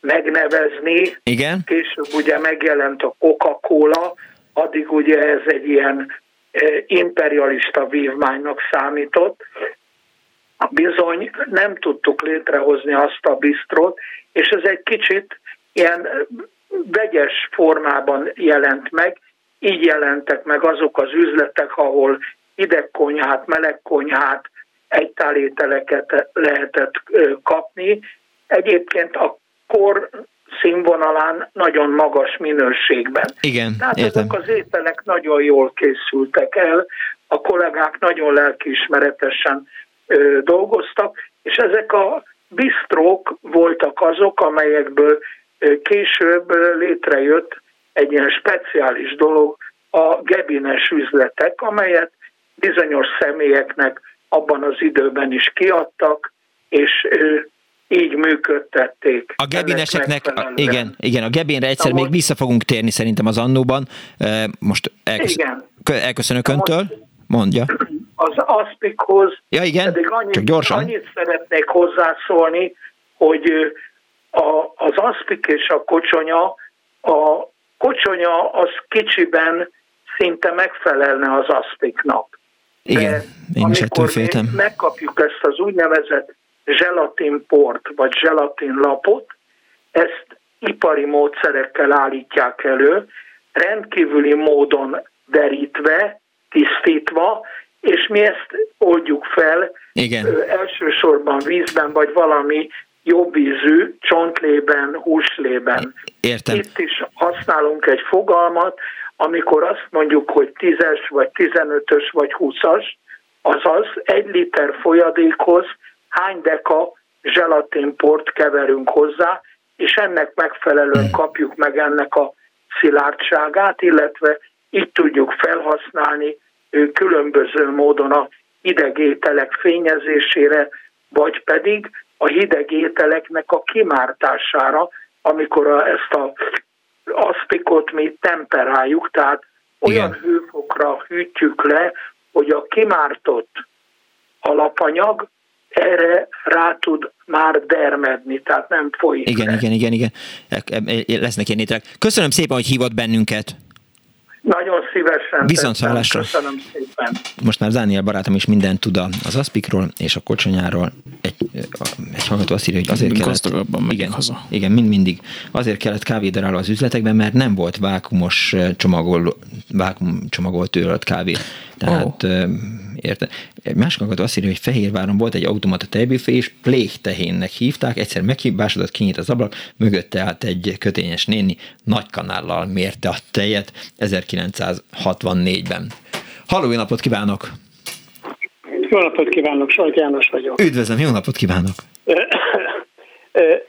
megnevezni. Igen. Később ugye megjelent a Coca-Cola, addig ugye ez egy ilyen imperialista vívmánynak számított. Bizony nem tudtuk létrehozni azt a bistrot, és ez egy kicsit ilyen vegyes formában jelent meg, így jelentek meg azok az üzletek, ahol idegkonyhát, melegkonyhát, egytálételeket lehetett kapni. Egyébként a kor színvonalán nagyon magas minőségben. Igen, Tehát értem. ezek az ételek nagyon jól készültek el, a kollégák nagyon lelkiismeretesen ö, dolgoztak, és ezek a bistrók voltak azok, amelyekből ö, később ö, létrejött egy ilyen speciális dolog, a gebines üzletek, amelyet bizonyos személyeknek abban az időben is kiadtak, és így működtették. A gebineseknek, a, igen, igen, a gebénre egyszer Na még most, vissza fogunk térni szerintem az annóban. Most elkösz, igen. elköszönök öntől. Mondja. Az aszpikhoz ja, igen, pedig annyit, csak gyorsan. annyit szeretnék hozzászólni, hogy a, az aszpik és a kocsonya, a kocsonya az kicsiben szinte megfelelne az aszpiknak. Igen, én is ettől féltem. megkapjuk ezt az úgynevezett zselatinport, vagy zselatinlapot, ezt ipari módszerekkel állítják elő, rendkívüli módon derítve, tisztítva, és mi ezt oldjuk fel Igen. elsősorban vízben, vagy valami jobb ízű csontlében, húslében. Értem. Itt is használunk egy fogalmat, amikor azt mondjuk, hogy 10-es, vagy 15-ös, vagy 20-as, azaz egy liter folyadékhoz hány deka zselatinport keverünk hozzá, és ennek megfelelően kapjuk meg ennek a szilárdságát, illetve így tudjuk felhasználni különböző módon a hideg ételek fényezésére, vagy pedig a hideg ételeknek a kimártására, amikor a, ezt a aszpikot mi temperáljuk, tehát olyan Igen. hőfokra hűtjük le, hogy a kimártott alapanyag erre rá tud már dermedni, tehát nem folyik. Igen, le. igen, igen, igen. Lesznek ilyen ételek. Köszönöm szépen, hogy hívott bennünket. Nagyon szívesen. Viszont hallásra. Köszönöm szépen. Most már Dániel barátom is mindent tud az aszpikról és a kocsonyáról. Egy, egy hallgató azt írja, hogy azért kellett... Igen, haza. Igen, mind mindig. Azért kellett kávédaráló az üzletekben, mert nem volt vákumos csomagol, vákum csomagolt őrölt kávé. Tehát oh. érte. Egy másik hallgató azt írja, hogy Fehérváron volt egy automata tejbüfé, és pléhtehénnek hívták, egyszer meghibásodott, kinyit az ablak, mögötte állt egy kötényes néni, nagy kanállal mérte a tejet 1964-ben. Halló, jó napot kívánok! Jó napot kívánok, Sajt János vagyok. Üdvözlöm, jó napot kívánok!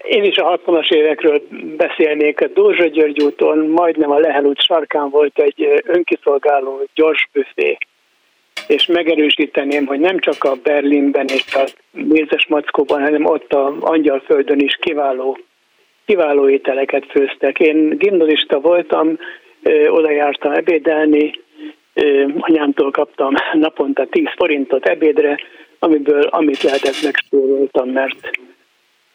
Én is a 60-as évekről beszélnék. A Dózsa György úton, majdnem a Lehel út sarkán volt egy önkiszolgáló gyors büfé és megerősíteném, hogy nem csak a Berlinben és a Mézes Mackóban, hanem ott a Angyalföldön is kiváló, kiváló ételeket főztek. Én gimnazista voltam, oda jártam ebédelni, anyámtól kaptam naponta 10 forintot ebédre, amiből amit lehetett megspóroltam, mert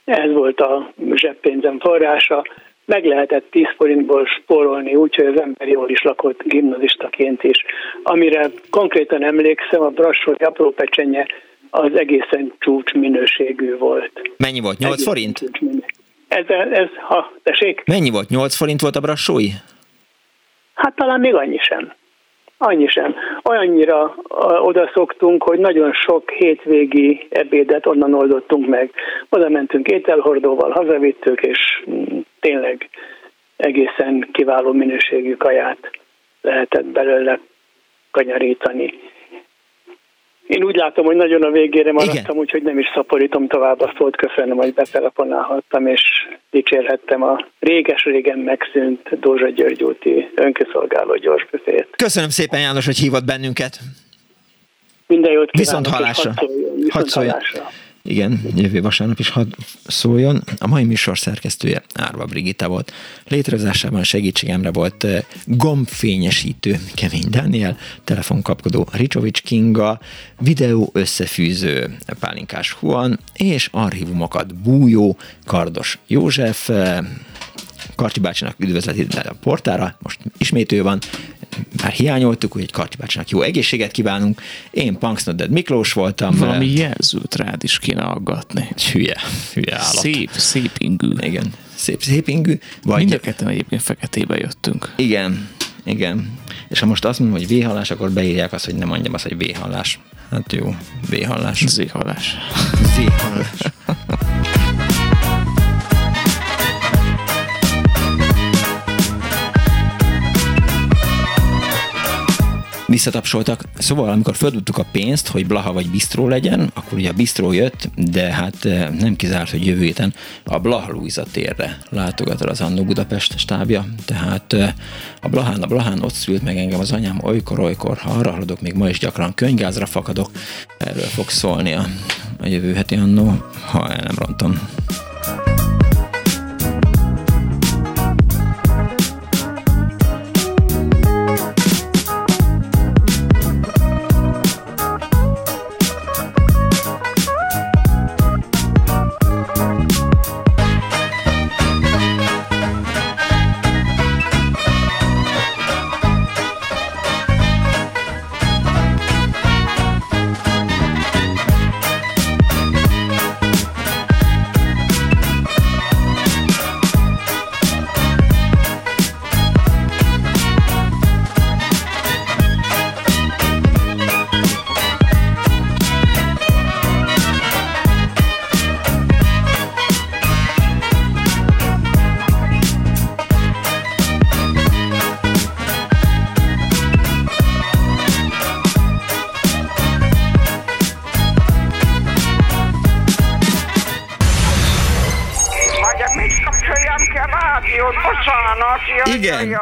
ez volt a zseppénzem forrása meg lehetett 10 forintból spórolni, úgyhogy az ember jól is lakott gimnazistaként is. Amire konkrétan emlékszem, a brassói apró pecsenye az egészen csúcs minőségű volt. Mennyi volt? 8 egészen forint? Ez, ez, ha, tessék? Mennyi volt? 8 forint volt a brassói? Hát talán még annyi sem. Annyi sem. Olyannyira oda szoktunk, hogy nagyon sok hétvégi ebédet onnan oldottunk meg. Oda mentünk ételhordóval, hazavittük, és mm, tényleg egészen kiváló minőségű kaját lehetett belőle kanyarítani. Én úgy látom, hogy nagyon a végére maradtam, úgyhogy nem is szaporítom tovább a szót. Köszönöm, hogy betelefonálhattam, és dicsérhettem a réges-régen megszűnt Dózsa György úti önkiszolgáló gyors büfét. Köszönöm szépen, János, hogy hívott bennünket. Minden jót kívánok, Viszont hallásra. Hadd szóljon. Igen, jövő vasárnap is hadd szóljon. A mai műsor szerkesztője Árva Brigitta volt. Létrehozásában segítségemre volt eh, gombfényesítő Kemény Dániel, telefonkapkodó Ricsovics Kinga, videó összefűző Pálinkás Huan, és archívumokat bújó Kardos József, Karcsi bácsinak üdvözlet a portára, most ismét ő van, már hiányoltuk, hogy egy Karcsi bácsinak jó egészséget kívánunk. Én Punksnodded Miklós voltam. Valami jelzőt rád is kéne aggatni. Hülye, hülye állat. Szép, szép ingű. Igen, szép, szép ingű. Vagy... Mind a ketten egyébként feketébe jöttünk. Igen, igen. És ha most azt mondom, hogy véhallás, akkor beírják azt, hogy nem mondjam azt, hogy véhallás. Hát jó, véhallás. Zéhallás. Zéhallás. Visszatapsoltak. Szóval, amikor földudtuk a pénzt, hogy Blaha vagy Bistró legyen, akkor ugye a Bistró jött, de hát eh, nem kizárt, hogy jövő héten a Blaha Luisa térre látogat el az Annó Budapest stábja. Tehát eh, a Blahán, a Blahán ott szült meg engem az anyám olykor-olykor, ha arra haladok, még ma is gyakran könygázra fakadok. Erről fog szólni a, a jövő heti Annó, ha el nem rontom.